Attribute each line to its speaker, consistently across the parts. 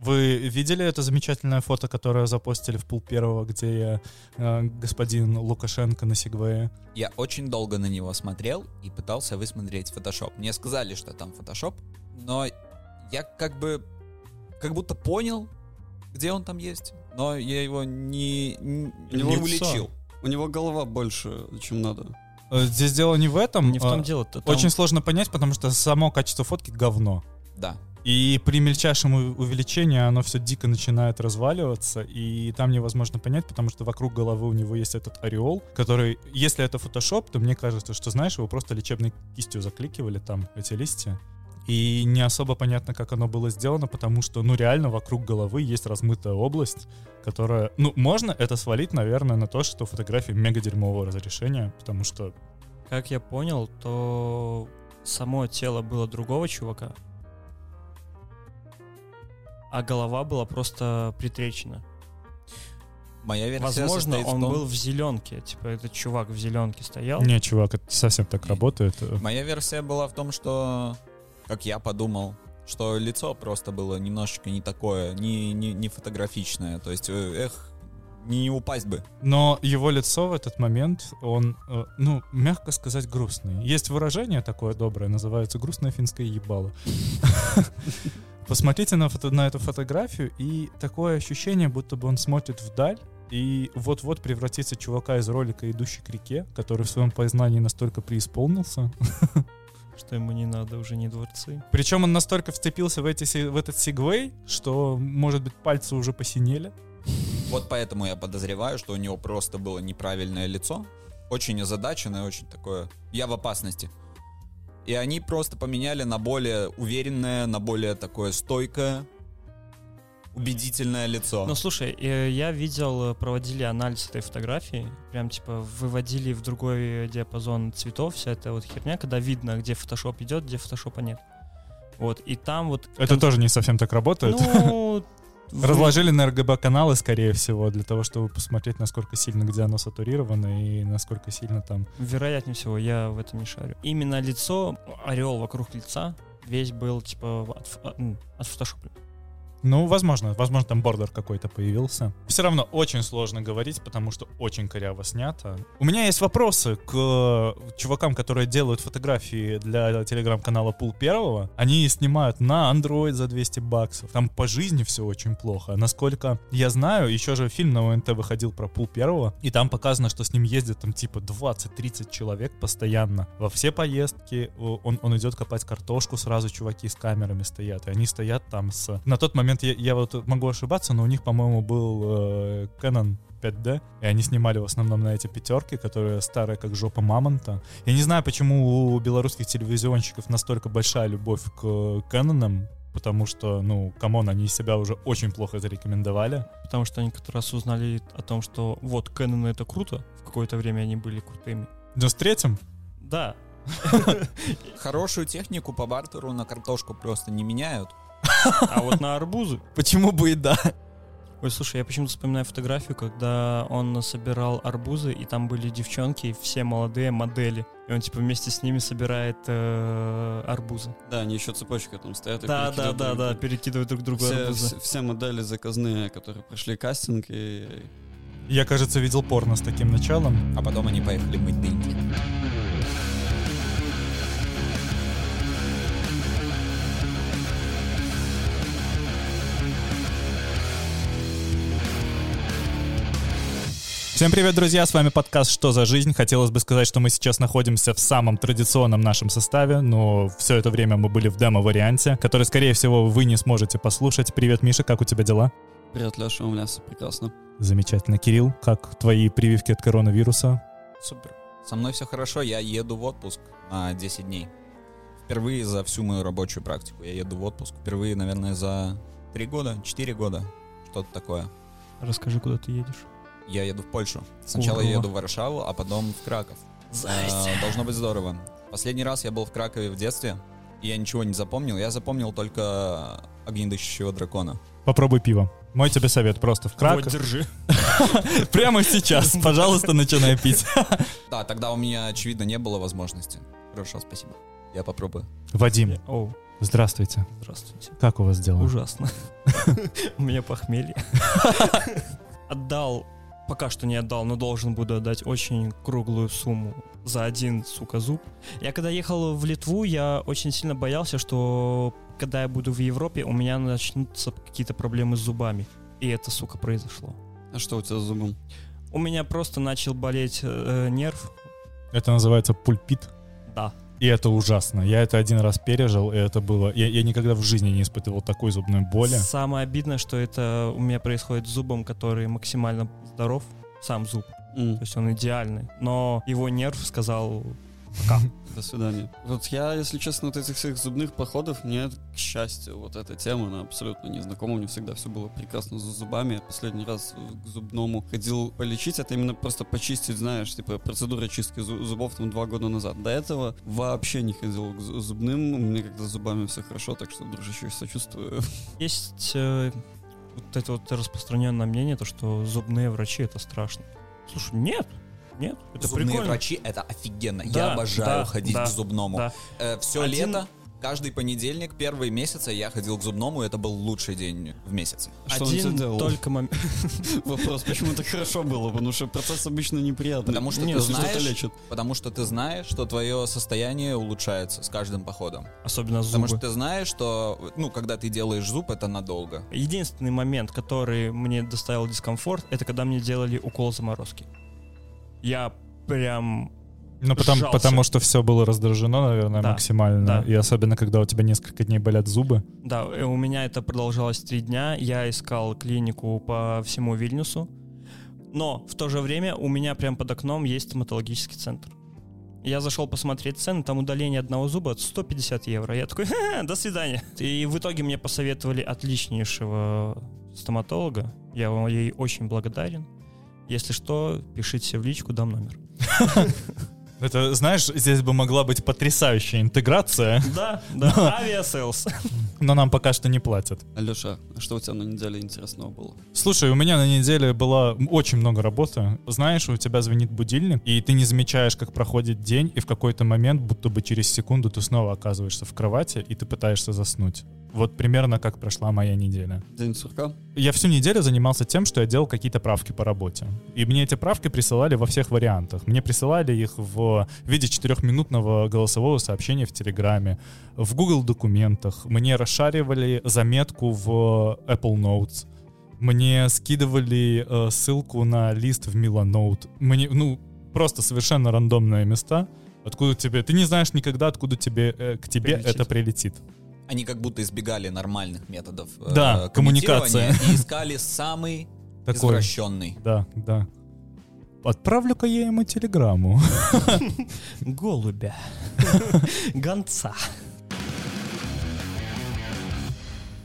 Speaker 1: Вы видели это замечательное фото, которое запостили в пул первого, где э, господин Лукашенко на Сигвее?
Speaker 2: Я очень долго на него смотрел и пытался высмотреть фотошоп. Мне сказали, что там фотошоп, но я как бы как будто понял, где он там есть, но я его не, не, не уличил.
Speaker 3: У него голова больше, чем надо.
Speaker 1: Э, здесь дело не в этом.
Speaker 4: Не в том
Speaker 1: а,
Speaker 4: дело. Там...
Speaker 1: Очень сложно понять, потому что само качество фотки говно.
Speaker 2: Да.
Speaker 1: И при мельчайшем увеличении оно все дико начинает разваливаться, и там невозможно понять, потому что вокруг головы у него есть этот ореол, который, если это фотошоп, то мне кажется, что, знаешь, его просто лечебной кистью закликивали там, эти листья. И не особо понятно, как оно было сделано, потому что, ну, реально вокруг головы есть размытая область, которая... Ну, можно это свалить, наверное, на то, что фотографии мега дерьмового разрешения, потому что...
Speaker 4: Как я понял, то само тело было другого чувака, а голова была просто притречена.
Speaker 2: Моя версия
Speaker 4: Возможно, он
Speaker 2: в том...
Speaker 4: был в зеленке. Типа, этот чувак в зеленке стоял.
Speaker 1: Не, чувак, это совсем так работает.
Speaker 2: Моя версия была в том, что, как я подумал, что лицо просто было немножечко не такое, не, не, не фотографичное. То есть, э, эх, не упасть бы.
Speaker 1: Но его лицо в этот момент, он, э, ну, мягко сказать, грустный. Есть выражение такое доброе, называется «грустное финское ебало». Посмотрите на, фото, на эту фотографию, и такое ощущение, будто бы он смотрит вдаль, и вот-вот превратится чувака из ролика «Идущий к реке», который в своем познании настолько преисполнился.
Speaker 4: Что ему не надо уже не дворцы.
Speaker 1: Причем он настолько вцепился в, эти, в этот сегвей, что, может быть, пальцы уже посинели.
Speaker 2: Вот поэтому я подозреваю, что у него просто было неправильное лицо. Очень озадаченное, очень такое... Я в опасности. И они просто поменяли на более уверенное, на более такое стойкое, убедительное лицо.
Speaker 4: Ну, слушай, э, я видел, э, проводили анализ этой фотографии, прям, типа, выводили в другой диапазон цветов вся эта вот херня, когда видно, где фотошоп идет, где фотошопа нет. Вот, и там вот...
Speaker 1: Это
Speaker 4: там...
Speaker 1: тоже не совсем так работает.
Speaker 4: Ну,
Speaker 1: Разложили на RGB-каналы, скорее всего, для того, чтобы посмотреть, насколько сильно где оно сатурировано и насколько сильно там...
Speaker 4: Вероятнее всего, я в этом не шарю. Именно лицо, орел вокруг лица, весь был, типа, от, от, от фотошопа.
Speaker 1: Ну, возможно, возможно, там бордер какой-то появился. Все равно очень сложно говорить, потому что очень коряво снято. У меня есть вопросы к чувакам, которые делают фотографии для телеграм-канала Пул Первого. Они снимают на Android за 200 баксов. Там по жизни все очень плохо. Насколько я знаю, еще же фильм на ОНТ выходил про Пул Первого, и там показано, что с ним ездит там типа 20-30 человек постоянно. Во все поездки он, он идет копать картошку, сразу чуваки с камерами стоят, и они стоят там с... На тот момент момент я, я вот могу ошибаться, но у них, по-моему, был э, Canon 5D, и они снимали в основном на эти пятерки, которые старые, как жопа мамонта. Я не знаю, почему у белорусских телевизионщиков настолько большая любовь к Кэнонам, потому что, ну, come on, они себя уже очень плохо зарекомендовали.
Speaker 4: Потому что они как раз узнали о том, что вот Canon это круто, в какое-то время они были крутыми.
Speaker 1: В 93-м?
Speaker 4: Да.
Speaker 2: Хорошую технику по бартеру на картошку просто не меняют.
Speaker 4: А вот на арбузы?
Speaker 1: Почему бы и да?
Speaker 4: Ой, слушай, я почему-то вспоминаю фотографию, когда он собирал арбузы, и там были девчонки, все молодые модели. И он, типа, вместе с ними собирает э, арбузы.
Speaker 3: Да, они еще цепочкой там стоят.
Speaker 4: Да, да, да, да, перекидывают друг другу
Speaker 3: все,
Speaker 4: арбузы.
Speaker 3: Все модели заказные, которые прошли кастинг и...
Speaker 1: Я, кажется, видел порно с таким началом.
Speaker 2: А потом они поехали мыть дыньки.
Speaker 1: Всем привет, друзья, с вами подкаст «Что за жизнь?». Хотелось бы сказать, что мы сейчас находимся в самом традиционном нашем составе, но все это время мы были в демо-варианте, который, скорее всего, вы не сможете послушать. Привет, Миша, как у тебя дела?
Speaker 3: Привет, Леша, у меня все прекрасно.
Speaker 1: Замечательно. Кирилл, как твои прививки от коронавируса?
Speaker 2: Супер. Со мной все хорошо, я еду в отпуск на 10 дней. Впервые за всю мою рабочую практику я еду в отпуск. Впервые, наверное, за 3 года, 4 года, что-то такое.
Speaker 4: Расскажи, куда ты едешь.
Speaker 2: Я еду в Польшу. Сначала
Speaker 4: Ого.
Speaker 2: я еду в Варшаву, а потом в Краков.
Speaker 4: Здрасте.
Speaker 2: А, должно быть здорово. Последний раз я был в Кракове в детстве, и я ничего не запомнил. Я запомнил только огнедышащего дракона.
Speaker 1: Попробуй пиво. Мой тебе совет просто в Краков.
Speaker 4: Вот, держи.
Speaker 1: Прямо сейчас, пожалуйста, начинай пить.
Speaker 2: Да, тогда у меня, очевидно, не было возможности. Хорошо, спасибо. Я попробую.
Speaker 1: Вадим. Здравствуйте.
Speaker 4: Здравствуйте.
Speaker 1: Как у вас дела?
Speaker 4: Ужасно. У меня похмелье. Отдал, пока что не отдал, но должен буду отдать очень круглую сумму за один, сука, зуб. Я когда ехал в Литву, я очень сильно боялся, что когда я буду в Европе, у меня начнутся какие-то проблемы с зубами. И это, сука, произошло.
Speaker 3: А что у тебя с зубом?
Speaker 4: У меня просто начал болеть э, нерв.
Speaker 1: Это называется пульпит. И это ужасно. Я это один раз пережил, и это было... Я, я никогда в жизни не испытывал такой зубной боли.
Speaker 4: Самое обидное, что это у меня происходит с зубом, который максимально здоров, сам зуб.
Speaker 3: М,
Speaker 4: То есть он идеальный. Но его нерв сказал пока.
Speaker 3: До свидания. Вот я, если честно, вот этих всех зубных походов, мне, к счастью, вот эта тема, она абсолютно незнакома. Мне всегда все было прекрасно с зубами. Я последний раз к зубному ходил полечить. Это именно просто почистить, знаешь, типа процедура чистки зу- зубов там два года назад. До этого вообще не ходил к зу- зубным. У меня как-то с зубами все хорошо, так что, дружище, сочувствую.
Speaker 4: Есть э, вот это вот распространенное мнение, то, что зубные врачи это страшно. Слушай, нет, нет, это
Speaker 2: Зубные
Speaker 4: прикольно.
Speaker 2: врачи это офигенно.
Speaker 4: Да,
Speaker 2: я обожаю
Speaker 4: да,
Speaker 2: ходить
Speaker 4: да,
Speaker 2: к зубному.
Speaker 4: да.
Speaker 2: все
Speaker 4: Один-
Speaker 2: лето, каждый понедельник, первые месяцы я ходил к зубному, и это был лучший день в месяце.
Speaker 3: Что он
Speaker 4: Один
Speaker 3: делал?
Speaker 4: только момент.
Speaker 3: Вопрос, почему так хорошо было? Потому что процесс обычно неприятный.
Speaker 2: Потому что
Speaker 4: Нет,
Speaker 2: ты
Speaker 4: что
Speaker 2: знаешь,
Speaker 3: лечит.
Speaker 2: потому что ты знаешь, что твое состояние улучшается с каждым походом.
Speaker 4: Особенно
Speaker 2: Потому
Speaker 4: зубы.
Speaker 2: что ты знаешь, что, ну, когда ты делаешь зуб, это надолго.
Speaker 4: Единственный момент, который мне доставил дискомфорт, это когда мне делали укол заморозки. Я прям...
Speaker 1: Ну, потому, потому что все было раздражено, наверное,
Speaker 4: Да,
Speaker 1: максимально.
Speaker 4: да.
Speaker 1: И особенно, когда у тебя несколько дней болят зубы.
Speaker 4: Да, э, у меня это продолжалось три дня. Я искал клинику по всему Вильнюсу. Но в то же время у меня прям под окном есть стоматологический центр. Я зашел посмотреть цены, там удаление одного зуба 150 евро. Я такой, «Ха-ха, до свидания. И в итоге мне посоветовали отличнейшего стоматолога. Я ей очень благодарен. Если что, пишите в личку, дам номер.
Speaker 1: Это, знаешь, здесь бы могла быть потрясающая интеграция,
Speaker 4: Да, да, Aviasales.
Speaker 1: но нам пока что не платят.
Speaker 3: Алеша, а что у тебя на неделе интересного было?
Speaker 1: Слушай, у меня на неделе было очень много работы. Знаешь, у тебя звенит будильник, и ты не замечаешь, как проходит день, и в какой-то момент, будто бы через секунду, ты снова оказываешься в кровати, и ты пытаешься заснуть. Вот примерно как прошла моя неделя.
Speaker 3: День сурка?
Speaker 1: Я всю неделю занимался тем, что я делал какие-то правки по работе. И мне эти правки присылали во всех вариантах. Мне присылали их в виде четырехминутного голосового сообщения в Телеграме, в Google документах. Мне расшаривали заметку в Apple Notes. Мне скидывали э, ссылку на лист в Milanote. Мне, ну, просто совершенно рандомные места, откуда тебе... Ты не знаешь никогда, откуда тебе, э, к тебе
Speaker 4: Прилетит.
Speaker 1: это прилетит.
Speaker 2: Они как будто избегали нормальных методов э,
Speaker 1: Да,
Speaker 2: коммуницирования и искали самый
Speaker 1: Такое.
Speaker 2: извращенный.
Speaker 1: Да, да. Отправлю-ка я ему телеграмму.
Speaker 4: Голубя. Гонца.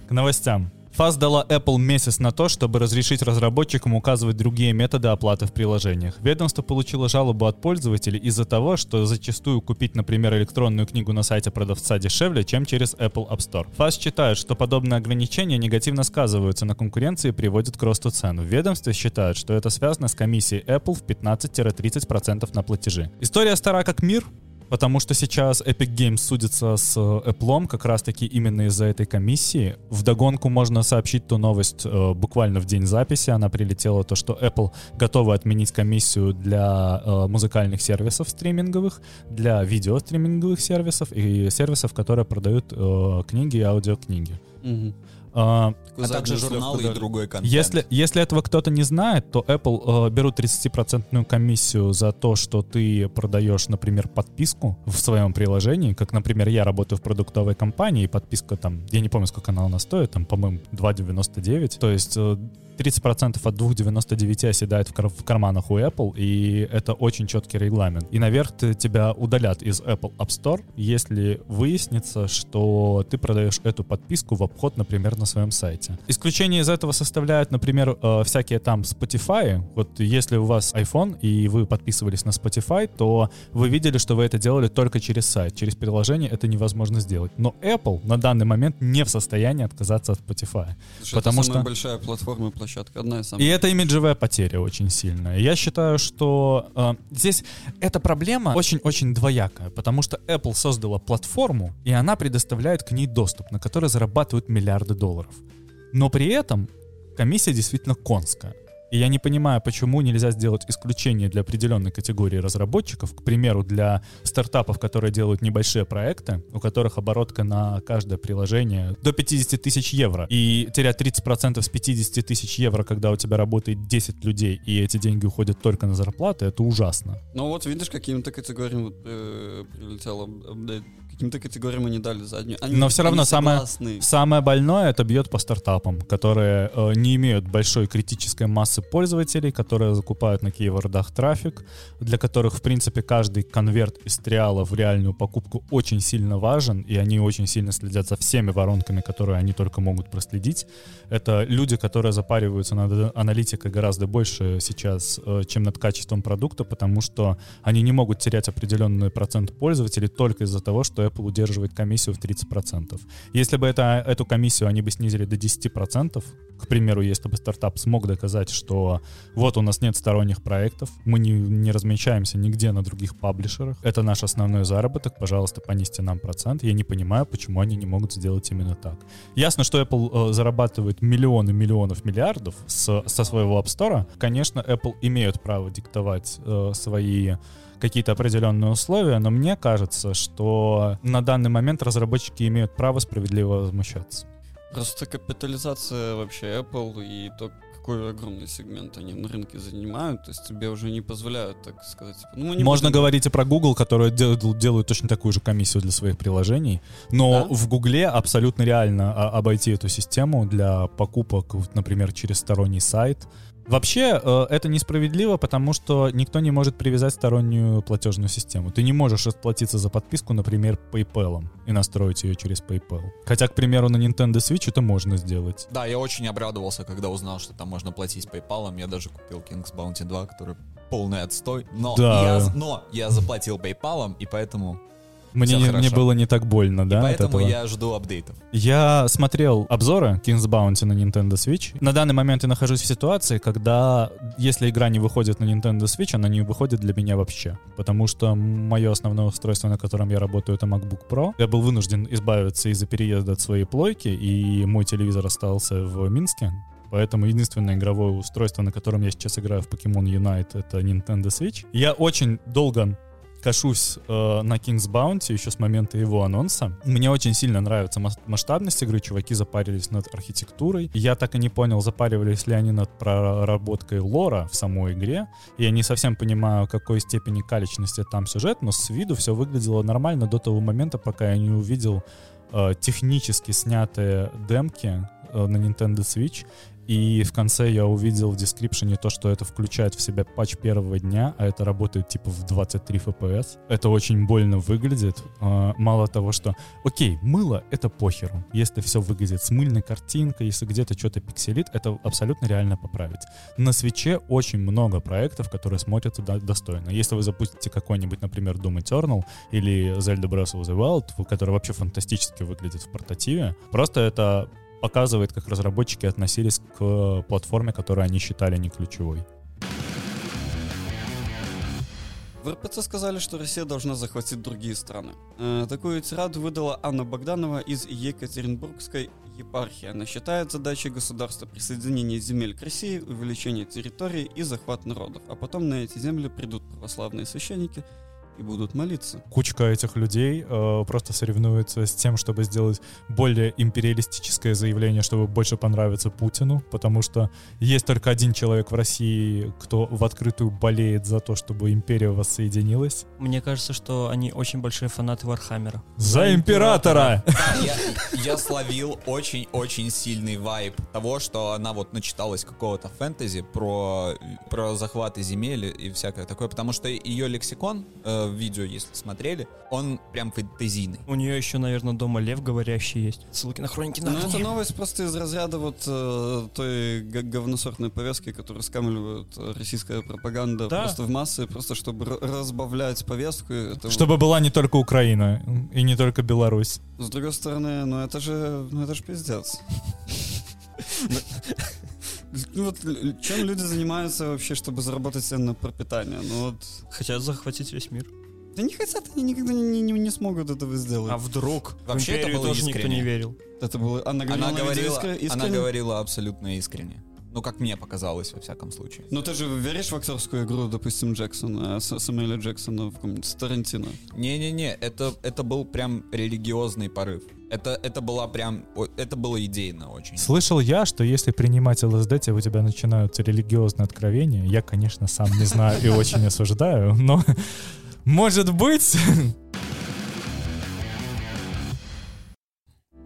Speaker 1: К новостям. ФАС дала Apple месяц на то, чтобы разрешить разработчикам указывать другие методы оплаты в приложениях. Ведомство получило жалобу от пользователей из-за того, что зачастую купить, например, электронную книгу на сайте продавца дешевле, чем через Apple App Store. ФАС считает, что подобные ограничения негативно сказываются на конкуренции и приводят к росту цен. В ведомстве считают, что это связано с комиссией Apple в 15-30% на платежи. История стара как мир, Потому что сейчас Epic Games судится с э, Apple как раз-таки именно из-за этой комиссии. Вдогонку можно сообщить ту новость э, буквально в день записи. Она прилетела, то, что Apple готова отменить комиссию для э, музыкальных сервисов стриминговых, для видеостриминговых сервисов и сервисов, которые продают э, книги и аудиокниги.
Speaker 3: Мгм.
Speaker 1: А,
Speaker 2: А также журналы и другой контент.
Speaker 1: если, если этого кто-то не знает, то Apple э, берут 30% комиссию за то, что ты продаешь, например, подписку в своем приложении. Как, например, я работаю в продуктовой компании, и подписка там, я не помню, сколько она у нас стоит, там, по-моему, 2,99. То есть э, 30% от 2,99 оседает в, кар- в карманах у Apple, и это очень четкий регламент. И наверх ты- тебя удалят из Apple App Store, если выяснится, что ты продаешь эту подписку в обход, например, на своем сайте. Исключение из этого составляют, например, э, всякие там Spotify. Вот если у вас iPhone и вы подписывались на Spotify, то вы видели, что вы это делали только через сайт. Через приложение это невозможно сделать. Но Apple на данный момент не в состоянии отказаться от Spotify.
Speaker 3: Слушай,
Speaker 1: Потому
Speaker 3: это самая
Speaker 1: что-
Speaker 3: большая платформа площадка, одна из самых.
Speaker 1: И это имиджевая потеря очень сильная. Я считаю, что э, здесь эта проблема очень-очень двоякая, потому что Apple создала платформу, и она предоставляет к ней доступ, на который зарабатывают миллиарды долларов. Но при этом комиссия действительно конская. И я не понимаю, почему нельзя сделать исключение для определенной категории разработчиков, к примеру, для стартапов, которые делают небольшие проекты, у которых оборотка на каждое приложение до 50 тысяч евро. И терять 30% с 50 тысяч евро, когда у тебя работает 10 людей, и эти деньги уходят только на зарплаты, это ужасно.
Speaker 3: Ну вот видишь, каким-то категориям вот, э, прилетело. Каким-то категориям они дали заднюю. Они,
Speaker 1: Но все равно самое-
Speaker 3: согласны.
Speaker 1: Самое больное это бьет по стартапам, которые э, не имеют большой критической массы пользователей, которые закупают на кейвордах трафик, для которых, в принципе, каждый конверт из триала в реальную покупку очень сильно важен, и они очень сильно следят за всеми воронками, которые они только могут проследить. Это люди, которые запариваются над аналитикой гораздо больше сейчас, э, чем над качеством продукта, потому что они не могут терять определенный процент пользователей только из-за того, что Apple удерживает комиссию в 30%. Если бы это, эту комиссию они бы снизили до 10%, к примеру, если бы стартап смог доказать, что вот у нас нет сторонних проектов, мы не, не размещаемся нигде на других паблишерах, это наш основной заработок, пожалуйста, понизьте нам процент. Я не понимаю, почему они не могут сделать именно так. Ясно, что Apple э, зарабатывает миллионы миллионов миллиардов с, со своего App Store. Конечно, Apple имеют право диктовать э, свои какие-то определенные условия, но мне кажется, что на данный момент разработчики имеют право справедливо возмущаться.
Speaker 3: Просто капитализация вообще Apple и то, какой огромный сегмент они на рынке занимают, то есть тебе уже не позволяют, так сказать. типа, Ну,
Speaker 1: Можно
Speaker 3: будем-
Speaker 1: говорить и про Google, которые дел- делают точно такую же комиссию для своих приложений, но
Speaker 3: Да?
Speaker 1: в Гугле абсолютно реально а, обойти эту систему для покупок, например, через сторонний сайт. Вообще, э, это несправедливо, потому что никто не может привязать стороннюю платежную систему. Ты не можешь расплатиться за подписку, например, PayPal и настроить ее через PayPal. Хотя, к примеру, на Nintendo Switch это можно сделать.
Speaker 2: Да, я очень обрадовался, когда узнал, что там можно платить PayPal. Я даже купил King's Bounty 2, который полный отстой. Но,
Speaker 1: Да.
Speaker 2: я, но я заплатил PayPal, и поэтому,
Speaker 1: Мне, не, мне было не так больно, да, от
Speaker 2: поэтому я жду апдейтов.
Speaker 1: Я смотрел обзоры King's Bounty на Nintendo Switch. На данный момент я нахожусь в ситуации, когда если игра не выходит на Nintendo Switch, она не выходит для меня вообще. Потому что мое основное устройство, на котором я работаю, это MacBook Pro. Я был вынужден избавиться из-за переезда от своей плойки, и мой телевизор остался в Минске. Поэтому единственное игровое устройство, на котором я сейчас играю в Pokemon Unite, это Nintendo Switch. Я очень долго кашусь э, на King's Bounty еще с момента его анонса. Мне очень сильно нравится мас- масштабность игры. Чуваки запарились над архитектурой. Я так и не понял, запаривались ли они над проработкой лора в самой игре. Я не совсем понимаю, какой степени калечности там сюжет, но с виду все выглядело нормально до того момента, пока я не увидел э, технически снятые демки э, на Nintendo Switch. И в конце я увидел в дескрипшене то, что это включает в себя патч первого дня, а это работает типа в 23 FPS. Это очень больно выглядит. А, Мало того, что, окей, мыло — это похеру. Если все выглядит с мыльной картинкой, если где-то что-то пикселит, это абсолютно реально поправить. На свече очень много проектов, которые смотрятся до- достойно. Если вы запустите какой-нибудь, например, Doom Eternal или Zelda Breath of the Wild, который вообще фантастически выглядит в портативе, просто это показывает, как разработчики относились к платформе, которую они считали не ключевой.
Speaker 3: В РПЦ сказали, что Россия должна захватить другие страны. Э, такую тираду выдала Анна Богданова из Екатеринбургской епархии. Она считает задачей государства присоединение земель к России, увеличение территории и захват народов. А потом на эти земли придут православные священники и будут молиться.
Speaker 1: Кучка этих людей э, просто соревнуется с тем, чтобы сделать более империалистическое заявление, чтобы больше понравиться Путину, потому что есть только один человек в России, кто в открытую болеет за то, чтобы империя воссоединилась.
Speaker 4: Мне кажется, что они очень большие фанаты Вархаммера.
Speaker 1: За императора!
Speaker 2: Да, я, словил очень-очень сильный вайб того, что она вот начиталась какого-то фэнтези про, про захваты земель и всякое такое, потому что ее лексикон э, видео, если смотрели, он прям фэнтезийный.
Speaker 4: У нее еще, наверное, дома лев говорящий есть. Ссылки на хроники
Speaker 3: Ну, это новость просто из разряда вот э, той говносортной повестки, которую скамливают российская пропаганда
Speaker 1: Да.
Speaker 3: просто в массы, просто чтобы разбавлять повестку. Это
Speaker 1: Чтобы была не только Украина и не только Беларусь.
Speaker 3: С другой стороны, ну это же, ну это же пиздец. Ну вот, чем люди занимаются вообще, чтобы заработать себе на пропитание? Ну вот,
Speaker 4: Хотят захватить весь мир.
Speaker 3: да не хотят, они никогда не, не- не смогут этого сделать.
Speaker 4: А вдруг? В
Speaker 2: Вообще это было
Speaker 4: тоже никто
Speaker 2: искренне.
Speaker 4: не верил.
Speaker 3: Это было... Она
Speaker 2: Она говорила,
Speaker 3: искренне-
Speaker 2: она говорила абсолютно искренне. Ну, как мне показалось, во всяком случае.
Speaker 3: Ну ты же веришь в актерскую игру, допустим, Джексона, С- Самуэля Джексона в с Тарантино?
Speaker 2: Не-не-не, это, это был прям религиозный порыв. Это, это была прям, это было идейно очень.
Speaker 1: Слышал я, что если принимать ЛСД, то у тебя начинаются религиозные откровения. Я, конечно, сам не знаю и очень осуждаю, но может быть.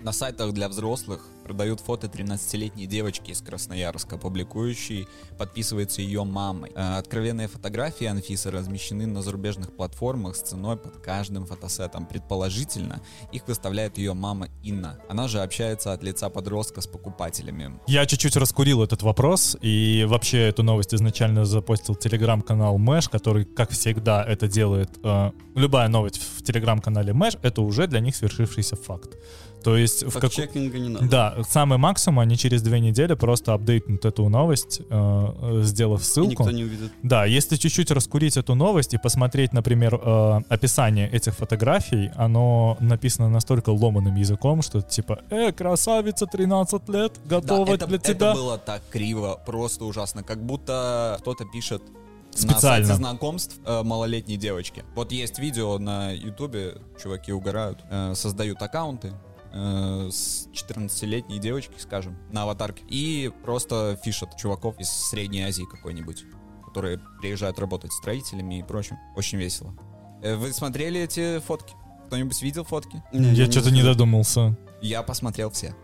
Speaker 2: На сайтах для взрослых продают фото 13-летней девочки из Красноярска, публикующей, подписывается ее мамой. Э, Откровенные фотографии Анфисы размещены на зарубежных платформах с ценой под каждым фотосетом. Предположительно, их выставляет ее мама Инна. Она же общается от лица подростка с покупателями.
Speaker 1: Я чуть-чуть раскурил этот вопрос, и вообще эту новость изначально запостил телеграм-канал Мэш, который, как всегда, это делает. э, любая новость в телеграм-канале Мэш, это уже для них свершившийся факт. То есть в каком...
Speaker 3: Факт-чекинга не надо.
Speaker 1: Да, самый максимум, они через две недели просто апдейтнут эту новость, э, э, сделав
Speaker 3: И
Speaker 1: ссылку.
Speaker 3: никто не увидит.
Speaker 1: Да, если чуть-чуть раскурить эту новость и посмотреть, например, э, описание этих фотографий, оно написано настолько ломаным языком, что типа, э, красавица, 13 лет, готова
Speaker 2: Да, это,
Speaker 1: для
Speaker 2: это
Speaker 1: тебя.
Speaker 2: было так криво, просто ужасно. Как будто кто-то пишет на
Speaker 1: Специально.
Speaker 2: сайте знакомств э, малолетней девочки. Вот есть видео на ютубе, чуваки угорают, э, создают аккаунты, э, с 14-летней девочки, скажем, на аватарке. И просто фишат чуваков из Средней Азии какой-нибудь, которые приезжают работать строителями и прочим. Очень весело. Э, Вы смотрели эти фотки? Кто-нибудь видел фотки?
Speaker 3: Не,
Speaker 1: Я что-то не додумался.
Speaker 2: Я посмотрел все.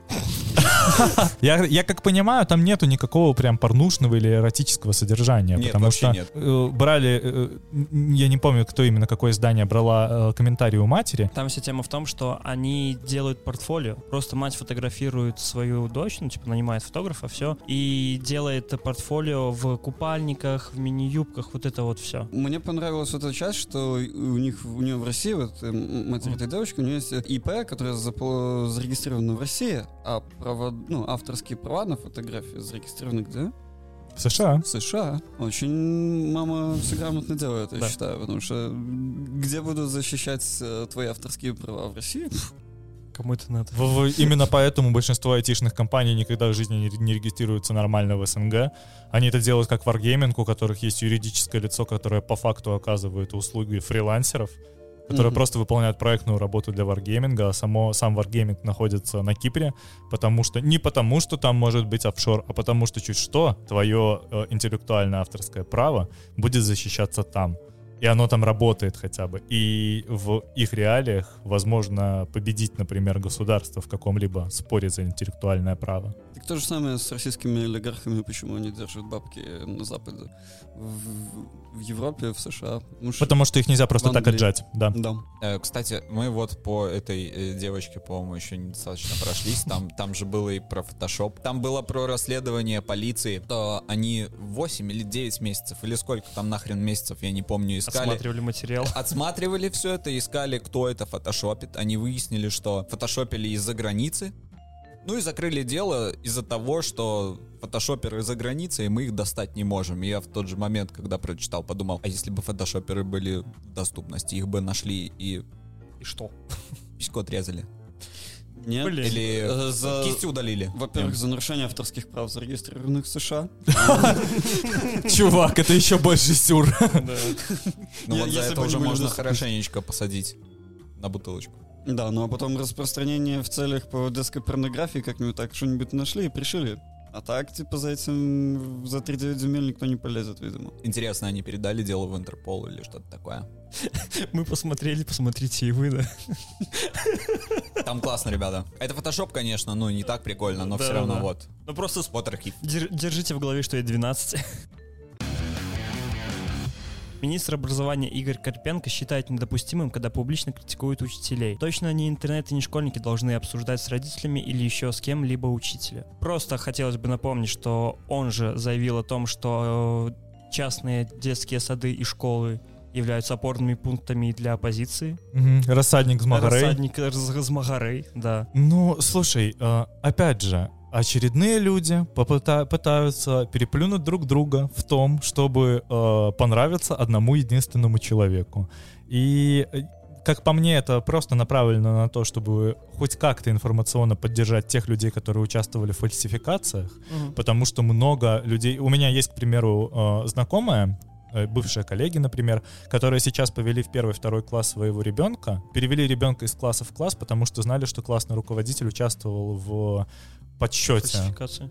Speaker 1: Я, я как понимаю, там нету никакого прям порнушного или эротического содержания.
Speaker 2: Нет,
Speaker 1: потому что
Speaker 2: нет.
Speaker 1: э, брали, э, я не помню, кто именно, какое издание брала э, комментарий у матери.
Speaker 4: Там вся тема в том, что они делают портфолио. Просто мать фотографирует свою дочь, ну, типа, нанимает фотографа, все, и делает портфолио в купальниках, в мини-юбках, вот это вот все.
Speaker 3: Мне понравилась вот эта часть, что у них у нее в России, вот э, м- мать этой девочки, у нее есть ИП, которая запо- зарегистрирована в России, а право, ну, авторские права на фотографии зарегистрированы где?
Speaker 1: В США.
Speaker 3: В США. Очень мама все грамотно делает, я
Speaker 4: Да.
Speaker 3: считаю, потому что где буду защищать э, твои авторские права в России?
Speaker 4: Кому это надо?
Speaker 1: В- в- именно поэтому большинство айтишных компаний никогда в жизни не, не регистрируются нормально в СНГ. Они это делают как Wargaming, у которых есть юридическое лицо, которое по факту оказывает услуги фрилансеров, которые
Speaker 3: Мгм.
Speaker 1: просто выполняют проектную работу для Wargaming, а само, сам Wargaming находится на Кипре, потому что не потому, что там может быть офшор, а потому что чуть что твое э, интеллектуальное авторское право будет защищаться там. И оно там работает хотя бы. И в их реалиях возможно победить, например, государство в каком-либо споре за интеллектуальное право.
Speaker 3: Так то же самое с российскими олигархами, почему они держат бабки на Западе, в, в Европе, в США. Потому что-
Speaker 1: Потому что их нельзя просто так отжать. Да.
Speaker 3: Да.
Speaker 2: Э, Кстати, мы вот по этой э, девочке, по-моему, еще недостаточно прошлись. Там, там же было и про фотошоп. Там было про расследование полиции. То они 8 или 9 месяцев, или сколько там нахрен месяцев, я не помню, искали.
Speaker 4: Отсматривали материал.
Speaker 2: Отсматривали все это, искали, кто это фотошопит. Они выяснили, что фотошопили из-за границы. Ну и закрыли дело из-за того, что фотошоперы за границей, и мы их достать не можем. И я в тот же момент, когда прочитал, подумал, а если бы фотошоперы были в доступности, их бы нашли и
Speaker 4: И что?
Speaker 2: письку отрезали.
Speaker 3: Нет.
Speaker 4: Блин.
Speaker 2: Или
Speaker 3: Э, за-
Speaker 2: кисти удалили.
Speaker 3: Во-первых, за нарушение авторских прав зарегистрированных в США.
Speaker 1: Чувак, это еще больше сюр.
Speaker 2: Ну вот за
Speaker 3: если
Speaker 2: это уже можно хорошенечко посадить на бутылочку.
Speaker 3: Да, ну а потом распространение в целях по детской порнографии как-нибудь так что-нибудь нашли и пришили. А так, типа, за этим, за 3-9 земель никто не полезет, видимо.
Speaker 2: Интересно, они передали дело в Интерпол или что-то такое?
Speaker 4: Мы посмотрели, посмотрите и вы, да.
Speaker 2: Там классно, ребята. Это фотошоп, конечно, ну не так прикольно, но все
Speaker 4: Да,
Speaker 2: равно
Speaker 4: да.
Speaker 2: вот.
Speaker 4: Ну просто
Speaker 2: Вот архив.
Speaker 4: дер- держите в голове, что я 12. Министр образования Игорь Карпенко считает недопустимым, когда публично критикуют учителей. Точно не интернет и не школьники должны обсуждать с родителями или еще с кем-либо учителя. Просто хотелось бы напомнить, что он же заявил о том, что э, частные детские сады и школы являются опорными пунктами для оппозиции.
Speaker 1: Мгм. Рассадник с Магарей.
Speaker 4: Рассадник раз- Размагарей, да.
Speaker 1: Ну, слушай, э, опять же, очередные люди попыта- пытаются переплюнуть друг друга в том, чтобы э, понравиться одному единственному человеку. И э, как по мне, это просто направлено на то, чтобы хоть как-то информационно поддержать тех людей, которые участвовали в фальсификациях,
Speaker 4: Мгм.
Speaker 1: потому что много людей... У меня есть, к примеру, э, знакомая, э, бывшие коллеги, например, которые сейчас повели в первый, второй класс своего ребенка, перевели ребенка из класса в класс, потому что знали, что классный руководитель участвовал в подсчете.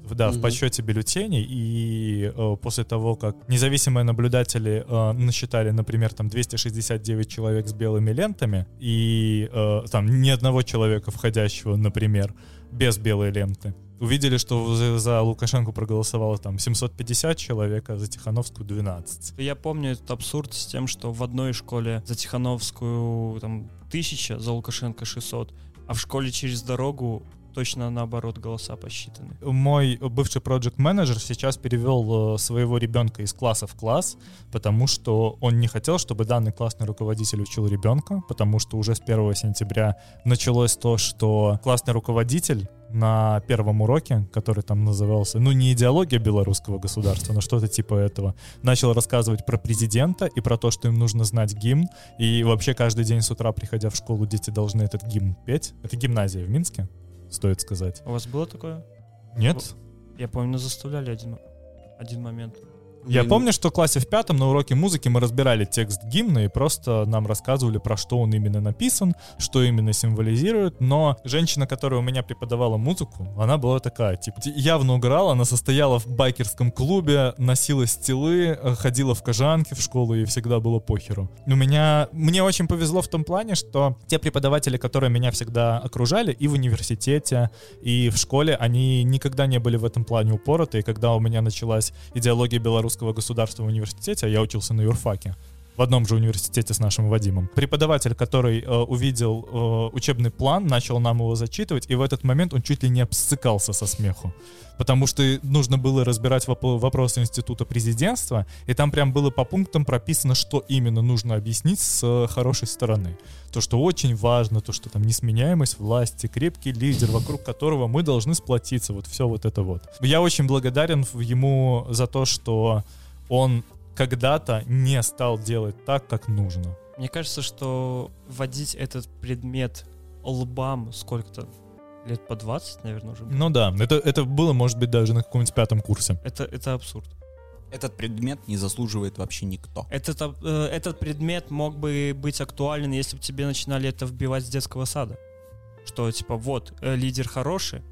Speaker 1: В- Да, в
Speaker 3: Мгм.
Speaker 1: подсчете бюллетеней, и э, после того, как независимые наблюдатели э, насчитали, например, там 269 человек с белыми лентами, и э, там ни одного человека, входящего, например, без белой ленты, увидели, что за, за Лукашенко проголосовало там 750 человек, а за Тихановскую 12.
Speaker 4: Я помню этот абсурд с тем, что в одной школе за Тихановскую там тысяча, за Лукашенко 600, а в школе через дорогу точно наоборот голоса посчитаны.
Speaker 1: Мой бывший проект менеджер сейчас перевел э, своего ребенка из класса в класс, потому что он не хотел, чтобы данный классный руководитель учил ребенка, потому что уже с 1 сентября началось то, что классный руководитель на первом уроке, который там назывался, ну не идеология белорусского государства, но что-то типа этого, начал рассказывать про президента и про то, что им нужно знать гимн, и вообще каждый день с утра, приходя в школу, дети должны этот гимн петь. Это гимназия в Минске, стоит сказать.
Speaker 4: У вас было такое?
Speaker 1: Нет?
Speaker 4: Я помню, заставляли один, один момент.
Speaker 1: Я
Speaker 3: Блин,
Speaker 1: помню, что в классе в пятом на уроке музыки мы разбирали текст гимна и просто нам рассказывали, про что он именно написан, что именно символизирует. Но женщина, которая у меня преподавала музыку, она была такая, типа, явно угорала, она состояла в байкерском клубе, носила стилы, э, ходила в кожанке в школу, и всегда было похеру. У меня, мне очень повезло в том плане, что те преподаватели, которые меня всегда окружали и в университете, и в школе, они никогда не были в этом плане упороты. И когда у меня началась идеология белорусского государства в а я учился на юрфаке, в одном же университете с нашим Вадимом. Преподаватель, который э, увидел э, учебный план, начал нам его зачитывать, и в этот момент он чуть ли не обсыкался со смеху. Потому что нужно было разбирать воп- вопросы института президентства, и там прям было по пунктам прописано, что именно нужно объяснить с э, хорошей стороны. То, что очень важно, то, что там несменяемость власти, крепкий лидер, вокруг которого мы должны сплотиться, вот все вот это вот. Я очень благодарен ему за то, что он когда-то не стал делать так, как нужно.
Speaker 4: Мне кажется, что вводить этот предмет лбам сколько-то лет по 20, наверное, уже было.
Speaker 1: Ну да, это, это было, может быть, даже на каком-нибудь пятом курсе.
Speaker 4: Это, это абсурд.
Speaker 2: Этот предмет не заслуживает вообще никто.
Speaker 4: Этот, э, этот предмет мог бы быть актуален, если бы тебе начинали это вбивать с детского сада. Что, типа, вот, э, лидер хороший,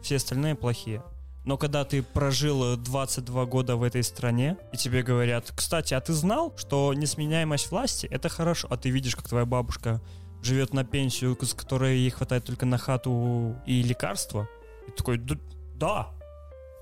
Speaker 4: все остальные плохие. Но когда ты прожил э, 22 года в этой стране, и тебе говорят, кстати, а ты знал, что несменяемость власти — это хорошо, а ты видишь, как твоя бабушка живет на пенсию, с которой ей хватает только на хату и лекарства, и такой, «Да- да,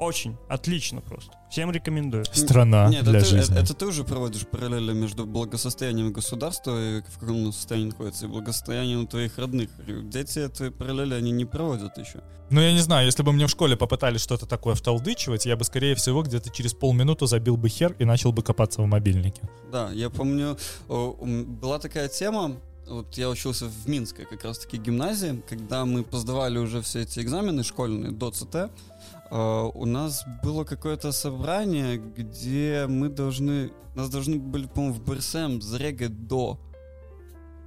Speaker 4: очень, отлично просто. Всем рекомендую.
Speaker 1: Страна
Speaker 3: Нет,
Speaker 1: для
Speaker 3: это, ты-
Speaker 1: жизни.
Speaker 3: это ты уже проводишь параллели между благосостоянием государства и в каком оно состоянии находится, и благосостоянием твоих родных. Дети этой параллели они не проводят еще.
Speaker 1: Ну, я не знаю, если бы мне в школе попытались что-то такое вталдычивать, я бы, скорее всего, где-то через полминуты забил бы хер и начал бы копаться в мобильнике.
Speaker 3: Да, я помню, была такая тема, вот я учился в Минской как раз-таки гимназии, когда мы поздавали уже все эти экзамены школьные до ЦТ, у нас было какое-то собрание, где мы должны, нас должны были, по-моему, в БРСМ зарегать до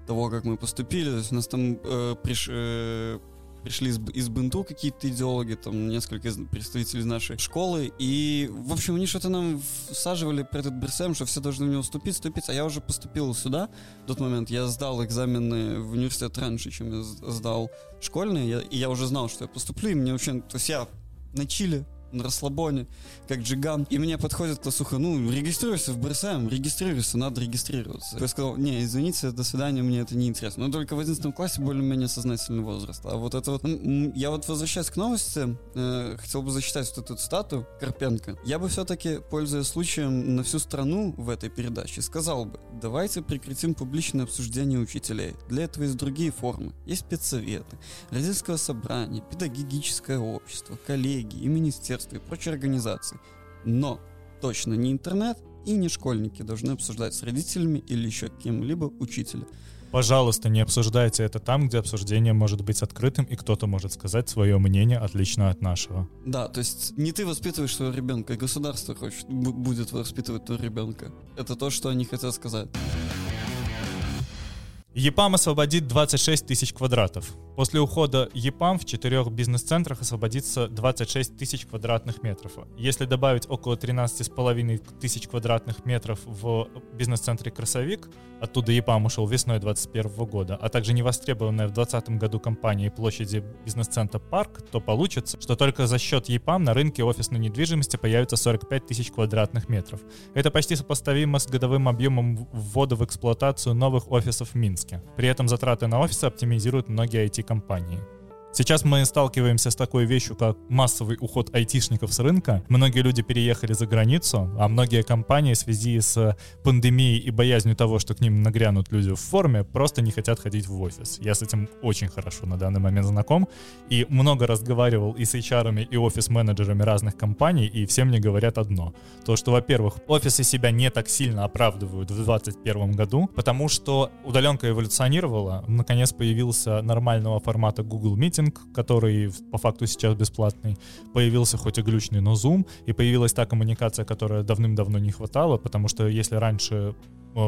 Speaker 3: того, как мы поступили. То есть у нас там э, приш- э, пришли из, из Бенту какие-то идеологи, там несколько из- представителей нашей школы, и, в общем, они что-то нам всаживали про этот БРСМ, что все должны в него вступить, вступить, а я уже поступил сюда, в тот момент я сдал экзамены в университет раньше, чем я сдал школьные, я- и я уже знал, что я поступлю, и мне вообще, то есть я на чиле, на расслабоне, как джиган, и мне подходит классуха, ну, регистрируйся в БРСМ, регистрируйся, надо регистрироваться. Я сказал, не, извините, до свидания, мне это не интересно. Но только в 11 классе более-менее сознательный возраст. А вот это вот, м, я вот возвращаясь к новости, э, хотел бы зачитать вот эту цитату Карпенко. Я бы все-таки, пользуясь случаем на всю страну в этой передаче, сказал бы, давайте прекратим публичное обсуждение учителей. Для этого есть другие формы. Есть спецсоветы, родительское собрание, педагогическое общество, коллеги и министерства и прочие организации. Но точно не интернет и не школьники должны обсуждать с родителями или еще кем-либо учителя.
Speaker 1: Пожалуйста, не обсуждайте это там, где обсуждение может быть открытым, и кто-то может сказать свое мнение отлично от нашего.
Speaker 3: Да, то есть не ты воспитываешь своего ребенка, государство хочет, бу- будет воспитывать твоего ребенка. Это то, что они хотят сказать.
Speaker 1: EPAM освободит 26 тысяч квадратов. После ухода EPAM в четырех бизнес-центрах освободится 26 тысяч квадратных метров. Если добавить около 13,5 тысяч квадратных метров в бизнес-центре «Красовик», оттуда EPAM ушел весной 2021 года, а также невостребованная в 2020 году компания площади бизнес-центра «Парк», то получится, что только за счет EPAM на рынке офисной недвижимости появится 45 тысяч квадратных метров. Это почти сопоставимо с годовым объемом ввода в эксплуатацию новых офисов в Минске. При этом затраты на офисы оптимизируют многие IT-компании. Сейчас мы сталкиваемся с такой вещью, как массовый уход айтишников с рынка. Многие люди переехали за границу, а многие компании в связи с пандемией и боязнью того, что к ним нагрянут люди в форме, просто не хотят ходить в офис. Я с этим очень хорошо на данный момент знаком и много разговаривал и с HR, и офис-менеджерами разных компаний, и все мне говорят одно. То, что, во-первых, офисы себя не так сильно оправдывают в 2021 году, потому что удаленка эволюционировала, наконец появился нормального формата Google Meeting, который по факту сейчас бесплатный. Появился хоть и глючный, но Zoom, и появилась та коммуникация, которая давным-давно не хватало, потому что если раньше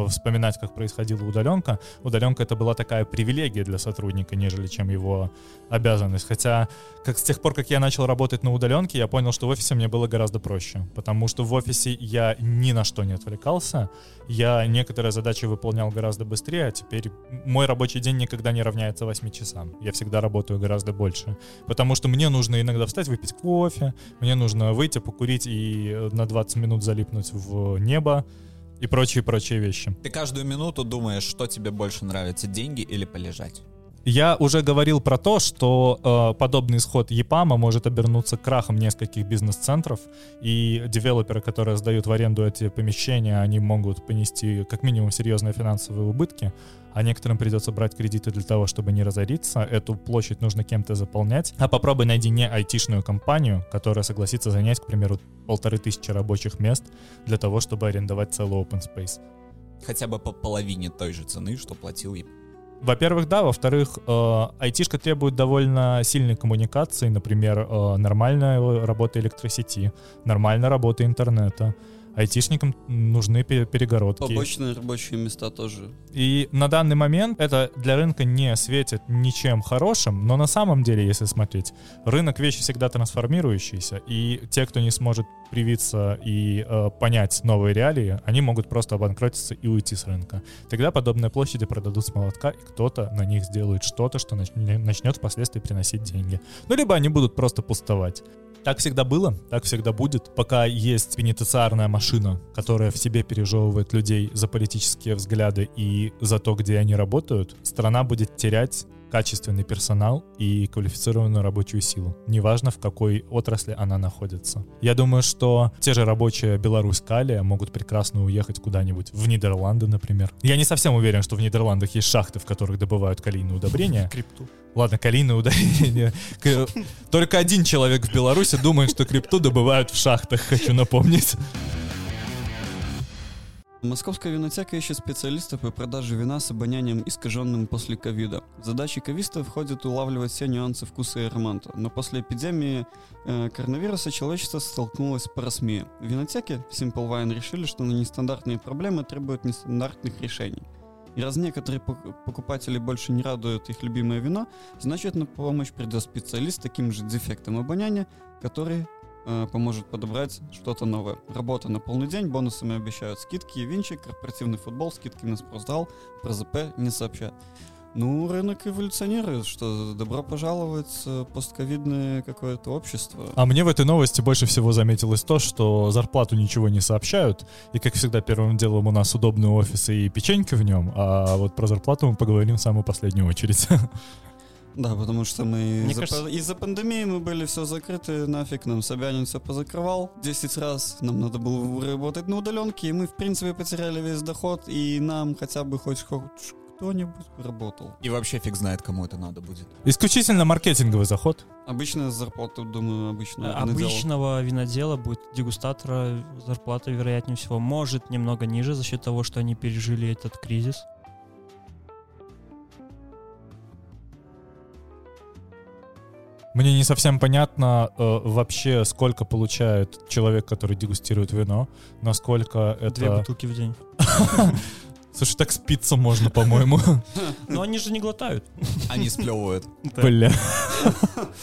Speaker 1: вспоминать, как происходила удаленка, удаленка это была такая привилегия для сотрудника, нежели чем его обязанность. Хотя, как с тех пор, как я начал работать на удаленке, я понял, что в офисе мне было гораздо проще, потому что в офисе я ни на что не отвлекался, я некоторые задачи выполнял гораздо быстрее, а теперь мой рабочий день никогда не равняется 8 часам. Я всегда работаю гораздо больше, потому что мне нужно иногда встать, выпить кофе, мне нужно выйти, покурить и э, на 20 минут залипнуть в небо, и прочие-прочие вещи.
Speaker 2: Ты каждую минуту думаешь, что тебе больше нравится, деньги или полежать?
Speaker 1: Я уже говорил про то, что э, подобный исход ЕПАМа может обернуться крахом нескольких бизнес-центров, и девелоперы, которые сдают в аренду эти помещения, они могут понести как минимум серьезные финансовые убытки, а некоторым придется брать кредиты для того, чтобы не разориться. Эту площадь нужно кем-то заполнять. А попробуй найди не айтишную компанию, которая согласится занять, к примеру, полторы тысячи рабочих мест для того, чтобы арендовать целый open space.
Speaker 2: Хотя бы по половине той же цены, что платил.
Speaker 1: Во-первых, да. Во-вторых, э, айтишка требует довольно сильной коммуникации, например, э, нормальная работа электросети, нормальная работа интернета. Айтишникам нужны пе- перегородки.
Speaker 3: Побочные рабочие места тоже.
Speaker 1: И на данный момент это для рынка не светит ничем хорошим, но на самом деле, если смотреть, рынок вещи всегда трансформирующийся, и те, кто не сможет привиться и э, понять новые реалии, они могут просто обанкротиться и уйти с рынка. Тогда подобные площади продадут с молотка, и кто-то на них сделает что-то, что нач- начнет впоследствии приносить деньги. Ну, либо они будут просто пустовать. Так всегда было, так всегда будет. Пока есть пенитенциарная машина, которая в себе пережевывает людей за политические взгляды и за то, где они работают, страна будет терять качественный персонал и квалифицированную рабочую силу. Неважно, в какой отрасли она находится. Я думаю, что те же рабочие Беларусь Калия могут прекрасно уехать куда-нибудь в Нидерланды, например. Я не совсем уверен, что в Нидерландах есть шахты, в которых добывают калийные удобрения.
Speaker 4: Крипту.
Speaker 1: Ладно, калийные удобрения. Только один человек в Беларуси думает, что крипту добывают в шахтах, хочу напомнить.
Speaker 3: Московская винотека ищет специалистов по продаже вина с обонянием, искаженным после ковида. В задачи кависта входит улавливать все нюансы вкуса и аромата, но после эпидемии э, коронавируса человечество столкнулось с парасмией. В винотеке Simple Wine решили, что на нестандартные проблемы требуют нестандартных решений. И раз некоторые пок- покупатели больше не радуют их любимое вино, значит на помощь придет специалист с таким же дефектом обоняния, который поможет подобрать что-то новое. Работа на полный день, бонусами обещают скидки, винчик, корпоративный футбол, скидки на спортзал, про ЗП не сообщат. Ну, рынок эволюционирует, что добро пожаловать в постковидное какое-то общество.
Speaker 1: А мне в этой новости больше всего заметилось то, что зарплату ничего не сообщают, и, как всегда, первым делом у нас удобный офис и печеньки в нем, а вот про зарплату мы поговорим в самую последнюю очередь.
Speaker 3: Да, потому что мы
Speaker 4: Мне
Speaker 3: из-за,
Speaker 4: кажется-
Speaker 3: из-за пандемии мы были все закрыты, нафиг нам Собянин все позакрывал 10 раз, нам надо было работать на удаленке, и мы в принципе потеряли весь доход, и нам хотя бы хоть, хоть кто-нибудь работал.
Speaker 2: И вообще фиг знает, кому это надо будет.
Speaker 1: Исключительно маркетинговый заход.
Speaker 3: Обычная зарплата, думаю, обычно.
Speaker 4: Обычного винодела будет дегустатора зарплата, вероятнее всего, может немного ниже за счет того, что они пережили этот кризис.
Speaker 1: Мне не совсем понятно э, вообще, сколько получает человек, который дегустирует вино, насколько это...
Speaker 4: Две бутылки в день.
Speaker 1: Слушай, так спиться можно, по-моему.
Speaker 4: Но они же не глотают.
Speaker 2: Они сплевывают.
Speaker 1: Бля.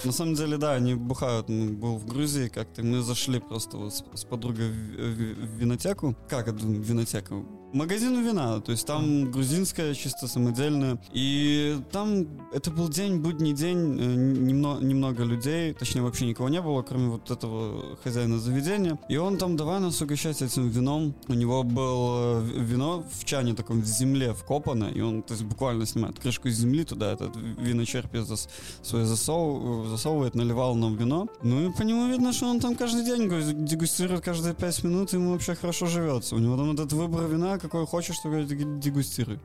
Speaker 3: На самом деле, да, они бухают. Мы был в Грузии как-то, мы зашли просто вот с, с подругой в, в- винотеку. Как это винотека? Магазин вина, то есть там грузинская, чисто самодельная. И там это был день, будний день, э, немного, немного людей, точнее вообще никого не было, кроме вот этого хозяина заведения. И он там давай нас угощать этим вином. У него было э, вино в чане таком в земле вкопано, и он то есть, буквально снимает крышку из земли туда, этот виночерпий зас, свой засов, засовывает, наливал нам вино. Ну и по нему видно, что он там каждый день дегустирует каждые пять минут, и ему вообще хорошо живется. У него там этот выбор вина, какой хочешь, говорит, дегустируй.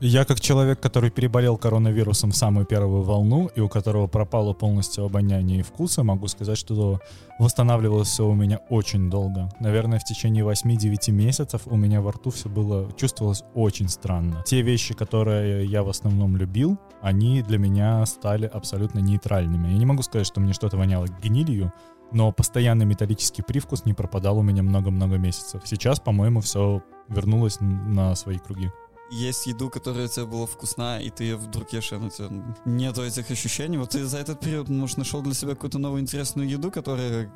Speaker 1: Я как человек, который переболел коронавирусом в самую первую волну и у которого пропало полностью обоняние и вкусы, могу сказать, что восстанавливалось все у меня очень долго. Наверное, в течение 8-9 месяцев у меня во рту все было, чувствовалось очень странно. Те вещи, которые я в основном любил, они для меня стали абсолютно нейтральными. Я не могу сказать, что мне что-то воняло гнилью, но постоянный металлический привкус не пропадал у меня много-много месяцев. Сейчас, по-моему, все вернулось на свои круги.
Speaker 3: Есть еду, которая тебе была вкусна, и ты ее вдруг ешь, и она тебе нету этих ощущений. Вот ты за этот период, может, нашел для себя какую-то новую интересную еду, которая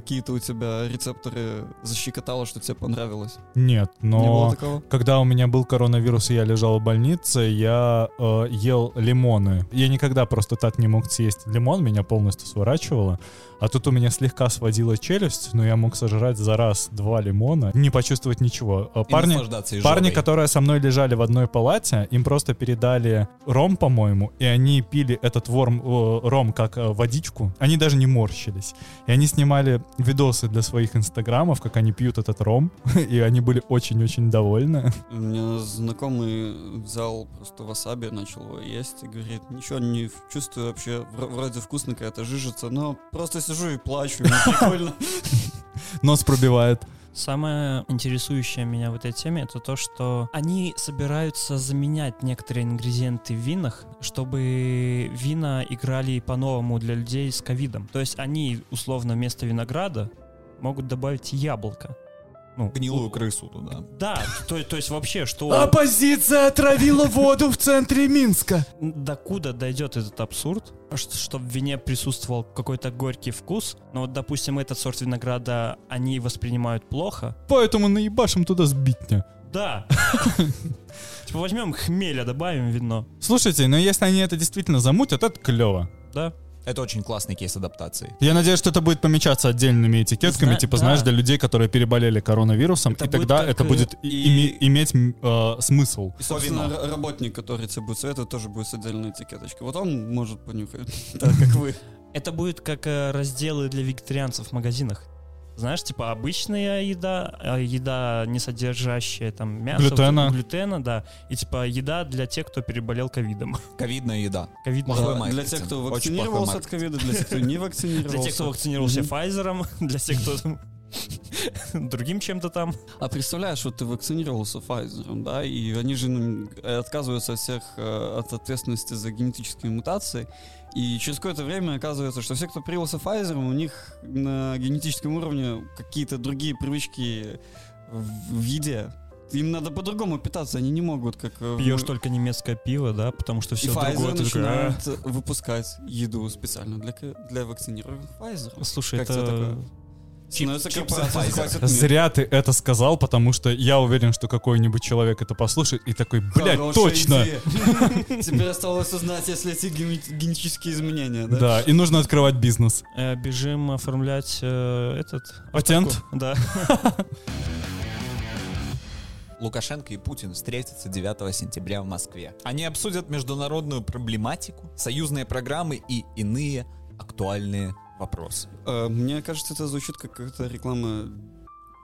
Speaker 3: какие-то у тебя рецепторы защекотала, что тебе понравилось.
Speaker 1: Нет, но...
Speaker 3: Не?
Speaker 1: Когда у меня был коронавирус и я лежал в больнице, я э, ел лимоны. Я никогда просто так не мог съесть лимон, меня полностью сворачивало. А тут у меня слегка сводила челюсть, но я мог сожрать за раз два лимона, не почувствовать ничего. Э,
Speaker 2: И
Speaker 1: Парни, парни, которые со мной лежали в одной палате, им просто передали ром, по-моему, и они пили этот ворм, э, ром как э, водичку. Они даже не морщились. И они снимали видосы для своих инстаграмов, как они пьют этот ром, и они были очень-очень довольны.
Speaker 3: У меня знакомый взял просто васаби, начал его есть и говорит, ничего не чувствую вообще, вр- вроде вкусно какая-то жижица, но просто сижу и плачу, мне прикольно.
Speaker 1: Нос пробивает.
Speaker 4: Самое интересующее меня в этой теме это то, что они собираются заменять некоторые ингредиенты в винах, чтобы вина играли по-новому для людей с ковидом. То есть они, условно, вместо винограда могут добавить яблоко. Ну,
Speaker 2: Гнилую крысу туда.
Speaker 4: Да, то, то есть вообще, что...
Speaker 1: Оппозиция отравила воду в центре Минска.
Speaker 4: Докуда дойдет этот абсурд, чтобы в вине присутствовал какой-то горький вкус, но вот, допустим, этот сорт винограда они воспринимают плохо,
Speaker 1: Поэтому наебашим туда сбитня.
Speaker 4: Да. Типа возьмем хмеля, добавим вино.
Speaker 1: Слушайте, но если они это действительно замутят, это клево.
Speaker 4: Да.
Speaker 2: Это очень классный кейс адаптации.
Speaker 1: Я надеюсь, что это будет помечаться отдельными этикетками,
Speaker 4: Зна-
Speaker 1: типа,
Speaker 4: да.
Speaker 1: знаешь, для людей, которые переболели коронавирусом,
Speaker 4: Это
Speaker 1: и тогда это будет и- име- иметь э, смысл.
Speaker 3: И, собственно,
Speaker 2: вино.
Speaker 3: р- работник, который тебе будет советовать, тоже будет с отдельной этикеточкой. Вот он может понюхать, так как вы.
Speaker 4: Это будет как э, разделы для вегетарианцев в магазинах. Знаешь, типа обычная еда, а еда, не содержащая там мясо,
Speaker 1: Глютена.
Speaker 4: глютена, да, и типа еда для тех, кто переболел ковидом.
Speaker 2: Ковидная еда.
Speaker 4: Ковид
Speaker 2: Плохой
Speaker 3: Да,
Speaker 2: маркетинг.
Speaker 3: Для тех, кто
Speaker 2: Очень
Speaker 3: вакцинировался от ковида, для тех, кто не вакцинировался.
Speaker 4: Для тех, кто вакцинировался. Pfizer, для тех, кто другим чем-то там.
Speaker 3: А представляешь, вот ты вакцинировался Pfizer, да, и они же ну, отказываются от всех э, от ответственности за генетические мутации. И через какое-то время оказывается, что все, кто привился Pfizer, у них на генетическом уровне какие-то другие привычки в, в еде. Им надо по-другому питаться, они не могут, как... э,
Speaker 4: Пьешь только немецкое пиво, да, потому что
Speaker 3: И
Speaker 4: все
Speaker 3: Pfizer
Speaker 4: другое. ты такой, «А».
Speaker 3: начинает выпускать еду специально для, для вакцинированных Pfizer.
Speaker 4: Слушай,
Speaker 3: Как
Speaker 4: это...
Speaker 2: Pfizer.
Speaker 3: захватит мир.
Speaker 1: Зря ты это сказал, потому что я уверен, что какой-нибудь человек это послушает и такой, блядь,
Speaker 3: Хорошая
Speaker 1: точно.
Speaker 3: Теперь осталось узнать, если эти ген- генетические изменения, да?
Speaker 1: Да, и нужно открывать бизнес.
Speaker 4: Э, бежим оформлять э, этот...
Speaker 1: Патент?
Speaker 4: Да.
Speaker 2: Лукашенко и Путин встретятся 9 сентября в Москве. Они обсудят международную проблематику, союзные программы и иные актуальные вопросы.
Speaker 3: Э, Мне кажется, это звучит как какая-то реклама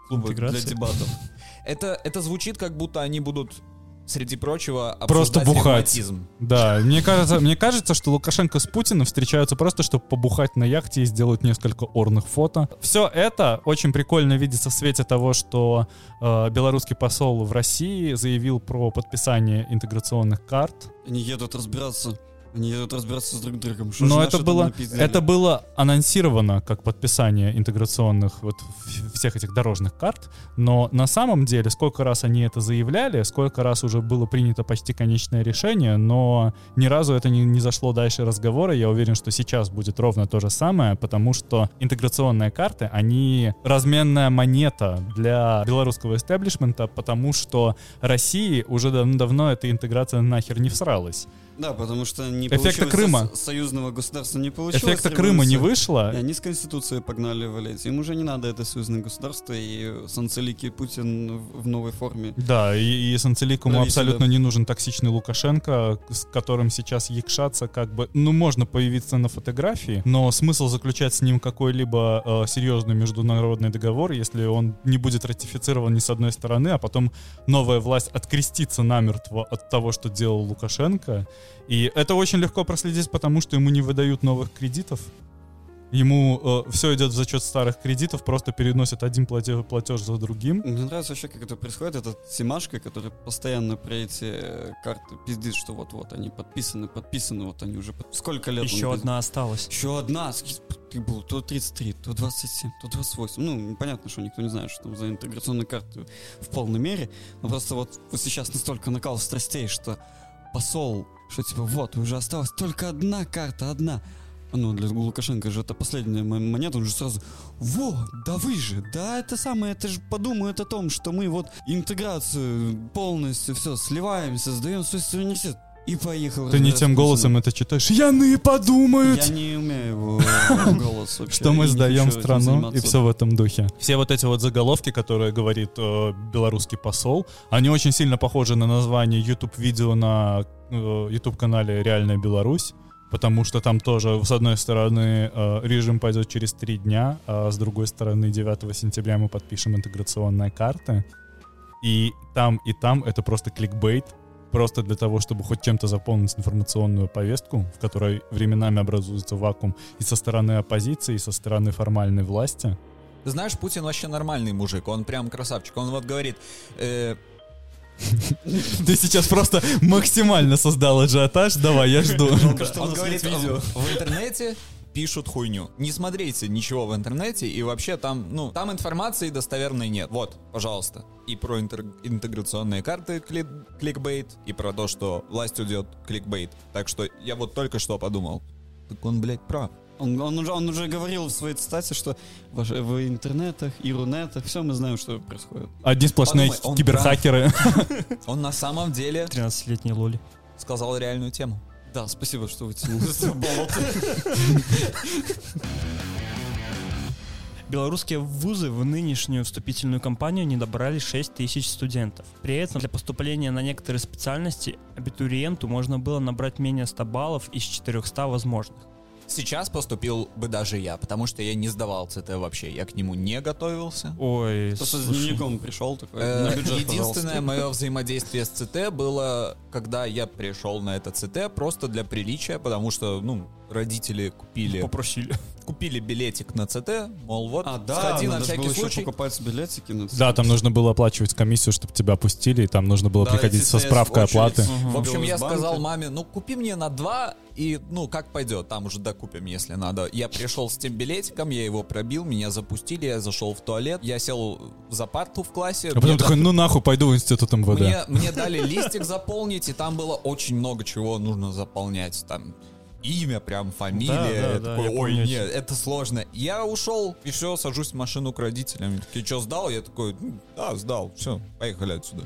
Speaker 3: клуба для дебатов.
Speaker 2: Это, это звучит, как будто они будут, среди прочего,
Speaker 1: Просто бухать.
Speaker 2: ревматизм.
Speaker 1: Да, мне кажется, мне кажется, что Лукашенко с Путиным встречаются просто, чтобы побухать на яхте и сделать несколько орных фото. Все это очень прикольно видится в свете того, что э, белорусский посол в России заявил про подписание интеграционных карт.
Speaker 3: Они едут разбираться Они идут разбираться с друг другом. Что
Speaker 1: Но это было, это было анонсировано как подписание интеграционных вот всех этих дорожных карт, но на самом деле сколько раз они это заявляли, сколько раз уже было принято почти конечное решение, но ни разу это не, не зашло дальше разговора. Я уверен, что сейчас будет ровно то же самое, потому что интеграционные карты, они разменная монета для белорусского истеблишмента, потому что России уже давно эта интеграция нахер не всралась.
Speaker 3: Да, потому что не
Speaker 1: Эффекта Крыма.
Speaker 3: со- союзного государства не получилось.
Speaker 1: Эффекта Крыма не
Speaker 3: революция.
Speaker 1: вышло,
Speaker 3: И они с Конституцией погнали валять. Им уже не надо это союзное государство и Санцелики Путин в в новой форме.
Speaker 1: Да, и, и Санцеликому
Speaker 3: Правителя.
Speaker 1: абсолютно не нужен токсичный Лукашенко, с которым сейчас якшаться как бы... Ну, можно появиться на фотографии, но смысл заключать с ним какой-либо э, серьезный международный договор, если он не будет ратифицирован ни с одной стороны, а потом новая власть открестится намертво от того, что делал Лукашенко. И это очень легко проследить, потому что ему не выдают новых кредитов. Ему все идет за счет старых кредитов, просто переносят один платеж, платеж за другим.
Speaker 3: Мне нравится вообще, как это происходит. Этот Симашка, который постоянно про эти э, карты пиздит, что вот-вот они подписаны, подписаны, вот они уже... под- Сколько лет? он
Speaker 4: Еще
Speaker 3: без-
Speaker 4: одна осталась.
Speaker 3: Еще одна. Ты был то 33, то 27, то 28. Ну, понятно, что никто не знает, что там за интеграционные карты в полной мере. Но просто вот, вот сейчас настолько накал страстей, что посол, что типа вот, уже осталась только одна карта, одна. Ну, для Лукашенко же это последняя монета, он же сразу, вот, да вы же, да это самое, это же подумают о том, что мы вот интеграцию полностью все сливаемся, сдаем свой суверенитет. И поехал.
Speaker 1: Ты не тем голосом это читаешь. Яны подумают!
Speaker 3: Я не умею его голос вообще.
Speaker 1: что мы сдаем страну, и все в этом духе. Все вот эти вот заголовки, которые говорит э, белорусский посол, они очень сильно похожи на название YouTube-видео на э, YouTube-канале «Реальная Беларусь», потому что там тоже, с одной стороны, э, режим пойдет через три дня, а с другой стороны, 9 сентября мы подпишем интеграционные карты. И там, и там это просто кликбейт, просто для того, чтобы хоть чем-то заполнить информационную повестку, в которой временами образуется вакуум и со стороны оппозиции, и со стороны формальной власти.
Speaker 2: Ты знаешь, Путин вообще нормальный мужик, он прям красавчик. Он вот говорит, э,
Speaker 1: Ты сейчас просто максимально создал ажиотаж, давай, я жду.
Speaker 2: он говорит, в в интернете пишут хуйню. Не смотрите ничего в интернете, и вообще там, ну, там информации достоверной нет. Вот, пожалуйста. И про интер- интеграционные карты кли- кликбейт, и про то, что власть уйдет кликбейт. Так что я вот только что подумал. Так он, блядь, прав.
Speaker 3: Он, он уже, он уже говорил в своей цитате, что в, в интернетах и рунетах все мы знаем, что происходит.
Speaker 1: Одни сплошные
Speaker 2: Подумай, он
Speaker 1: киберхакеры.
Speaker 2: Он на самом деле
Speaker 4: 13-летний Лоли.
Speaker 2: сказал реальную тему.
Speaker 3: Да, спасибо, что вытянул из болота.
Speaker 4: Белорусские вузы в нынешнюю вступительную кампанию не добрали 6 тысяч студентов. При этом для поступления на некоторые специальности абитуриенту можно было набрать менее 100 баллов из 400 возможных.
Speaker 2: Сейчас поступил бы даже я, потому что я не сдавал ЦТ вообще. Я к нему не готовился.
Speaker 4: Ой,
Speaker 3: Просто с дневником пришел такой,
Speaker 2: Э,
Speaker 3: на бюджет,
Speaker 2: Единственное
Speaker 3: пожалуйста.
Speaker 2: мое взаимодействие с ЦТ было, когда я пришел на это ЦТ просто для приличия, потому что, ну, родители купили,
Speaker 4: попросили.
Speaker 2: купили билетик на ЦТ, мол, вот,
Speaker 3: А, да,
Speaker 2: сходи на всякий
Speaker 3: было еще
Speaker 2: случай.
Speaker 3: покупать билетики. на
Speaker 1: Да, там нужно было оплачивать комиссию, чтобы тебя опустили, и там нужно было
Speaker 2: Да,
Speaker 1: приходить со справкой
Speaker 2: очередь.
Speaker 1: оплаты.
Speaker 2: В общем, я сказал маме, ну, купи мне на два, и, ну, как пойдет, там уже докупим, если надо. Я пришел с тем билетиком, я его пробил, меня запустили, я зашел в туалет, я сел за парту в классе.
Speaker 1: А потом такой, ну нахуй, пойду в институт МВД.
Speaker 2: Мне, мне дали листик заполнить, и там было очень много чего нужно заполнять. Там имя, прям фамилия.
Speaker 4: Да, да, да,
Speaker 2: такой,
Speaker 4: я
Speaker 2: ой,
Speaker 4: помню
Speaker 2: нет,
Speaker 4: эти.
Speaker 2: это сложно. Я ушел, и все, сажусь в машину к родителям. Такие, что, сдал? Я такой, «Ну, да, сдал, все, поехали отсюда.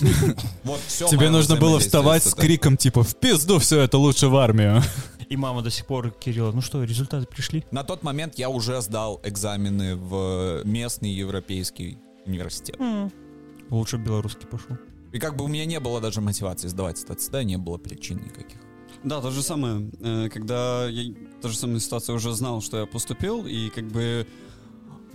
Speaker 2: Вот все.
Speaker 1: Тебе нужно было вставать с криком типа «В пизду все это лучше в армию».
Speaker 4: И мама до сих пор, Кирилл, ну что, результаты пришли?
Speaker 2: На тот момент я уже сдал экзамены в местный европейский университет.
Speaker 4: Лучше белорусский пошел.
Speaker 2: И как бы у меня не было даже мотивации сдавать статс не было причин никаких.
Speaker 3: Да, то же самое. э, Когда я та же самая ситуация уже знал, что я поступил, и как бы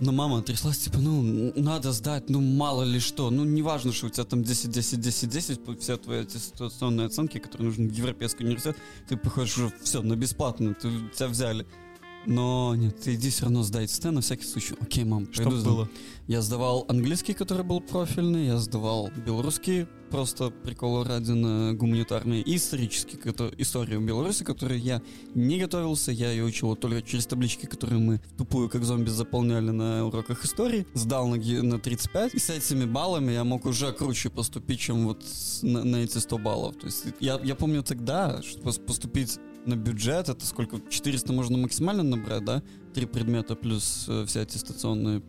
Speaker 3: но мама тряслась, типа, ну, надо сдать, ну, мало ли что. Ну, не важно, что у тебя там 10, 10, 10, 10, по- все твои аттестационные оценки, которые нужны в европейский университет, ты приходишь уже, все, на бесплатно, ты, тебя взяли. Но нет, иди все равно сдай СТ на всякий случай. Окей, мам,
Speaker 4: Что
Speaker 3: пойду
Speaker 4: было?
Speaker 3: Я сдавал английский, который был профильный, я сдавал белорусский, просто прикола ради на гуманитарный, и исторический, кото- историю Беларуси, которую я не готовился, я ее учил только через таблички, которые мы тупую как зомби заполняли на уроках истории, сдал на, на 35, и с этими баллами я мог уже круче поступить, чем вот на, на эти 100 баллов. То есть я, я помню тогда, что пос- поступить на бюджет, это сколько, 400 можно максимально набрать, да? Три предмета плюс э, все аттестационные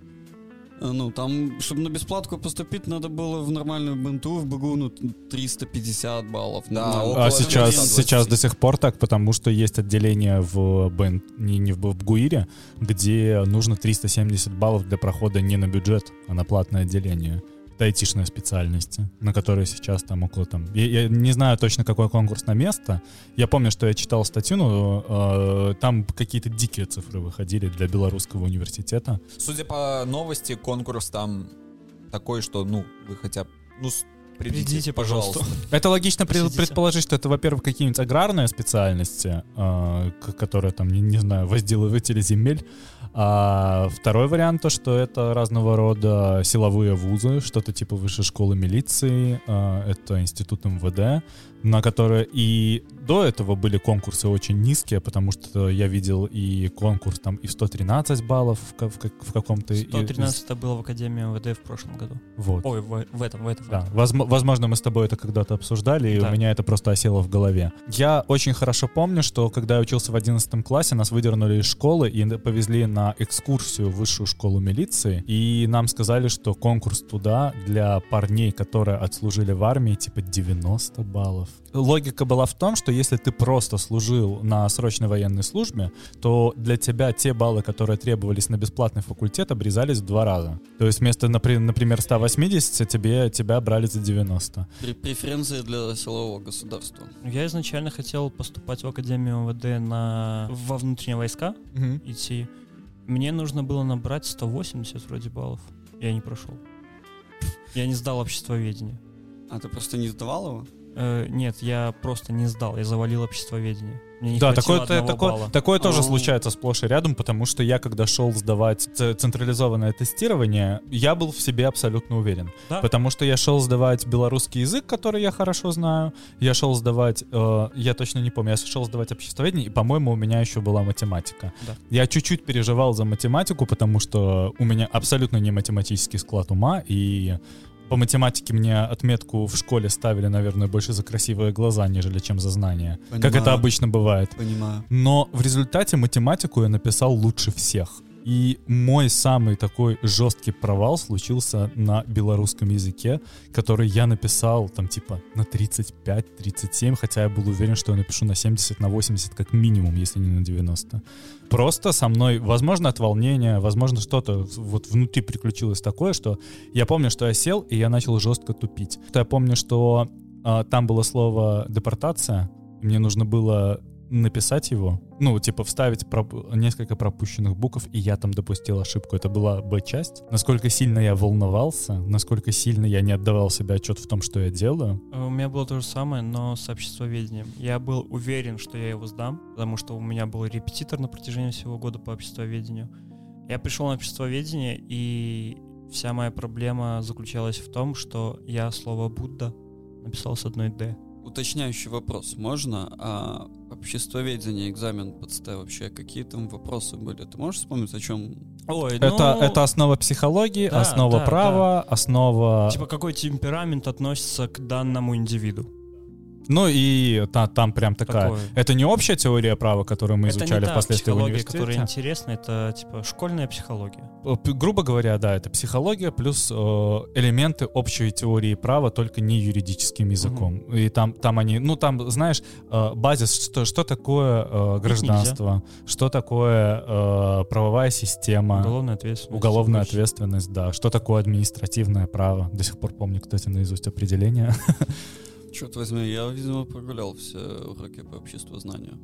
Speaker 3: Э, Ну, там, чтобы на бесплатку поступить, надо было в нормальную БНТУ, в БГУ, ну, 350 баллов.
Speaker 2: Да, около
Speaker 1: А сейчас,
Speaker 2: 920.
Speaker 1: сейчас до сих пор так, потому что есть отделение в БН, не, не в, в ГУИРе, где нужно 370 баллов для прохода не на бюджет, а на платное отделение. Это айтишные специальности, на которые сейчас там около там... Я, я не знаю точно, какое конкурсное место. Я помню, что я читал статью, но э, там какие-то дикие цифры выходили для белорусского университета.
Speaker 2: Судя по новости, конкурс там такой, что, ну, вы хотя бы, ну, придите,
Speaker 4: Придите, пожалуйста.
Speaker 1: Это логично
Speaker 4: Посидите.
Speaker 1: предположить, что это, во-первых, какие-нибудь аграрные специальности, э, которые там, не, не знаю, возделыватели земель. А второй вариант то, что это разного рода силовые вузы, что-то типа высшей школы милиции, э, это институт МВД, на которые и до этого были конкурсы очень низкие, потому что я видел и конкурс там и в 113 баллов в, в в каком-то... из-
Speaker 4: 113 это было в Академии МВД в прошлом году.
Speaker 1: Вот.
Speaker 4: Ой, в, в этом, в этом.
Speaker 1: Да, возм- возможно, мы с тобой это когда-то обсуждали, и
Speaker 4: Да.
Speaker 1: у меня это просто осело в голове. Я очень хорошо помню, что когда я учился в 11 классе, нас выдернули из школы и повезли на экскурсию в высшую школу милиции, и нам сказали, что конкурс туда для парней, которые отслужили в армии, типа 90 баллов. Логика была в том, что если ты просто служил на срочной военной службе, то для тебя те баллы, которые требовались на бесплатный факультет, обрезались в два раза. То есть вместо, напри- например, 180 тебе, тебя брали за 90.
Speaker 3: Пре- Преференции для силового государства.
Speaker 4: Я изначально хотел поступать в Академию МВД на... во внутренние войска идти. Мне нужно было набрать 180 вроде баллов. Я не прошел. Я не сдал обществоведение.
Speaker 3: А ты просто не сдавал его?
Speaker 4: Э, нет, я просто не сдал, я завалил обществоведение. Мне не
Speaker 1: да, такое,
Speaker 4: одного
Speaker 1: такое,
Speaker 4: балла.
Speaker 1: такое тоже
Speaker 3: А.
Speaker 1: случается сплошь и рядом, потому что я, когда шел сдавать ц- централизованное тестирование, я был в себе абсолютно уверен.
Speaker 4: Да?
Speaker 1: Потому что я шел сдавать белорусский язык, который я хорошо знаю. Я шел сдавать, э, я точно не помню, я шел сдавать обществоведение, и, по-моему, у меня еще была математика.
Speaker 4: Да.
Speaker 1: Я чуть-чуть переживал за математику, потому что у меня абсолютно не математический склад ума, и по математике мне отметку в школе ставили, наверное, больше за красивые глаза, нежели чем за знания. Как
Speaker 3: Понимаю.
Speaker 1: это обычно бывает.
Speaker 3: Понимаю.
Speaker 1: Но в результате математику я написал лучше всех. И мой самый такой жесткий провал случился на белорусском языке, который я написал там типа на 35-37, хотя я был уверен, что я напишу на 70, на 80 как минимум, если не на 90. Просто со мной, возможно, от волнения, возможно, что-то вот внутри приключилось такое, что я помню, что я сел, и я начал жестко тупить. Я помню, что а, там было слово депортация, мне нужно было написать его, ну, типа вставить проп- несколько пропущенных букв, и я там допустил ошибку. Это была Б-часть. Насколько сильно я волновался, насколько сильно я не отдавал себе отчет в том, что я делаю.
Speaker 4: Э, У меня было то же самое, но с обществоведением. Я был уверен, что я его сдам, потому что у меня был репетитор на протяжении всего года по обществоведению. Я пришел на обществоведение, и вся моя проблема заключалась в том, что я слово «Будда» написал с одной «Д».
Speaker 3: Уточняющий вопрос можно? А обществоведение, экзамен под СТ вообще, какие там вопросы были? Ты можешь вспомнить, о чем?
Speaker 4: Ой,
Speaker 1: Это, это основа психологии,
Speaker 4: да,
Speaker 1: основа
Speaker 4: да,
Speaker 1: права, основа...
Speaker 4: Типа какой темперамент относится к данному индивиду?
Speaker 1: Ну и та- там прям такая...
Speaker 4: Такое.
Speaker 1: Это не общая теория права, которую мы
Speaker 4: это не
Speaker 1: изучали
Speaker 4: та
Speaker 1: впоследствии в университете.
Speaker 4: которая интересна, это типа школьная психология.
Speaker 1: Э, Грубо говоря, да, это психология плюс э, элементы общей теории права, только не юридическим языком. И там, там они, ну там, знаешь, э, базис, что, что такое э, гражданство, что такое э, правовая система,
Speaker 4: Уголовная ответственность.
Speaker 1: уголовная ответственность, да, что такое административное право. До сих пор помню, кстати, наизусть определение.
Speaker 3: Черт возьми, я, видимо, прогулял все уроки по обществу знания.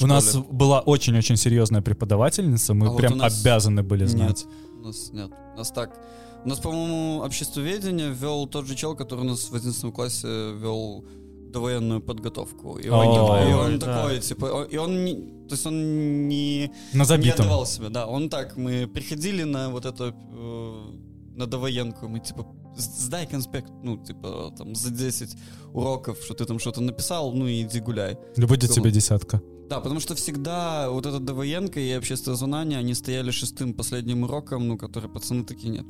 Speaker 1: У нас была очень-очень серьезная преподавательница, мы
Speaker 3: А вот
Speaker 1: прям
Speaker 3: у нас-
Speaker 1: обязаны были знать.
Speaker 3: Нет, у нас нет. У нас так. У нас, по-моему, обществоведение вел тот же чел, который у нас в 11 классе вел довоенную подготовку. И
Speaker 1: О,
Speaker 3: он, и он
Speaker 4: да.
Speaker 3: такой, типа, он- и он не, то есть он не,
Speaker 1: На
Speaker 3: не
Speaker 1: забитом.
Speaker 3: отдавал себя, да. Он так, мы приходили на вот это, э, на довоенку, мы типа, «С- сдай конспект, ну, типа, там, за 10 уроков, что ты там что-то написал, ну, и иди гуляй.
Speaker 1: Да будет тебе десятка.
Speaker 3: Да, потому что всегда вот эта довоенка и общественное знание, они стояли шестым последним уроком, ну, который пацаны такие, нет.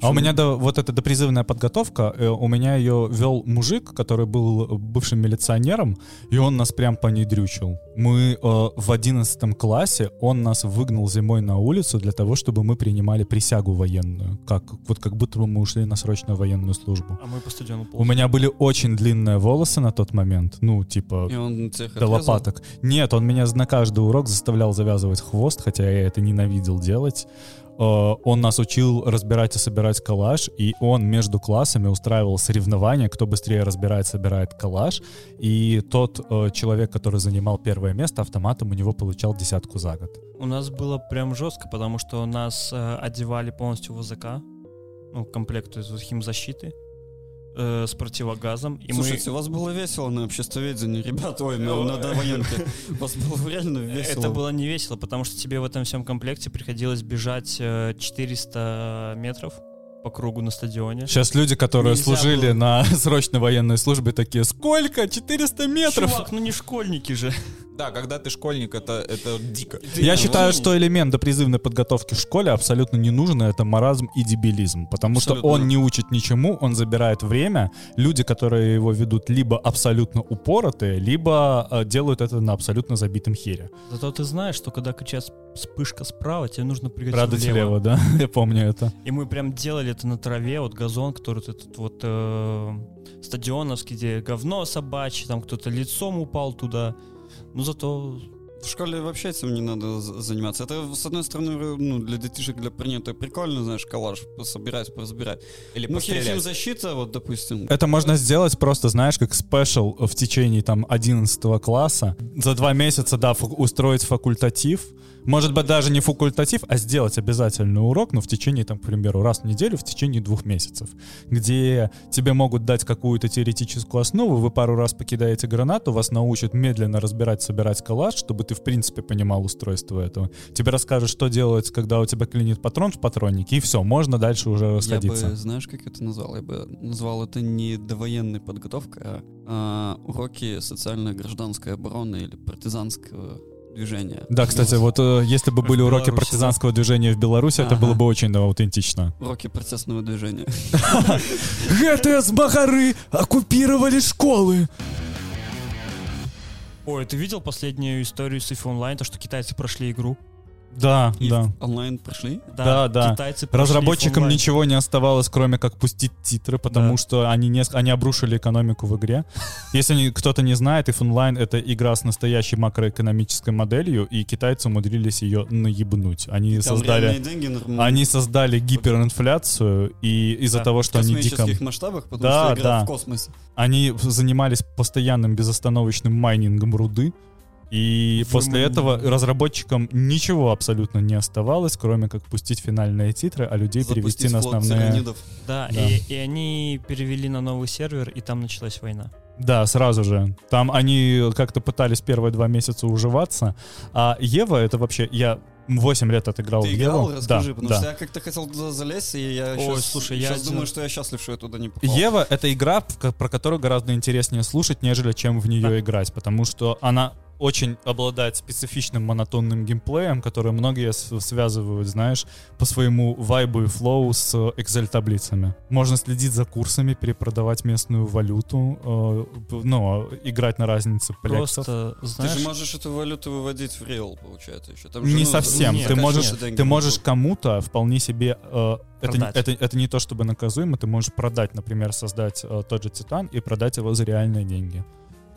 Speaker 1: А у меня до, вот эта допризывная подготовка, э, у меня ее вел мужик, который был бывшим милиционером, и он нас прям по ней дрючил. Мы э, в одиннадцатом классе, он нас выгнал зимой на улицу для того, чтобы мы принимали присягу военную. Как, вот как будто бы мы ушли на срочную военную службу.
Speaker 4: А мы по стадиону
Speaker 1: У меня были очень длинные волосы на тот момент, ну, типа,
Speaker 3: И он
Speaker 1: до
Speaker 3: отрезал.
Speaker 1: лопаток. Нет, он меня на каждый урок заставлял завязывать хвост, хотя я это ненавидел делать. Э, Он нас учил разбирать и собирать коллаж, и он между классами устраивал соревнования, кто быстрее разбирает, собирает коллаж. И тот э, человек, который занимал первое место, автоматом у него получал десятку за год.
Speaker 4: У нас было прям жестко, потому что нас э, одевали полностью в ВЗК, ну, комплект из химзащиты э, с противогазом. И
Speaker 3: Слушайте, у вас было весело на обществоведении, ребят, ой, на, на довоенке. У вас было реально
Speaker 4: мы...
Speaker 3: весело.
Speaker 4: Это было не весело, потому что тебе в этом всем комплекте приходилось бежать э, 400 метров по кругу на стадионе.
Speaker 1: Сейчас люди, которые
Speaker 3: Нельзя
Speaker 1: служили
Speaker 3: было.
Speaker 1: на срочной военной службе, такие, сколько? 400 метров?
Speaker 4: Чувак, ну не школьники же.
Speaker 2: Да, когда ты школьник, это, это дико.
Speaker 1: Я
Speaker 4: Ну,
Speaker 1: считаю, что элемент допризывной подготовки в школе абсолютно не нужен, и это маразм и дебилизм, потому что
Speaker 3: Абсолютно.
Speaker 1: он не учит ничему, он забирает время. Люди, которые его ведут, либо абсолютно упоротые, либо э, делают это на абсолютно забитом хере.
Speaker 4: Зато ты знаешь, что когда кричат вспышка справа, тебе нужно прыгать
Speaker 1: Радость
Speaker 4: влево.
Speaker 1: слева, да? Я помню это.
Speaker 4: И мы прям делали это на траве, вот газон, который вот этот вот э, стадионовский, где говно собачье, там кто-то лицом упал туда. Ну зато
Speaker 3: В школе вообще этим не надо заниматься. Это, с одной стороны, ну, для детишек, для принятия прикольно, знаешь, коллаж пособирать, поразбирать.
Speaker 2: Или
Speaker 3: Ну,
Speaker 2: пострелять.
Speaker 3: защита, вот, допустим.
Speaker 1: Это можно сделать просто, знаешь, как спешл в течение там 11 класса. За два месяца, да, устроить факультатив. Может быть, даже не факультатив, а сделать обязательный урок, но в течение, там, к примеру, раз в неделю в течение двух месяцев, где тебе могут дать какую-то теоретическую основу, вы пару раз покидаете гранату, вас научат медленно разбирать, собирать коллаж, чтобы ты, в принципе, понимал устройство этого. Тебе расскажут, что делать, когда у тебя клинит патрон в патроннике, и все, можно дальше уже
Speaker 3: Я
Speaker 1: расходиться.
Speaker 3: бы, знаешь, как это назвал? Я бы назвал это не довоенной подготовкой, а, а, уроки социально-гражданской обороны или партизанского движения.
Speaker 1: Да, кстати, вот э, если бы были уроки
Speaker 4: Беларуси,
Speaker 1: партизанского движения в Беларуси, это было бы очень да, аутентично.
Speaker 3: Уроки процессного движения.
Speaker 1: ГТС Бахары оккупировали школы.
Speaker 4: Ой, ты видел последнюю историю с Online, то, что китайцы прошли игру?
Speaker 1: Да,
Speaker 3: И
Speaker 1: да.
Speaker 3: в онлайн прошли?
Speaker 1: Да, да.
Speaker 4: Китайцы прошли
Speaker 1: Разработчикам ничего не оставалось, кроме как пустить титры, потому
Speaker 4: Да.
Speaker 1: что они, не, они обрушили экономику в игре. Если кто-то не знает, if Online — это игра с настоящей макроэкономической моделью, и китайцы умудрились ее наебнуть. Они
Speaker 3: Там
Speaker 1: создали...
Speaker 3: деньги нормально.
Speaker 1: Они создали гиперинфляцию, и из-за
Speaker 4: Да,
Speaker 1: того, что
Speaker 3: в
Speaker 1: они дико...
Speaker 3: космических масштабах, потому
Speaker 1: Да,
Speaker 3: что игра
Speaker 1: да.
Speaker 3: в космосе.
Speaker 1: Они занимались постоянным безостановочным майнингом руды. И
Speaker 4: Выманили.
Speaker 1: после этого разработчикам ничего абсолютно не оставалось, кроме как пустить финальные титры, а людей перевести
Speaker 3: Запустить
Speaker 1: на
Speaker 3: флот
Speaker 1: основные...
Speaker 4: Да,
Speaker 1: Да.
Speaker 4: И, и они перевели на новый сервер, и там началась война.
Speaker 1: Да, сразу же. Там они как-то пытались первые два месяца уживаться. А Ева, это вообще... Я 8 лет отыграл
Speaker 3: Ты
Speaker 1: в
Speaker 3: играл?
Speaker 1: Еву.
Speaker 3: Расскажи,
Speaker 1: да,
Speaker 3: потому
Speaker 1: да.
Speaker 3: что я как-то хотел туда залезть, и я
Speaker 4: Ой,
Speaker 3: сейчас,
Speaker 4: слушай, я один-
Speaker 3: думаю, что я счастлив, что я туда не попал.
Speaker 1: Ева — это игра, про которую гораздо интереснее слушать, нежели чем в нее играть, потому что она очень обладает специфичным монотонным геймплеем, который многие связывают, знаешь, по своему вайбу и флоу с Excel-таблицами. Можно следить за курсами, перепродавать местную валюту, э, ну, играть на разнице плексов.
Speaker 4: Просто,
Speaker 3: Ты
Speaker 4: знаешь,
Speaker 3: же можешь эту валюту выводить в реал, получается, еще. Там же,
Speaker 1: Не
Speaker 3: ну,
Speaker 1: совсем.
Speaker 4: нет,
Speaker 1: ты можешь,
Speaker 3: деньги
Speaker 1: ты можешь кому-то вполне себе э, это, это, это не то чтобы наказуемо, ты можешь продать, например, создать э, тот же Титан и продать его за реальные деньги.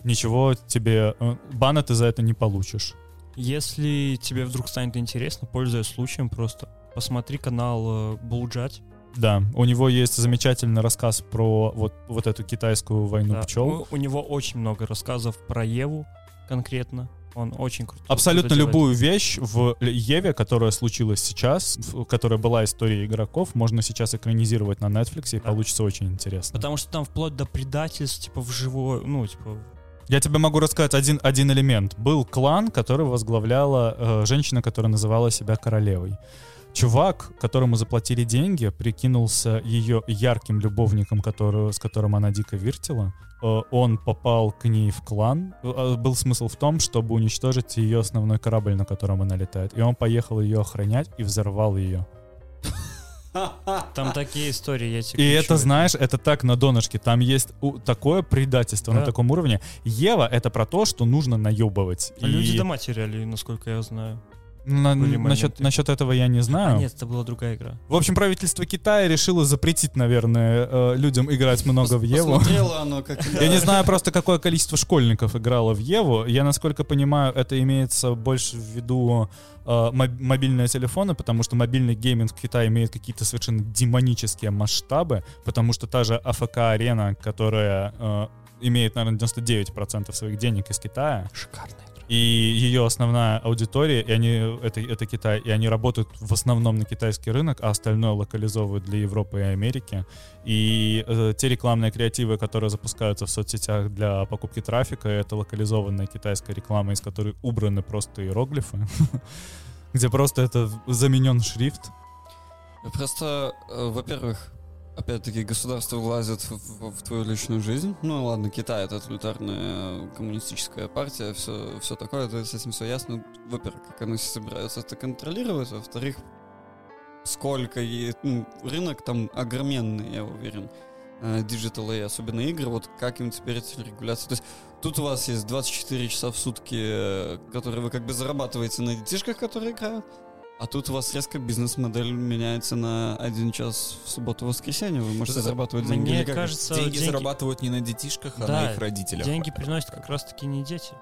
Speaker 1: Ничего тебе э, бана ты за это не получишь.
Speaker 4: если тебе вдруг станет интересно, пользуясь случаем, просто посмотри канал э, Булджать.
Speaker 1: Да, у него есть замечательный рассказ про вот, вот эту китайскую войну
Speaker 4: Да.
Speaker 1: пчел.
Speaker 4: У, у него очень много рассказов про Еву конкретно. Он очень крутой.
Speaker 1: Абсолютно
Speaker 4: делает.
Speaker 1: любую вещь в Еве, которая случилась сейчас, в- которая была историей игроков, можно сейчас экранизировать на Netflix, и
Speaker 4: Да.
Speaker 1: получится очень интересно.
Speaker 4: Потому что там вплоть до предательств, типа, в живое, ну, типа,
Speaker 1: Я тебе могу рассказать один, один элемент. Был клан, который возглавляла э, женщина, которая называла себя королевой. Чувак, которому заплатили деньги, прикинулся ее ярким любовником, которого, с которым она дико вертела. Э, Он попал к ней в клан. Э, Был смысл в том, чтобы уничтожить ее основной корабль, на котором она летает. И он поехал ее охранять и взорвал ее.
Speaker 4: Там такие истории, я тебе
Speaker 1: И это, знаешь, это так на донышке. Там есть у- такое предательство на таком уровне. Ева — это про то, что нужно наебывать.
Speaker 4: А Люди
Speaker 1: И-
Speaker 4: дома теряли, насколько я знаю.
Speaker 1: На- насчет, насчет этого я не знаю.
Speaker 4: А нет, это была другая игра.
Speaker 1: В общем, правительство Китая решило запретить, наверное, э, людям играть много в Еву.
Speaker 3: Оно как...
Speaker 1: Я не знаю просто, какое количество школьников играло в Еву. Я, насколько понимаю, это имеется больше в виду э, моб- мобильные телефоны, потому что мобильный гейминг в Китае имеет какие-то совершенно демонические масштабы, потому что та же АФК-арена, которая э, имеет, наверное, 99% своих денег из Китая,
Speaker 4: Шикарная.
Speaker 1: И ее основная аудитория, и они, это, это Китай, и они работают в основном на китайский рынок, а остальное локализовывают для Европы и Америки. И э, те рекламные креативы, которые запускаются в соцсетях для покупки трафика, это локализованная китайская реклама, из которой убраны просто иероглифы, где просто это заменен шрифт.
Speaker 3: Просто, э, во-первых, опять-таки государство влазит в, в- твою личную жизнь. Ну ладно, Китай это тоталитарная коммунистическая партия, все, все такое, это с этим все ясно. Во-первых, как они собираются это контролировать, во-вторых, сколько и, ну, рынок там огроменный, я уверен. э, Digital и особенно игры, вот как им теперь эти регуляции. То есть тут у вас есть 24 часа в сутки, э, которые вы как бы зарабатываете на детишках, которые играют, а тут у вас резко бизнес-модель меняется на один час в субботу-воскресенье. Вы можете
Speaker 2: Это-
Speaker 3: зарабатывать
Speaker 4: мне
Speaker 3: деньги. как?
Speaker 4: кажется,
Speaker 2: деньги,
Speaker 4: деньги-
Speaker 2: зарабатывают не на детишках, а
Speaker 4: Да,
Speaker 2: на их родителях.
Speaker 4: Деньги приносят как раз-таки не дети.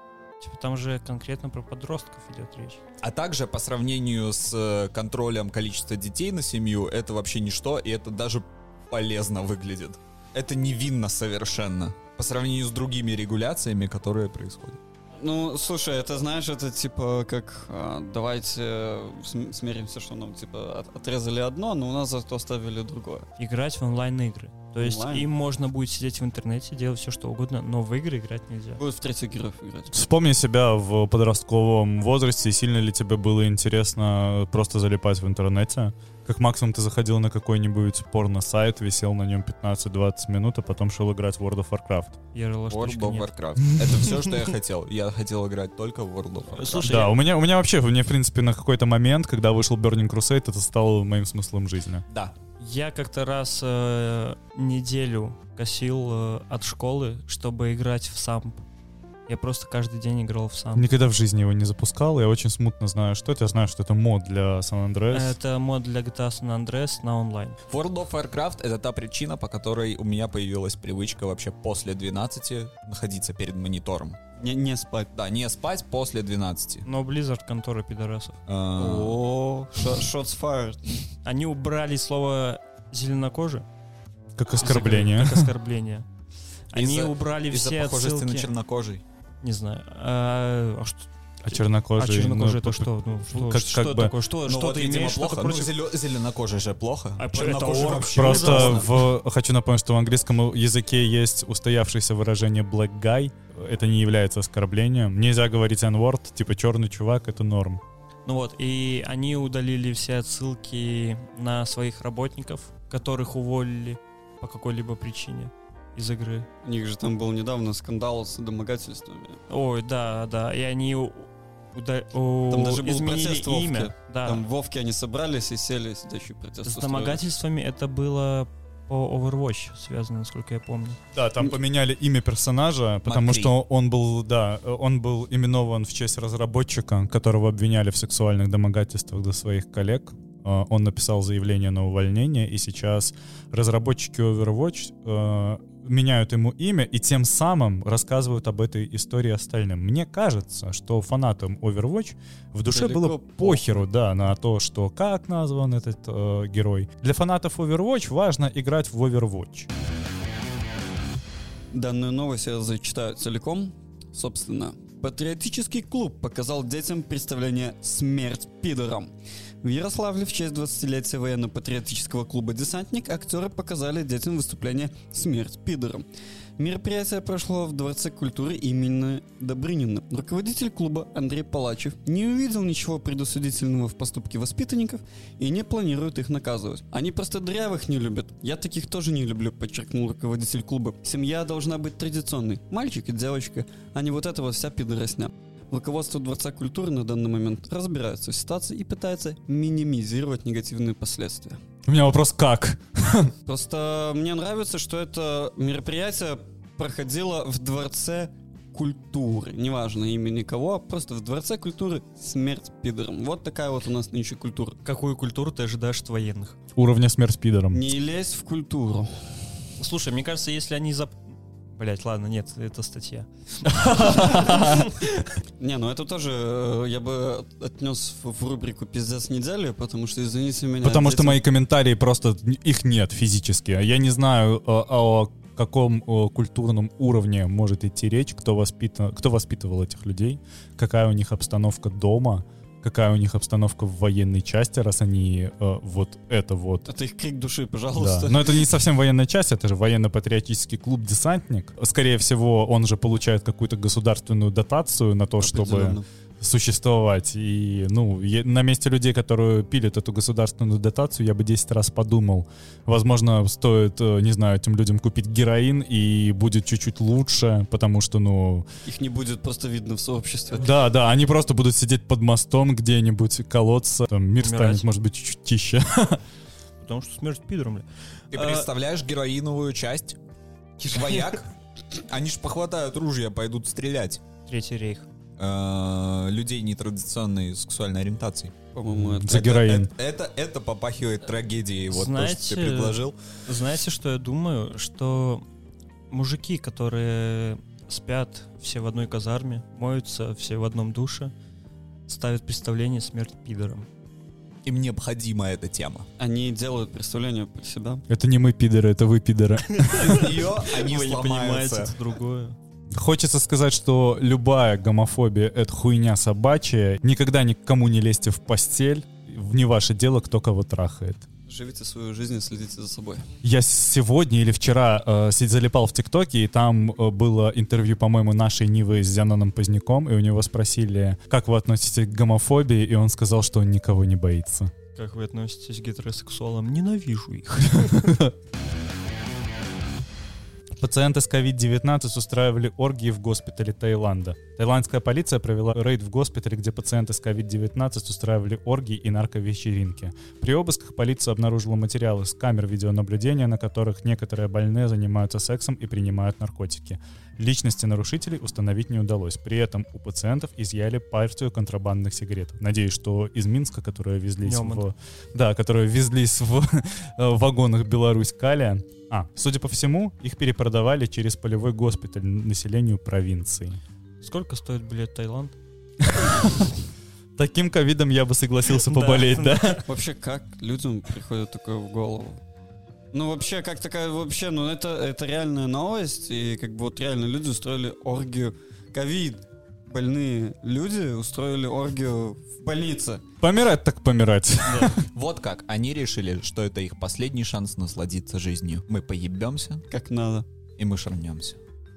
Speaker 4: Типа там же конкретно про подростков идет речь.
Speaker 2: А также по сравнению с э, контролем количества детей на семью, это вообще ничто, и это даже полезно выглядит. Это невинно совершенно. По сравнению с другими регуляциями, которые происходят.
Speaker 3: Ну, слушай, это знаешь, это типа как а, давайте э, см- смиримся, что нам типа от- отрезали одно, но у нас зато оставили другое.
Speaker 4: Играть в онлайн-игры. То есть
Speaker 3: Онлайн?
Speaker 4: им можно будет сидеть в интернете, делать все что угодно, но в игры играть нельзя.
Speaker 3: Будет в третий героев играть.
Speaker 1: Вспомни себя в подростковом возрасте, сильно ли тебе было интересно просто залипать в интернете. Как максимум ты заходил на какой-нибудь порно-сайт, висел на нем 15-20 минут, а потом шел играть в World of Warcraft.
Speaker 4: Ярла
Speaker 2: World
Speaker 4: штучка
Speaker 2: of
Speaker 4: нет.
Speaker 2: Warcraft. Это все, что я хотел. Я хотел играть только в World of Warcraft.
Speaker 4: Слушай,
Speaker 1: Да,
Speaker 4: я-
Speaker 1: у меня, у меня вообще, мне, в принципе, на какой-то момент, когда вышел Burning Crusade, это стало моим смыслом жизни.
Speaker 2: Да.
Speaker 4: Я как-то раз э, неделю косил э, от школы, чтобы играть в самп. Я просто каждый день играл в самп.
Speaker 1: Никогда в жизни его не запускал, я очень смутно знаю, что это. Я знаю, что это мод для San Andreas.
Speaker 4: Это мод для GTA San Andreas на онлайн.
Speaker 2: World of Warcraft — это та причина, по которой у меня появилась привычка вообще после 12 находиться перед монитором.
Speaker 3: Не, не спать.
Speaker 2: Да, не спать после 12.
Speaker 4: Но Blizzard контора пидорасов.
Speaker 2: А,
Speaker 3: О, shots fired.
Speaker 4: Они убрали слово зеленокожий.
Speaker 1: как оскорбление.
Speaker 4: Как оскорбление. Они
Speaker 2: Из-за-
Speaker 4: убрали
Speaker 2: Из-за
Speaker 4: все
Speaker 2: похожести на
Speaker 4: отсылки.
Speaker 2: чернокожий.
Speaker 4: Не знаю. А, а что?
Speaker 1: А чернокожий...
Speaker 4: а чернокожий
Speaker 1: ну,
Speaker 4: это что? Ну, что,
Speaker 1: как-
Speaker 4: что
Speaker 1: как бы-
Speaker 4: такое? Что,
Speaker 2: Ну
Speaker 4: что
Speaker 2: вот,
Speaker 4: ты имеешь что-то
Speaker 2: плохо. Ну,
Speaker 4: против?
Speaker 2: зелё- зеленокожий же плохо.
Speaker 4: А орк.
Speaker 2: вообще
Speaker 1: Просто
Speaker 2: ужасно.
Speaker 1: в, хочу напомнить, что в английском языке есть устоявшееся выражение black guy. Это не является оскорблением. Нельзя говорить n-word, типа черный чувак, это норм.
Speaker 4: Ну вот, и они удалили все отсылки на своих работников, которых уволили по какой-либо причине из игры.
Speaker 3: У них же там был недавно скандал с домогательствами.
Speaker 4: Ой, да, да, и они у- уда-
Speaker 3: Там даже был
Speaker 4: изменили
Speaker 3: протест в Вовке.
Speaker 4: имя. Да.
Speaker 3: Там в Вовке они собрались и сели сидящий протест.
Speaker 4: С
Speaker 3: устроили.
Speaker 4: домогательствами это было по Overwatch связано, насколько я помню.
Speaker 1: Да, там поменяли имя персонажа, потому
Speaker 2: Макри.
Speaker 1: что он был, да, он был именован в честь разработчика, которого обвиняли в сексуальных домогательствах до своих коллег. Э, Он написал заявление на увольнение, и сейчас разработчики Overwatch э, меняют ему имя и тем самым рассказывают об этой истории остальным. Мне кажется, что фанатам Overwatch в душе
Speaker 3: Далеко
Speaker 1: было похеру, да, на то, что как назван этот э, герой. Для фанатов Overwatch важно играть в Overwatch.
Speaker 3: Данную новость я зачитаю целиком. Собственно, Патриотический клуб показал детям представление «Смерть пидорам». В Ярославле в честь 20-летия военно-патриотического клуба «Десантник» актеры показали детям выступление «Смерть пидорам». Мероприятие прошло в Дворце культуры имени Добрынина. Руководитель клуба Андрей Палачев не увидел ничего предусудительного в поступке воспитанников и не планирует их наказывать. Они просто дрявых не любят. Я таких тоже не люблю, подчеркнул руководитель клуба. Семья должна быть традиционной. Мальчик и девочка, а не вот эта вот вся пидоросня. Руководство Дворца культуры на данный момент разбирается в ситуации и пытается минимизировать негативные последствия.
Speaker 1: У меня вопрос как?
Speaker 3: Просто мне нравится, что это мероприятие проходило в Дворце культуры. Неважно имени кого, а просто в Дворце культуры смерть пидорам. Вот такая вот у нас нынче культура.
Speaker 4: Какую культуру ты ожидаешь от военных?
Speaker 1: Уровня смерть пидором.
Speaker 3: Не лезь в культуру.
Speaker 4: Слушай, мне кажется, если они зап... Блять, ладно, нет, это статья.
Speaker 3: Не, ну это тоже э, я бы отнес в рубрику «Пиздец недели», потому что, извините меня...
Speaker 1: Потому что мои комментарии просто, их нет физически. А Я не знаю, э, о каком культурном уровне может идти речь, кто, воспитан, кто воспитывал этих людей, какая у них обстановка дома, какая у них обстановка в военной части, раз они э, вот это вот
Speaker 3: Это их крик души,
Speaker 1: Да.
Speaker 3: пожалуйста.
Speaker 1: Но это не совсем военная часть, это же военно-патриотический клуб «Десантник». Скорее всего, он же получает какую-то государственную дотацию на то, чтобы. Существовать. И, ну, е- на месте людей, которые пилят эту государственную дотацию, я бы 10 раз подумал. Возможно, стоит, э, не знаю, этим людям купить героин, и будет чуть-чуть лучше, потому что, ну...
Speaker 3: Их не будет просто видно в сообществе.
Speaker 1: Да, да, они просто будут сидеть под мостом где-нибудь, колоться, там, мир
Speaker 4: Умирать.
Speaker 1: станет, может быть, чуть-чуть тише.
Speaker 4: Потому что смерть пидором, бля.
Speaker 2: Ты
Speaker 4: А-
Speaker 2: представляешь героиновую часть? Вояк? Они ж похватают ружья, пойдут стрелять.
Speaker 4: Третий рейх.
Speaker 2: Э, Людей нетрадиционной сексуальной ориентации.
Speaker 3: По-моему, это...
Speaker 1: За героин.
Speaker 2: Это, это, это попахивает трагедией, вот то, что
Speaker 4: Знаете,
Speaker 2: ты предложил.
Speaker 4: Знаете, что я думаю? Что мужики, которые спят все в одной казарме, моются все в одном душе, ставят представление «Смерть пидорам».
Speaker 2: Им необходима эта тема.
Speaker 3: Они делают представление про себя.
Speaker 1: Это не мы пидоры, это вы пидоры.
Speaker 2: Из нее они
Speaker 4: Вы не понимаете,
Speaker 2: сломаются.
Speaker 4: это другое.
Speaker 1: Хочется сказать, что любая гомофобия — это хуйня собачья. Никогда никому не лезьте в постель. Не ваше дело, кто кого трахает.
Speaker 3: Живите свою жизнь и следите за собой.
Speaker 1: Я сегодня или вчера э, залипал в ТикТоке, и там э, было интервью, по-моему, нашей Нивы с Зяноном Поздняком, и у него спросили, как вы относитесь к гомофобии, и он сказал, что он никого не боится.
Speaker 4: Как вы относитесь к гетеросексуалам? Ненавижу их.
Speaker 1: Пациенты с COVID-19 устраивали оргии в госпитале Таиланда. Таиландская полиция провела рейд в госпитале, где пациенты с COVID-19 устраивали оргии и нарковечеринки. При обысках полиция обнаружила материалы с камер видеонаблюдения, на которых некоторые больные занимаются сексом и принимают наркотики. Личности нарушителей установить не удалось. При этом у пациентов изъяли партию контрабандных сигарет. Надеюсь, что из Минска, которые везлись
Speaker 4: Неман.
Speaker 1: в... Да, которые везлись в в вагонах Беларусь-Калия, а, судя по всему, их перепродавали через полевой госпиталь населению провинции.
Speaker 4: Сколько стоит билет в Таиланд?
Speaker 1: Таким ковидом я бы согласился поболеть, да?
Speaker 3: Вообще, как людям приходит такое в голову? Ну, вообще, как такая, вообще, ну, это, это реальная новость, и как бы вот реально люди устроили оргию. Ковид. Больные люди устроили оргию в больнице.
Speaker 1: Помирать так помирать.
Speaker 2: Вот как. Они решили, что это их последний шанс насладиться жизнью. Мы поебемся,
Speaker 3: Как надо.
Speaker 2: и мы шарнемся.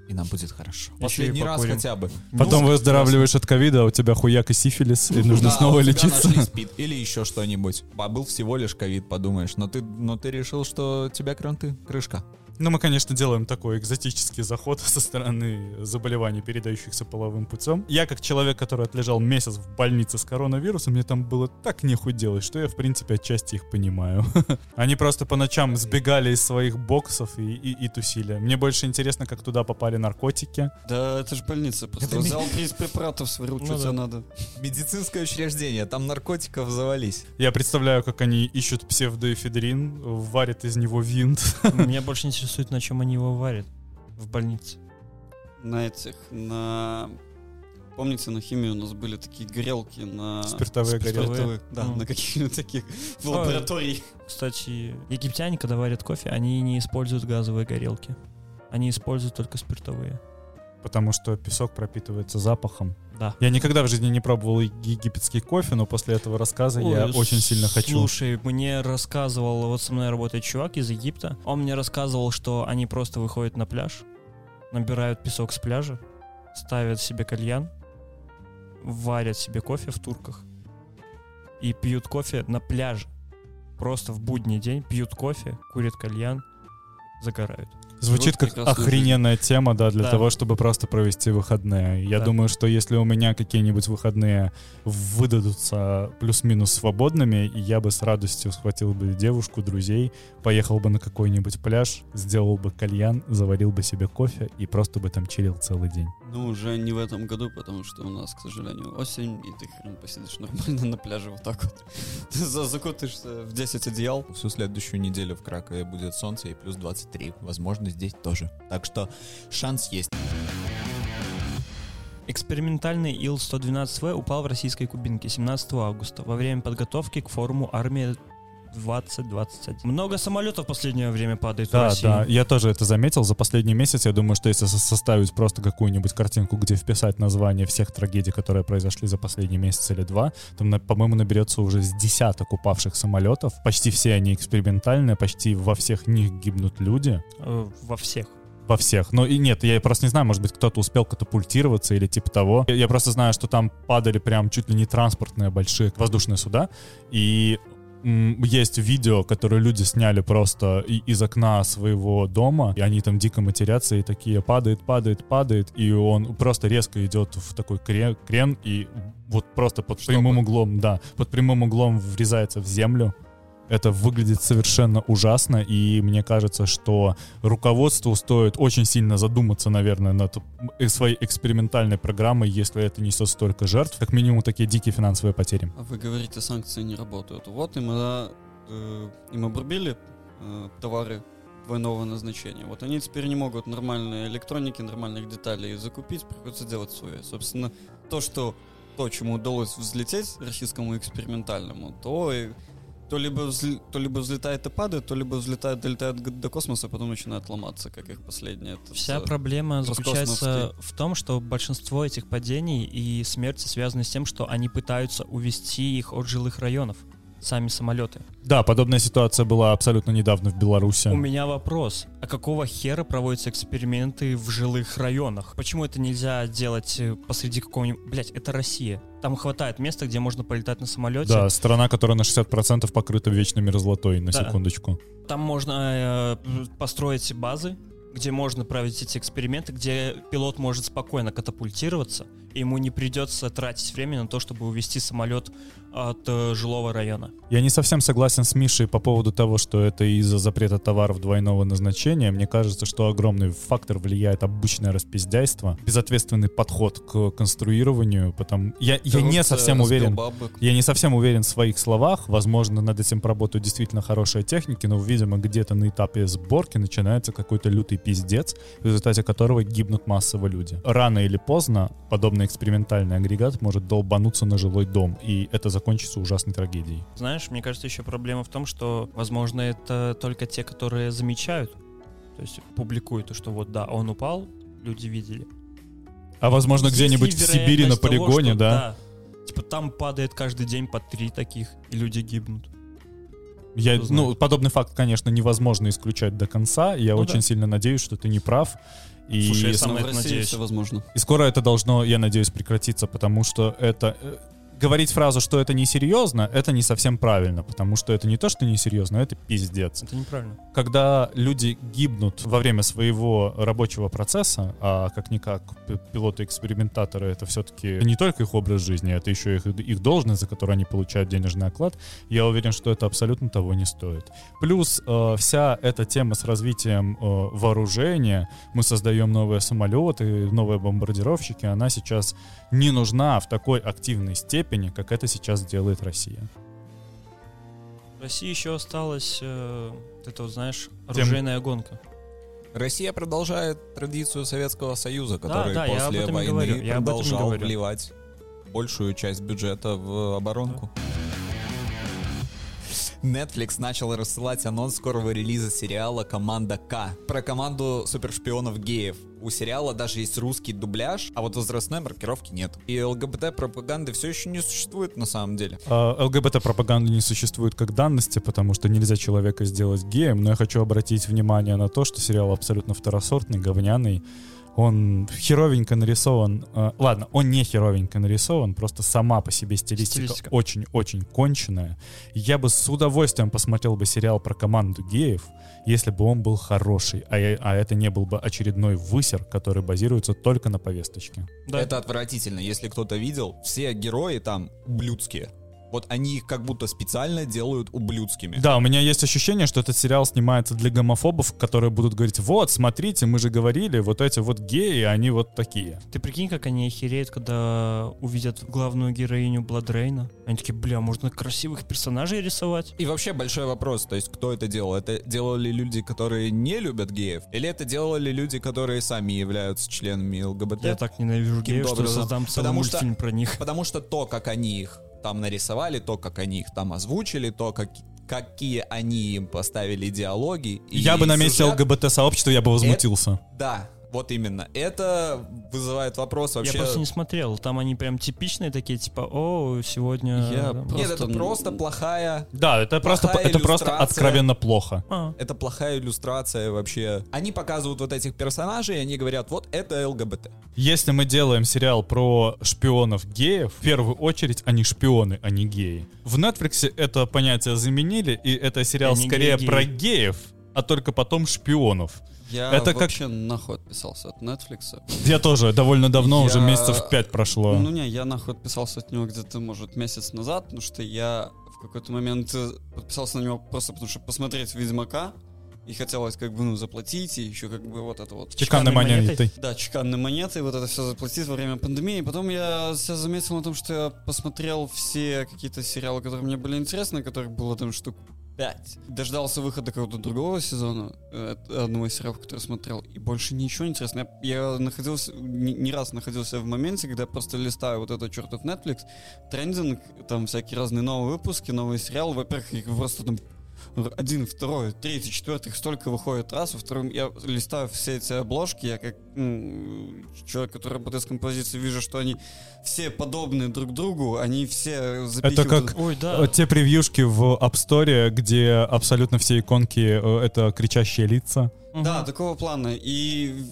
Speaker 2: И нам будет хорошо. Последний раз хотя бы.
Speaker 1: Потом
Speaker 2: Ну,
Speaker 1: выздоравливаешь от ковида, а у тебя хуяк и сифилис, и нужно
Speaker 2: Да,
Speaker 1: снова
Speaker 2: у тебя
Speaker 1: лечиться.
Speaker 2: СПИД или еще что-нибудь. А был всего лишь ковид, подумаешь. Но ты, но ты решил, что тебя кранты, крышка.
Speaker 1: Ну, мы, конечно, делаем такой экзотический заход со стороны заболеваний, передающихся половым путем. Я, как человек, который отлежал месяц в больнице с коронавирусом, мне там было так нехуй делать, что я, в принципе, отчасти их понимаю. Они просто по ночам сбегали из своих боксов и, и- и тусили. Мне больше интересно, как туда попали наркотики.
Speaker 3: Да, это же больница. Просто
Speaker 2: Это
Speaker 3: приз препаратов, сварил,
Speaker 4: Ну
Speaker 3: что тебе надо.
Speaker 2: Медицинское учреждение, там наркотиков завались.
Speaker 1: Я представляю, как они ищут псевдоэфедрин, варят из него винт.
Speaker 4: Меня больше интересует, на чем они его варят в больнице.
Speaker 3: На этих, на... Помните, на химии у нас были такие горелки на...
Speaker 1: Спиртовые горелки.
Speaker 3: Спиртовые, Да,
Speaker 4: Ну.
Speaker 3: на каких-нибудь таких в лаборатории.
Speaker 4: Кстати, египтяне, когда варят кофе, они не используют газовые горелки. Они используют только спиртовые.
Speaker 1: Потому что песок пропитывается запахом.
Speaker 4: Да.
Speaker 1: Я никогда в жизни не пробовал египетский кофе, но после этого рассказа я
Speaker 4: Ой,
Speaker 1: очень сильно хочу.
Speaker 4: Слушай, мне рассказывал, вот со мной работает чувак из Египта, он мне рассказывал, что они просто выходят на пляж, набирают песок с пляжа, ставят себе кальян, варят себе кофе в турках и пьют кофе на пляже. Просто в будний день пьют кофе, курят кальян, загорают.
Speaker 1: Звучит как охрененная тема, да, для
Speaker 4: Да.
Speaker 1: того, чтобы просто провести выходные. Я
Speaker 4: Да.
Speaker 1: думаю, что если у меня какие-нибудь выходные выдадутся плюс-минус свободными, и я бы с радостью схватил бы девушку, друзей, поехал бы на какой-нибудь пляж, сделал бы кальян, заварил бы себе кофе и просто бы там чилил целый день.
Speaker 3: Ну, уже не в этом году, потому что у нас, к сожалению, осень, и ты хрен посидишь нормально на пляже вот так вот. Ты за- закутаешься в 10 одеял.
Speaker 2: Всю следующую неделю в Кракове будет солнце и плюс 23. Возможно, здесь тоже. Так что шанс есть.
Speaker 4: Экспериментальный Ил-112В упал в российской Кубинке 17 августа во время подготовки к форуму «Армия 2021». Много самолетов в последнее время падает в
Speaker 1: Да,
Speaker 4: России.
Speaker 1: да, я тоже это заметил. За последний месяц я думаю, что если со- составить просто какую-нибудь картинку, где вписать название всех трагедий, которые произошли за последний месяц или два, то, на- по-моему, наберется уже с десяток упавших самолетов. Почти все они экспериментальные, почти во всех них гибнут люди.
Speaker 4: Э, Во всех.
Speaker 1: Во всех. Но и нет, я просто не знаю, может быть, кто-то успел катапультироваться или типа того. Я, я просто знаю, что там падали прям чуть ли не транспортные большие воздушные суда. И есть видео, которое люди сняли просто из окна своего дома, и они там дико матерятся и такие падает, падает, падает, и он просто резко идет в такой крен, крен и вот просто под
Speaker 3: Чтобы.
Speaker 1: прямым углом, да, под прямым углом врезается в землю. Это выглядит совершенно ужасно, и мне кажется, что руководству стоит очень сильно задуматься, наверное, над э- своей экспериментальной программой, если это несет столько жертв, как минимум такие дикие финансовые потери.
Speaker 3: А вы говорите, санкции не работают. Вот им, э, э, им обрубили э, товары двойного назначения. Вот они теперь не могут нормальной электроники, нормальных деталей закупить, приходится делать свое. Собственно, то, что то, чему удалось взлететь российскому экспериментальному, то и- то либо, взл- то либо взлетает и падает, то либо взлетает, долетает до космоса, а потом начинает ломаться, как их последнее. Это
Speaker 4: Вся проблема заключается в том, что большинство этих падений и смерти связаны с тем, что они пытаются увести их от жилых районов, сами самолеты.
Speaker 1: Да, подобная ситуация была абсолютно недавно в Беларуси.
Speaker 4: У меня вопрос. А какого хера проводятся эксперименты в жилых районах? Почему это нельзя делать э, посреди какого-нибудь... Блять, это Россия. Там хватает места, где можно полетать на самолете.
Speaker 1: Да, страна, которая на 60% покрыта вечной мерзлотой, на
Speaker 4: Да.
Speaker 1: секундочку.
Speaker 4: Там можно э, построить базы, где можно проводить эти эксперименты, где пилот может спокойно катапультироваться, ему не придется тратить время на то, чтобы увести самолет от э, жилого района.
Speaker 1: Я не совсем согласен с Мишей по поводу того, что это из-за запрета товаров двойного назначения. Мне кажется, что огромный фактор влияет обычное распиздяйство, безответственный подход к конструированию, потому... Я, я не совсем уверен...
Speaker 3: бабок.
Speaker 1: Я не совсем уверен в своих словах. Возможно, над этим поработают действительно хорошие техники, но, видимо, где-то на этапе сборки начинается какой-то лютый пиздец, в результате которого гибнут массово люди. Рано или поздно подобный экспериментальный агрегат может долбануться на жилой дом, и это закончится ужасной трагедией.
Speaker 4: Знаешь, мне кажется, еще проблема в том, что, возможно, это только те, которые замечают, то есть публикуют, то, что вот да, он упал, люди видели.
Speaker 1: А возможно, где-нибудь в Сибири на
Speaker 4: вероятность того,
Speaker 1: полигоне,
Speaker 4: что,
Speaker 1: да?
Speaker 4: Типа там падает каждый день по три таких, и люди гибнут.
Speaker 1: Я, ну, подобный факт, конечно, невозможно исключать до конца. Я
Speaker 4: Ну
Speaker 1: очень
Speaker 4: да.
Speaker 1: сильно надеюсь, что ты не прав. И,
Speaker 4: Слушай, я сам на это надеюсь.
Speaker 3: все возможно.
Speaker 1: и скоро это должно, я надеюсь, прекратиться, потому что это... Говорить фразу, что это несерьезно, это не совсем правильно, потому что это не то, что несерьезно, это пиздец.
Speaker 4: Это неправильно.
Speaker 1: Когда люди гибнут во время своего рабочего процесса, а как-никак пилоты-экспериментаторы это все-таки не только их образ жизни, это еще их, их должность, за которую они получают денежный оклад, я уверен, что это абсолютно того не стоит. Плюс э, вся эта тема с развитием э, вооружения, мы создаем новые самолеты, новые бомбардировщики, она сейчас не нужна в такой активной степени, как это сейчас делает Россия.
Speaker 4: В России еще осталась, э, вот это вот, знаешь,
Speaker 1: Тем-
Speaker 4: оружейная гонка.
Speaker 2: Россия продолжает традицию Советского Союза, который
Speaker 4: да, об
Speaker 2: после войны
Speaker 4: говорю,
Speaker 2: продолжал вливать большую часть бюджета в оборонку. Netflix начал рассылать анонс скорого релиза сериала «Команда К» про команду супершпионов геев. У сериала даже есть русский дубляж, а вот возрастной маркировки нет. И ЛГБТ-пропаганды все еще не существует на самом деле.
Speaker 1: А, ЛГБТ-пропаганды не существует как данности, потому что нельзя человека сделать геем, но я хочу обратить внимание на то, что сериал абсолютно второсортный, говняный, он херовенько нарисован. Э, ладно, он не херовенько нарисован, просто сама по себе стилистика очень-очень конченая. Я бы с удовольствием посмотрел бы сериал про команду геев, если бы он был хороший, а, я- а это не был бы очередной высер, который базируется только на повесточке.
Speaker 4: Да.
Speaker 2: Это отвратительно. Если кто-то видел, все герои там ублюдские. Вот они их как будто специально делают ублюдскими.
Speaker 1: Да, у меня есть ощущение, что этот сериал снимается для гомофобов, которые будут говорить, вот, смотрите, мы же говорили, вот эти вот геи, они вот такие.
Speaker 4: Ты прикинь, как они охереют, когда увидят главную героиню Бладрейна. Они такие, бля, можно красивых персонажей рисовать?
Speaker 2: И вообще большой вопрос, то есть кто это делал? Это делали люди, которые не любят геев? Или это делали люди, которые сами являются членами ЛГБТ?
Speaker 4: Я так ненавижу геев, что
Speaker 2: образом?
Speaker 4: создам целый
Speaker 2: Потому что-
Speaker 4: мультфильм про них.
Speaker 2: Потому что то, как они их там нарисовали, то, как они их там озвучили, то, как, какие они им поставили диалоги.
Speaker 1: Я бы на месте ЛГБТ-сообщества, я бы возмутился.
Speaker 2: Да, вот именно. Это вызывает вопрос вообще...
Speaker 4: Я просто не смотрел. Там они прям типичные такие, типа, о, сегодня...
Speaker 3: Я
Speaker 4: да».
Speaker 3: просто-
Speaker 2: Нет, это просто плохая...
Speaker 1: Да, это просто,
Speaker 2: Плохая
Speaker 1: это просто откровенно плохо.
Speaker 4: А,
Speaker 2: Это плохая иллюстрация вообще. Они показывают вот этих персонажей, и они говорят, вот это ЛГБТ.
Speaker 1: Если мы делаем сериал про шпионов геев, в первую очередь они шпионы, а не геи. В Netflix это понятие заменили, и это сериал
Speaker 4: Они
Speaker 1: скорее
Speaker 4: геи-геи.
Speaker 1: про геев, а только потом шпионов.
Speaker 3: Я
Speaker 1: Это как-
Speaker 3: вообще нахуй отписался от Netflix.
Speaker 1: Я тоже довольно давно, уже
Speaker 3: Я-
Speaker 1: месяцев пять прошло.
Speaker 3: Ну не, я нахуй отписался от него где-то, может, месяц назад, потому что я в какой-то момент э, подписался на него просто потому, что посмотреть Ведьмака, и хотелось как бы, ну, заплатить, и еще как бы вот это вот...
Speaker 1: Чеканной
Speaker 4: чеканной
Speaker 1: монетой.
Speaker 3: Да, чеканные монеты, вот это все заплатить во время пандемии. Потом я себя заметил на том, что я посмотрел все какие-то сериалы, которые мне были интересны, которых было там штук 5. Дождался выхода какого-то другого сезона, э, одного из сериалов, который смотрел, и больше ничего не интересно. Я, я находился, не, не раз находился в моменте, когда просто листаю вот этот чертов Netflix, трендинг, там всякие разные новые выпуски, новые сериалы. Во-первых, их просто там один, второй, третий, четвертый, столько выходит раз. Во втором я листаю все эти обложки, я как ну, человек, который работает с композицией, вижу, что они все подобны друг другу, они все запихивают...
Speaker 1: как-
Speaker 4: ой, да.
Speaker 1: Те превьюшки в App Store, где абсолютно все иконки э, это кричащие лица.
Speaker 4: Мгм.
Speaker 3: Да, такого плана. И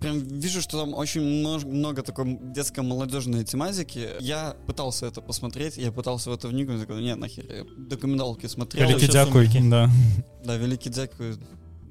Speaker 3: прям вижу, что там очень много такой детско-молодежной тематики. Я пытался это посмотреть, я пытался в это вникнуть, такой, нет, нахер, я документалки смотрел.
Speaker 1: Великий
Speaker 4: сумерки.
Speaker 1: да.
Speaker 3: Да, великий дякую.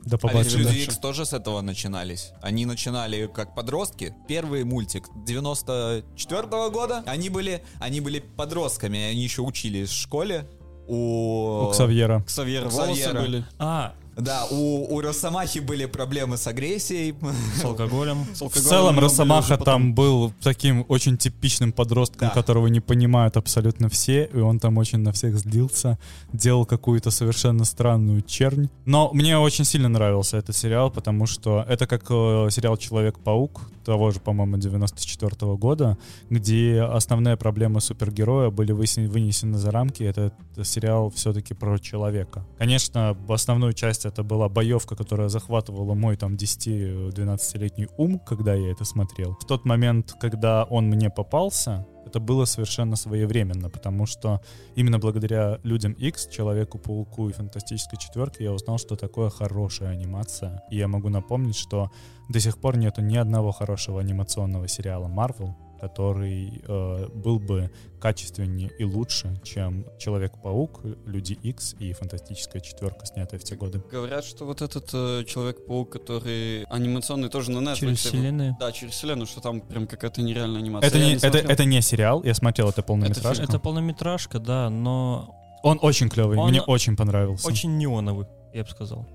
Speaker 1: До
Speaker 2: А ведь
Speaker 1: побачення.
Speaker 2: Люди. Икс тоже с этого начинались. Они начинали как подростки. Первый мультик 94 года. Они были, они были подростками, они еще учились в школе. У...
Speaker 1: У Ксавьера.
Speaker 3: Ксавьера
Speaker 2: У
Speaker 3: волосы
Speaker 2: Ксавьера.
Speaker 3: были.
Speaker 4: А,
Speaker 2: Да, у, у Росомахи были проблемы с агрессией.
Speaker 4: с алкоголем.
Speaker 3: С
Speaker 1: В
Speaker 3: алкоголем
Speaker 1: целом
Speaker 3: него были
Speaker 1: Росомаха
Speaker 3: потом.
Speaker 1: там был таким очень типичным подростком,
Speaker 2: Да.
Speaker 1: которого не понимают абсолютно все, и он там очень на всех злился, делал какую-то совершенно странную чернь. Но мне очень сильно нравился этот сериал, потому что это как э, сериал «Человек-паук», того же, по-моему, 94 года, где основные проблемы супергероя были вынесены за рамки. Это, сериал все-таки про человека. Конечно, в основную часть это была боевка, которая захватывала мой там 10-12-летний ум, когда я это смотрел. В тот момент, когда он мне попался, это было совершенно своевременно, потому что именно благодаря Людям X, Человеку-пауку и Фантастической четверке я узнал, что такое хорошая анимация. И я могу напомнить, что до сих пор нету ни одного хорошего анимационного сериала Marvel, который э, был бы качественнее и лучше, чем Человек-паук, Люди X и Фантастическая четверка, снятая в те годы.
Speaker 3: Говорят, что вот этот э, Человек-паук, который анимационный, тоже на Netflix.
Speaker 4: Через вселенную.
Speaker 3: Да, через вселенную, что там прям какая-то нереальная анимация.
Speaker 1: Это
Speaker 3: Я
Speaker 1: не,
Speaker 3: не
Speaker 1: это, это не сериал, я смотрел это полнометражка.
Speaker 4: Это полнометражка, да, но
Speaker 1: Он очень клевый,
Speaker 4: Он
Speaker 1: мне очень понравился.
Speaker 4: очень неоновый, я бы сказал.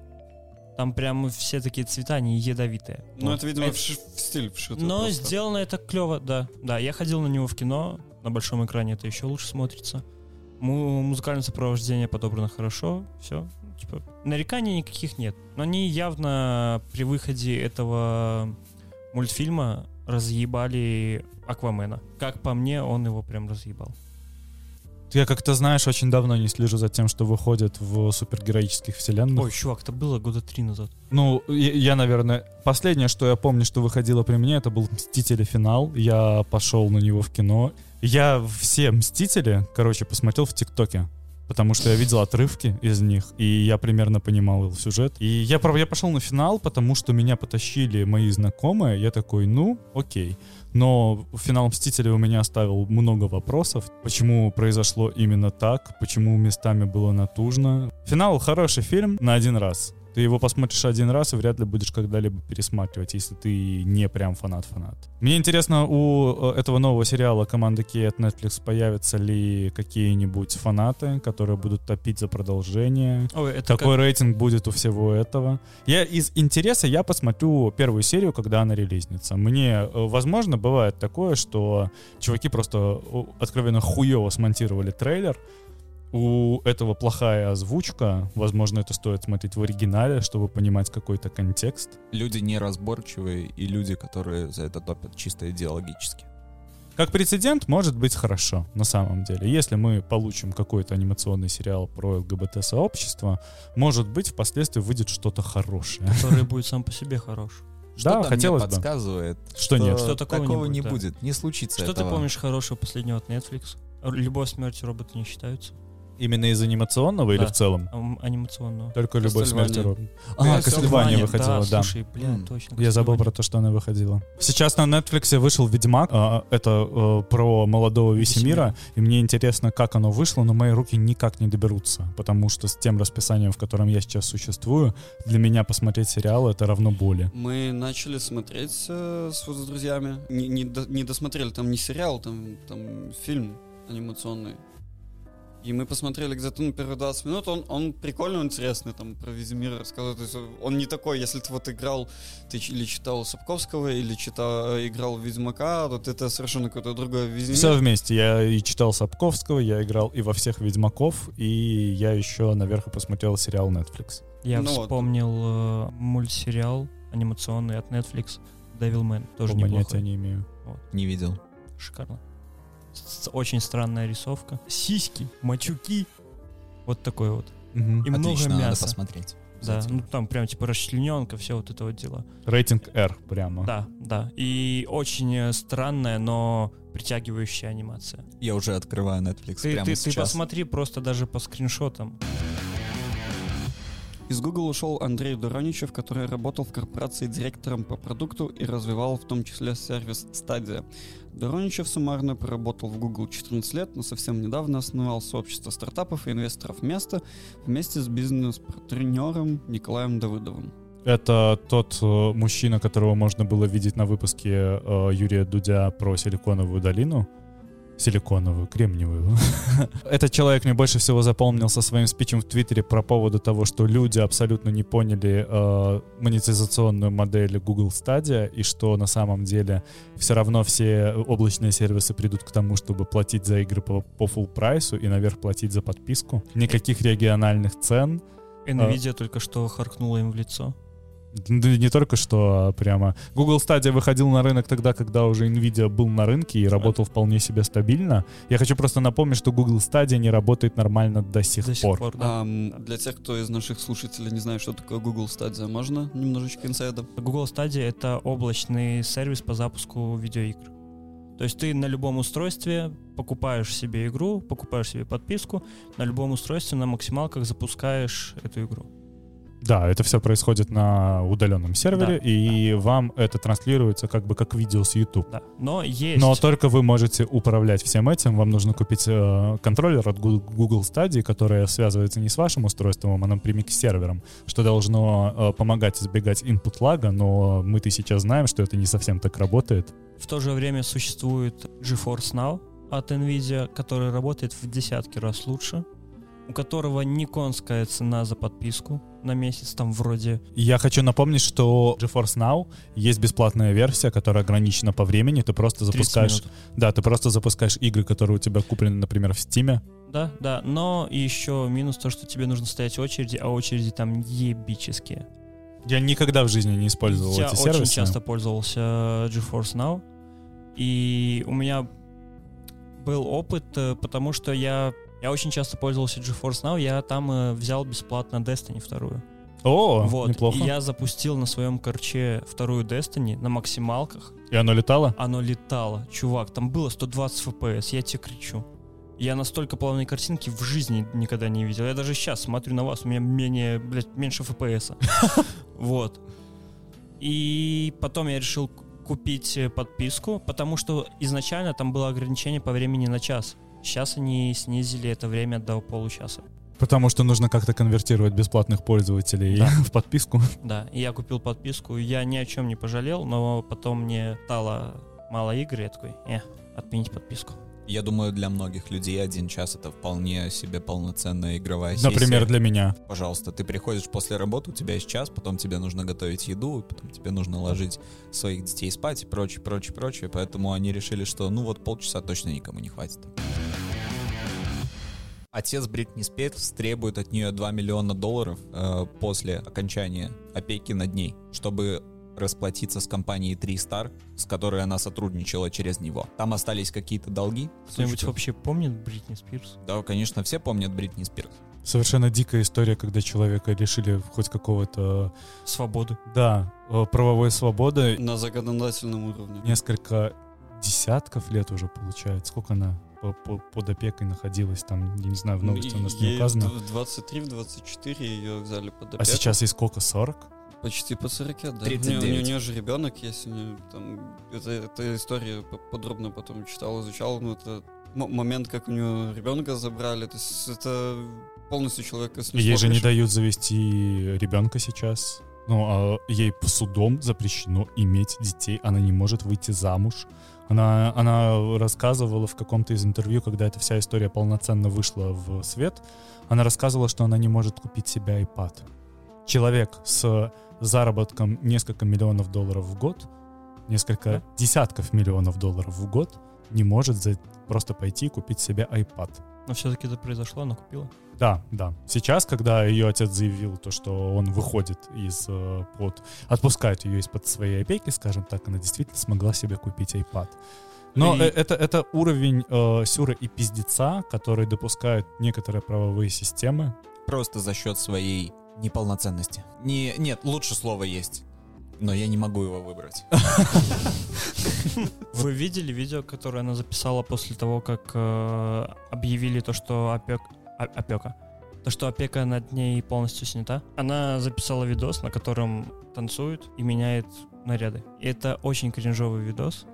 Speaker 4: Там прям все такие цвета, они ядовитые.
Speaker 3: Ну, это, видимо,
Speaker 4: Это-
Speaker 3: в, в стиль вшито.
Speaker 4: Но
Speaker 3: просто.
Speaker 4: сделано это клево, да. Да, я ходил на него в кино, на большом экране это еще лучше смотрится. Му- музыкальное сопровождение подобрано хорошо, все. Типа, нареканий никаких нет. Но они явно при выходе этого мультфильма разъебали Аквамена. Как по мне, он его прям разъебал.
Speaker 1: Я как-то, знаешь, очень давно не слежу за тем, что выходит в супергероических вселенных.
Speaker 4: Ой, чувак, это было года три назад.
Speaker 1: Ну, я, я, наверное, последнее, что я помню, что выходило при мне, это был «Мстители. Финал». Я пошел на него в кино. Я все «Мстители», короче, посмотрел в ТикТоке. Потому что я видел отрывки из них, и я примерно понимал сюжет. И я, я пошел на финал, потому что меня потащили мои знакомые. Я такой, ну, окей. Но финал «Мстителей» у меня оставил много вопросов. Почему произошло именно так? Почему местами было натужно? Финал — хороший фильм на один раз. Ты его посмотришь один раз и вряд ли будешь когда-либо пересматривать, если ты не прям фанат-фанат. Мне интересно, у э, этого нового сериала команды Кей от Netflix появятся ли какие-нибудь фанаты, которые будут топить за продолжение?
Speaker 4: Ой, это
Speaker 1: Какой рейтинг будет у всего этого? Я из интереса я посмотрю первую серию, когда она релизнится. Мне, э, возможно, бывает такое, что чуваки просто откровенно хуево смонтировали трейлер. У этого плохая озвучка. Возможно, это стоит смотреть в оригинале, чтобы понимать какой-то контекст.
Speaker 2: Люди неразборчивые и люди, которые за это топят чисто идеологически.
Speaker 1: Как прецедент, может быть хорошо, на самом деле. Если мы получим какой-то анимационный сериал про ЛГБТ-сообщество, может быть, впоследствии выйдет что-то хорошее.
Speaker 4: который будет сам по себе хорош.
Speaker 1: Да,
Speaker 2: Что-то
Speaker 1: хотелось
Speaker 2: мне
Speaker 1: бы.
Speaker 2: подсказывает,
Speaker 1: Что нет.
Speaker 4: Что такого
Speaker 2: такого
Speaker 4: не
Speaker 2: не
Speaker 4: будет,
Speaker 2: будет, не случится
Speaker 4: Что ты
Speaker 2: этого.
Speaker 4: помнишь хорошего последнего от Netflix? Любовь, смерть и роботы не считаются.
Speaker 1: Именно из анимационного или
Speaker 4: Да.
Speaker 1: в целом?
Speaker 4: Анимационного.
Speaker 1: Только любовь, смерть и робот.
Speaker 2: Да,
Speaker 1: А, Castlevania, выходила, да.
Speaker 4: Слушай, бля,
Speaker 2: М.
Speaker 4: точно.
Speaker 1: Я забыл про то, что она выходила. Сейчас на Netflix вышел Ведьмак. а, Это э, про молодого Весемира. И мне интересно, как оно вышло, но мои руки никак не доберутся. Потому что с тем расписанием, в котором я сейчас существую, для меня посмотреть сериал это равно боли.
Speaker 3: Мы начали смотреть э, с, с друзьями. Не, не, до- не досмотрели, там не сериал, там, там фильм анимационный. И мы посмотрели где-то ну, первые 20 минут. Он, он прикольный, он интересный, там про Визимира рассказывает. То есть он не такой, если ты вот играл, ты или читал Сапковского, или читал, э, играл Ведьмака, вот это совершенно какой-то другой Визимир.
Speaker 1: Все вместе. Я и читал Сапковского, я играл и во всех Ведьмаков, и я еще наверх и посмотрел сериал Netflix.
Speaker 4: Я
Speaker 3: Ну вот.
Speaker 4: вспомнил э, мультсериал анимационный от Netflix Devilman. Тоже
Speaker 1: Понятия
Speaker 4: неплохой.
Speaker 1: не имею.
Speaker 2: Не видел.
Speaker 4: Шикарно. Очень странная рисовка. Сиськи, мачуки. Вот такой вот.
Speaker 1: Мгм.
Speaker 4: И много
Speaker 2: Отлично, надо
Speaker 4: мяса.
Speaker 2: посмотреть.
Speaker 4: Да, ну там прям типа расчлененка, все вот это вот дела.
Speaker 1: Рейтинг R прямо.
Speaker 4: Да, да. И очень э, странная, но притягивающая анимация.
Speaker 2: Я уже открываю Netflix
Speaker 4: Ты,
Speaker 2: прямо
Speaker 4: ты, ты
Speaker 2: сейчас.
Speaker 4: посмотри просто даже по скриншотам.
Speaker 3: Из Google ушел Андрей Дураничев, который работал в корпорации директором по продукту и развивал в том числе сервис Stadia. Дураничев суммарно проработал в Google 14 лет, но совсем недавно основал сообщество стартапов и инвесторов места вместе с бизнес-партнером Николаем Давыдовым.
Speaker 1: Это тот э, мужчина, которого можно было видеть на выпуске э, Юрия Дудя про Силиконовую долину. Силиконовую, кремниевую. Этот человек мне больше всего запомнился своим спичем в Твиттере про поводу того, что люди абсолютно не поняли э, монетизационную модель Google Stadia и что на самом деле все равно все облачные сервисы придут к тому, чтобы платить за игры по, по full прайсу и наверх платить за подписку. Никаких региональных цен.
Speaker 4: Nvidia только что харкнула им в лицо.
Speaker 1: Не только что, а прямо. Google Stadia выходил на рынок тогда, когда уже Nvidia был на рынке и работал вполне себе стабильно. Я хочу просто напомнить, что Google Stadia не работает нормально до сих
Speaker 4: До сих
Speaker 1: пор.
Speaker 4: пор, да.
Speaker 3: Ам, для тех, кто из наших слушателей не знает, что такое Google Stadia, можно немножечко инсайда?
Speaker 4: Google Stadia — это облачный сервис по запуску видеоигр. То есть ты на любом устройстве покупаешь себе игру, покупаешь себе подписку, на любом устройстве на максималках запускаешь эту игру.
Speaker 1: Да, это все происходит на удаленном сервере,
Speaker 4: Да,
Speaker 1: и вам это транслируется как бы как видео с YouTube.
Speaker 4: Да. Но есть...
Speaker 1: Но только вы можете управлять всем этим. Вам нужно купить э, контроллер от Google Stadia, который связывается не с вашим устройством, а напрямик с сервером, что должно э, помогать избегать input лага, но мы-то сейчас знаем, что это не совсем так работает.
Speaker 4: В то же время существует GeForce Now от Nvidia, который работает в десятки раз лучше, у которого не конская цена за подписку на месяц, там вроде...
Speaker 1: Я хочу напомнить, что GeForce Now есть бесплатная версия, которая ограничена по времени. Ты просто
Speaker 4: 30
Speaker 1: запускаешь,
Speaker 4: минут.
Speaker 1: да, ты просто запускаешь игры, которые у тебя куплены, например, в Steam.
Speaker 4: Да, да, но еще минус то, что тебе нужно стоять в очереди, а очереди там ебические.
Speaker 1: Я никогда в жизни не использовал
Speaker 4: Я
Speaker 1: эти
Speaker 4: очень
Speaker 1: сервисы.
Speaker 4: часто пользовался GeForce Now, и у меня был опыт, э, потому что я, я очень часто пользовался GeForce Now, я там э, взял бесплатно Destiny вторую.
Speaker 1: О,
Speaker 4: вот,
Speaker 1: неплохо.
Speaker 4: и я запустил на своем корче вторую Destiny на максималках.
Speaker 1: И оно летало?
Speaker 4: Оно летало. Чувак, там было 120 FPS, я тебе кричу. Я настолько плавные картинки в жизни никогда не видел. Я даже сейчас смотрю на вас, у меня менее, блядь, меньше FPS. Вот. И потом я решил купить э, подписку, потому что изначально там было ограничение по времени на час. Сейчас они снизили это время до получаса.
Speaker 1: Потому что нужно как-то конвертировать бесплатных пользователей
Speaker 4: Да.
Speaker 1: в подписку.
Speaker 4: Да, и я купил подписку. Я ни о чем не пожалел, но потом мне стало мало игр, и я такой, э, отменить подписку.
Speaker 2: Я думаю, для многих людей один час это вполне себе полноценная игровая сессия.
Speaker 1: Например, для меня.
Speaker 2: Пожалуйста, ты приходишь после работы, у тебя есть час, потом тебе нужно готовить еду, потом тебе нужно ложить своих детей спать и прочее, прочее, прочее. Поэтому они решили, что ну вот полчаса точно никому не хватит. Отец Бритни Спирс требует от нее 2 миллиона долларов э, после окончания опеки над ней, чтобы расплатиться с компанией 3 Star, с которой она сотрудничала через него. Там остались какие-то долги.
Speaker 4: Кто-нибудь вообще помнит Бритни Спирс?
Speaker 2: Да, конечно, все помнят Бритни Спирс.
Speaker 1: Совершенно дикая история, когда человека лишили хоть какого-то,
Speaker 4: Свободы.
Speaker 1: да, э, правовой свободы.
Speaker 3: На законодательном уровне.
Speaker 1: Несколько десятков лет уже получается. Сколько она по- по- под опекой находилась там, я не знаю, в новости у нас не указано.
Speaker 3: в 23, в 24 ее взяли под опеку.
Speaker 1: А сейчас ей сколько, 40?
Speaker 3: Почти по 40, да.
Speaker 2: 39.
Speaker 3: У нее, у нее же ребенок есть, у нее там... Это, эта история подробно потом читал, изучал, ну это момент, как у нее ребенка забрали, то есть это полностью человека снесло
Speaker 1: ей же не дают завести ребенка сейчас. Ну, а ей по судом запрещено иметь детей. Она не может выйти замуж. Она, она рассказывала в каком-то из интервью, когда эта вся история полноценно вышла в свет, она рассказывала, что она не может купить себе iPad. Человек с заработком несколько миллионов долларов в год, несколько
Speaker 4: Да.
Speaker 1: десятков миллионов долларов в год не может за- просто пойти и купить себе iPad.
Speaker 4: Но все-таки это произошло, она купила.
Speaker 1: Да, да. Сейчас, когда ее отец заявил то, что он выходит из э, под, отпускает ее из-под своей опеки, скажем так, она действительно смогла себе купить iPad. Но
Speaker 3: И-
Speaker 1: э, это, это уровень э, сюра и пиздеца, который допускают некоторые правовые системы.
Speaker 2: Просто за счет своей неполноценности. Не, нет, лучше слово есть. Но я не могу его выбрать.
Speaker 4: Вы видели видео, которое она записала после того, как э, объявили то, что опек... о- опека? То, что опека над ней полностью снята. Она записала видос, на котором танцует и меняет наряды. И это очень кринжовый видос.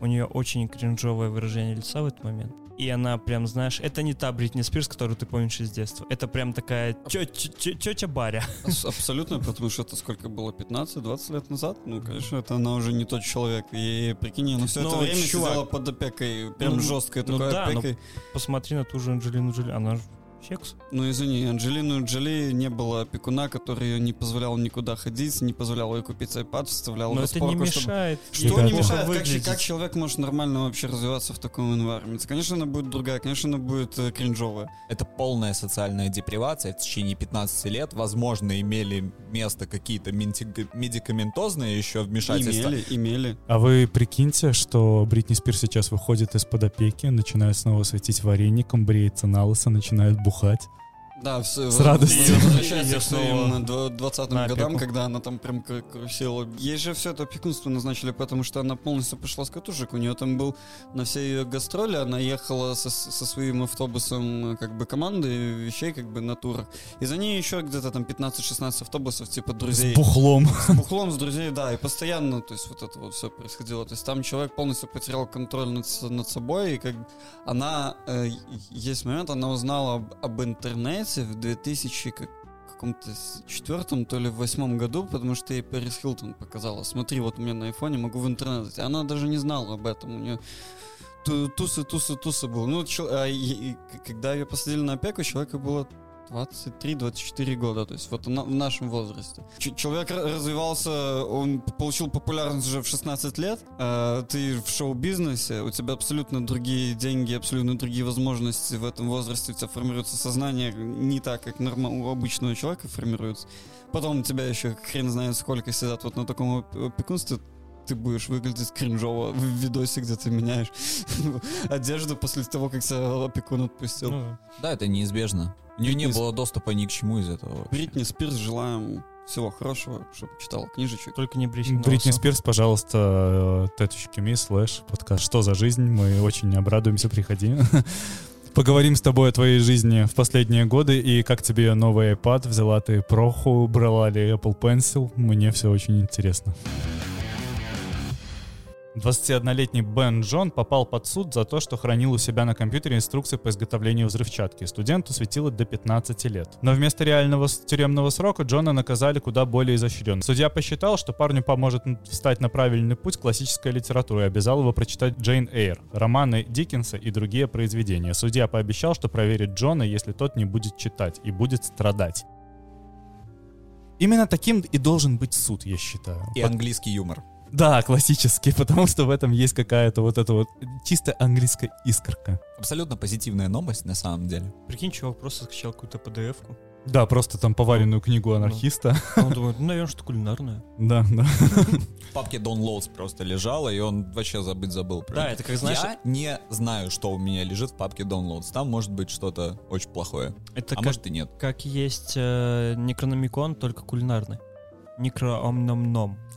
Speaker 4: У нее очень кринжовое выражение лица в этот момент. И она прям, знаешь, это не та Бритни Спирс, которую ты помнишь из детства. Это прям такая тетя Баря.
Speaker 3: Абс- Абсолютно, потому что это сколько было, 15-20 лет назад? Ну, конечно, это она уже не тот человек. И прикинь, она все это
Speaker 4: Ну,
Speaker 3: время
Speaker 4: чувак,
Speaker 3: сидела под опекой, прям
Speaker 4: ну,
Speaker 3: жесткой
Speaker 4: ну
Speaker 3: такой
Speaker 4: да,
Speaker 3: опекой.
Speaker 4: Посмотри на ту же Анджелину Джоли. Она же секс.
Speaker 3: Ну, извини, Анджелину Джоли не было опекуна, который ее не позволял никуда ходить, не позволял ей купить iPad, вставлял
Speaker 4: Но
Speaker 3: в
Speaker 4: это не
Speaker 3: распорку, чтобы-
Speaker 4: мешает.
Speaker 3: Что не мешает? Как,
Speaker 4: выглядеть.
Speaker 3: как человек может нормально вообще развиваться в таком environment? Конечно, она будет другая, конечно, она будет э, кринжовая.
Speaker 2: Это полная социальная депривация. В течение 15 лет, возможно, имели место какие-то медикаментозные еще вмешательства.
Speaker 3: Имели, имели.
Speaker 1: А вы прикиньте, что Бритни Спирс сейчас выходит из-под опеки, начинает снова светить вареником, бреется на лысо, начинает бухать.
Speaker 3: Да, все,
Speaker 1: С радостью.
Speaker 3: возвращается
Speaker 4: Её
Speaker 3: к своим
Speaker 4: снова
Speaker 3: дв- 20-м
Speaker 4: на
Speaker 3: годам,
Speaker 4: опеку.
Speaker 3: когда она там прям карусела. Ей же все это опекунство назначили, потому что она полностью пошла с катушек. У нее там был на все ее гастроли, она ехала со, со своим автобусом э, как бы команды вещей как бы на турах. И за ней еще где-то там 15-16 автобусов типа друзей.
Speaker 1: С бухлом.
Speaker 3: С бухлом, с друзей, да, и постоянно, то есть вот это вот все происходило. То есть там человек полностью потерял контроль над, над собой, и как она, э, есть момент, она узнала об, об интернете в 2000 как- каком-то четвертом, то ли в восьмом году, потому что ей Пэрис Хилтон показала. Смотри, вот у меня на айфоне могу в интернет. зайти». Она даже не знала об этом. У нее ту- тусы, тусы, тусы был. Ну, чел- а, и- и когда ее посадили на опеку, человеку было 23-24 года, то есть вот в нашем возрасте. Ч- человек ра- развивался, он получил популярность уже в 16 лет, а ты в шоу-бизнесе, у тебя абсолютно другие деньги, абсолютно другие возможности в этом возрасте, у тебя формируется сознание не так, как норма- у обычного человека формируется. Потом тебя еще хрен знает сколько сидят вот на таком оп- опекунстве, ты будешь выглядеть кринжово в видосе, где ты меняешь одежду после того, как тебя опекун отпустил.
Speaker 4: Ну,
Speaker 2: Да, это неизбежно. У нее не
Speaker 3: Бритни
Speaker 2: было доступа ни к чему из этого. вообще.
Speaker 3: Бритни Спирс желаем всего хорошего, чтобы читала книжечек.
Speaker 4: только не брить
Speaker 1: Бритни Спирс, пожалуйста, т.ми слэш подкаст «Что за жизнь?» Мы очень обрадуемся, приходи. Поговорим с тобой о твоей жизни в последние годы и как тебе новый iPad, взяла ты Проху, брала ли Apple Pencil. Мне все очень интересно. 21-летний Бен Джон попал под суд за то, что хранил у себя на компьютере инструкции по изготовлению взрывчатки. Студенту светило до 15 лет. Но вместо реального тюремного срока Джона наказали куда более изощренно. Судья посчитал, что парню поможет встать на правильный путь классическая литература и обязал его прочитать Джейн Эйр, романы Диккенса и другие произведения. Судья пообещал, что проверит Джона, если тот не будет читать и будет страдать. Именно таким и должен быть суд, я считаю.
Speaker 2: И английский юмор.
Speaker 1: Да, классический, потому что в этом есть какая-то вот эта вот чисто английская искорка.
Speaker 2: Абсолютно позитивная новость на самом деле.
Speaker 4: Прикинь, чувак просто скачал какую-то PDF-ку.
Speaker 1: Да, просто там поваренную книгу анархиста.
Speaker 4: А он думает, ну, наверное, что кулинарное.
Speaker 1: Да, да.
Speaker 2: В папке Downloads просто лежала, и он вообще забыть забыл. про
Speaker 4: Да,
Speaker 2: это.
Speaker 4: это как, знаешь,
Speaker 2: Я не знаю, что у меня лежит в папке Downloads. Там может быть что-то очень плохое.
Speaker 4: это
Speaker 2: а
Speaker 4: как,
Speaker 2: может и нет.
Speaker 4: как есть э, Некрономикон, только кулинарный. Некроомном-ном.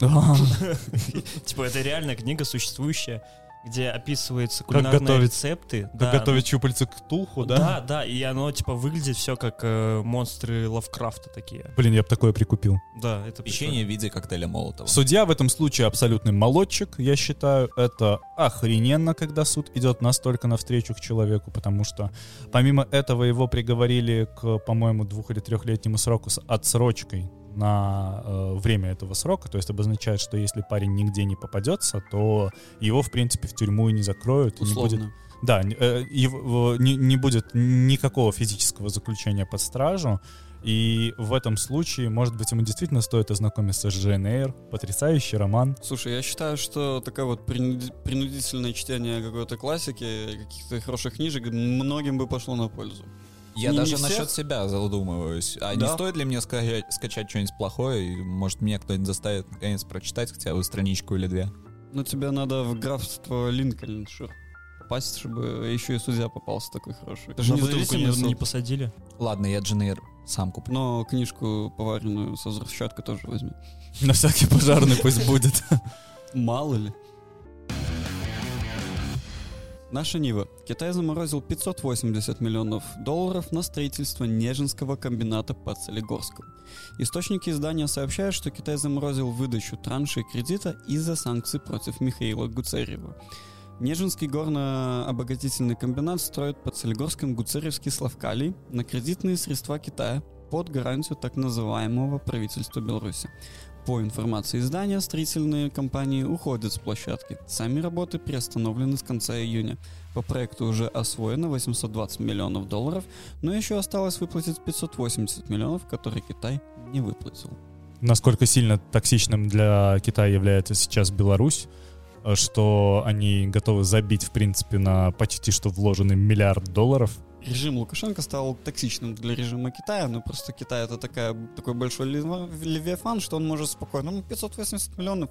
Speaker 4: Типа, это реальная книга, существующая, где описываются кулинарные
Speaker 1: готовить-
Speaker 4: рецепты.
Speaker 1: Как
Speaker 4: Да,
Speaker 1: готовить щупальца к туху, да?
Speaker 4: Да, да, и оно, типа, выглядит все как э, монстры Лавкрафта такие.
Speaker 1: Блин, я бы такое прикупил.
Speaker 4: Да, это
Speaker 2: Печенье в виде коктейля Молотова.
Speaker 1: Судья в этом случае абсолютный молодчик, я считаю. Это охрененно, когда суд идет настолько навстречу к человеку, потому что помимо этого его приговорили к, по-моему, двух- или трехлетнему сроку с отсрочкой на э, время этого срока. То есть обозначает, что если парень нигде не попадется, то его, в принципе, в тюрьму и не закроют. и не будет
Speaker 3: Условно.
Speaker 1: Да, э, его- не, не будет никакого физического заключения под стражу. И в этом случае, может быть, ему действительно стоит ознакомиться с Джейн Эйр. Потрясающий роман.
Speaker 3: Слушай, я считаю, что такое вот принуди- принудительное чтение какой-то классики, каких-то хороших книжек многим бы пошло на пользу.
Speaker 2: Я
Speaker 3: Не-
Speaker 2: даже
Speaker 3: не
Speaker 2: насчет себя задумываюсь. А не
Speaker 3: Да.
Speaker 2: стоит ли мне скачать, скачать что-нибудь плохое? И, может, меня кто-нибудь заставит наконец прочитать хотя бы страничку или две?
Speaker 3: Но тебе надо в графство Линкольншир попасть, чтобы еще и судья попался такой хороший. Это же
Speaker 4: На бутылку не, не посадили.
Speaker 2: Ладно, я Дженейр сам куплю.
Speaker 3: Но книжку поваренную со взрывчаткой тоже возьми.
Speaker 1: На всякий пожарный пусть будет.
Speaker 3: Мало ли. Наша Нива. Китай заморозил 580 миллионов долларов на строительство Нежинского комбината под Солигорском. Источники издания сообщают, что Китай заморозил выдачу траншей кредита из-за санкций против Михаила Гуцерева. Нежинский горно-обогатительный комбинат строит под Солигорском Гуцеревский Славкалий на кредитные средства Китая под гарантию так называемого правительства Беларуси. По информации издания, строительные компании уходят с площадки. Сами работы приостановлены с конца июня. По проекту уже освоено 820 миллионов долларов, но еще осталось выплатить 580 миллионов, которые Китай не выплатил.
Speaker 1: Насколько сильно токсичным для Китая является сейчас Беларусь, э, что они готовы забить, в принципе, на почти что вложенный миллиард долларов.
Speaker 3: Режим Лукашенко стал токсичным для режима Китая, но просто Китай это такая, такой большой левиафан, что он может спокойно, ну 580 миллионов,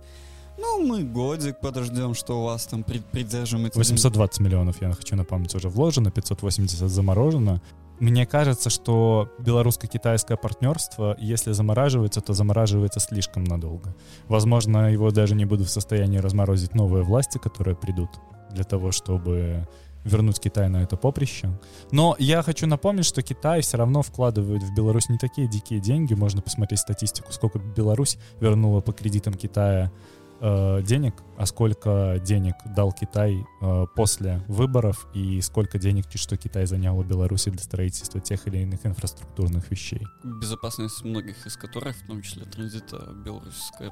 Speaker 3: ну мы годик подождем, что у вас там прид- придержим эти
Speaker 1: 820 миллионов, я хочу напомнить, уже вложено, 580 заморожено. Мне кажется, что белорусско-китайское партнерство, если замораживается, то замораживается слишком надолго. Возможно, его даже не будут в состоянии разморозить новые власти, которые придут для того, чтобы вернуть Китай на это поприще. Но я хочу напомнить, что Китай все равно вкладывает в Беларусь не такие дикие деньги. Можно посмотреть статистику, сколько Беларусь вернула по кредитам Китая э, денег, а сколько денег дал Китай э, после выборов и сколько денег, что Китай занял у Беларуси для строительства тех или иных инфраструктурных вещей.
Speaker 3: безопасность многих из которых, в том числе транзита белорусское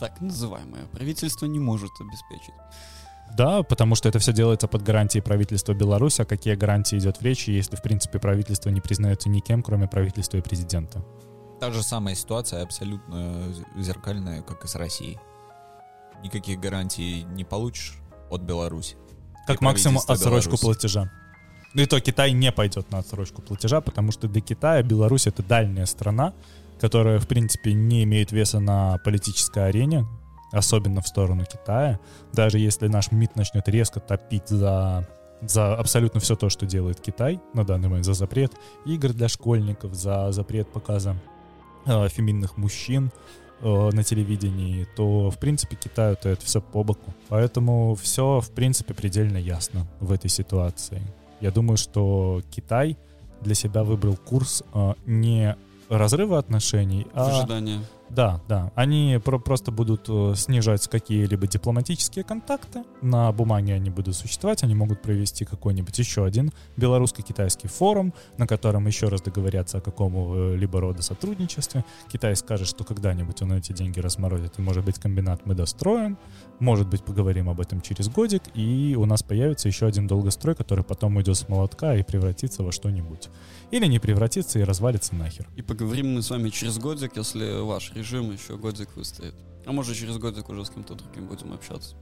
Speaker 3: так называемое правительство не может обеспечить.
Speaker 1: Да, потому что это все делается под гарантией правительства Беларуси. А какие гарантии идет в речи, если, в принципе, правительство не признается никем, кроме правительства и президента?
Speaker 2: Та же самая ситуация абсолютно зеркальная, как и с Россией. Никаких гарантий не получишь от Беларуси.
Speaker 1: Как максимум отсрочку
Speaker 2: Беларуси.
Speaker 1: платежа. Ну и то Китай не пойдет на отсрочку платежа, потому что для Китая Беларусь это дальняя страна, которая, в принципе, не имеет веса на политической арене. Особенно в сторону Китая. Даже если наш МИД начнет резко топить за за абсолютно все то, что делает Китай на данный момент, за запрет игр для школьников, за запрет показа э, феминных мужчин э, на телевидении, то, в принципе, Китаю-то это все по боку. Поэтому все, в принципе, предельно ясно в этой ситуации. Я думаю, что Китай для себя выбрал курс э, не разрыва отношений, а...
Speaker 3: Ожидание.
Speaker 1: Да, да. Они про просто будут э, снижать какие-либо дипломатические контакты. На бумаге они будут существовать. Они могут провести какой-нибудь еще один белорусско-китайский форум, на котором еще раз договорятся о какому-либо рода сотрудничестве. Китай скажет, что когда-нибудь он эти деньги разморозит, и, может быть, комбинат мы достроим. Может быть, поговорим об этом через годик, и у нас появится еще один долгострой, который потом уйдет с молотка и превратится во что-нибудь. Или не превратится и развалится нахер.
Speaker 3: И поговорим мы с вами через годик, если ваш режим еще годик выстоит. А может через годик уже с кем-то другим будем общаться.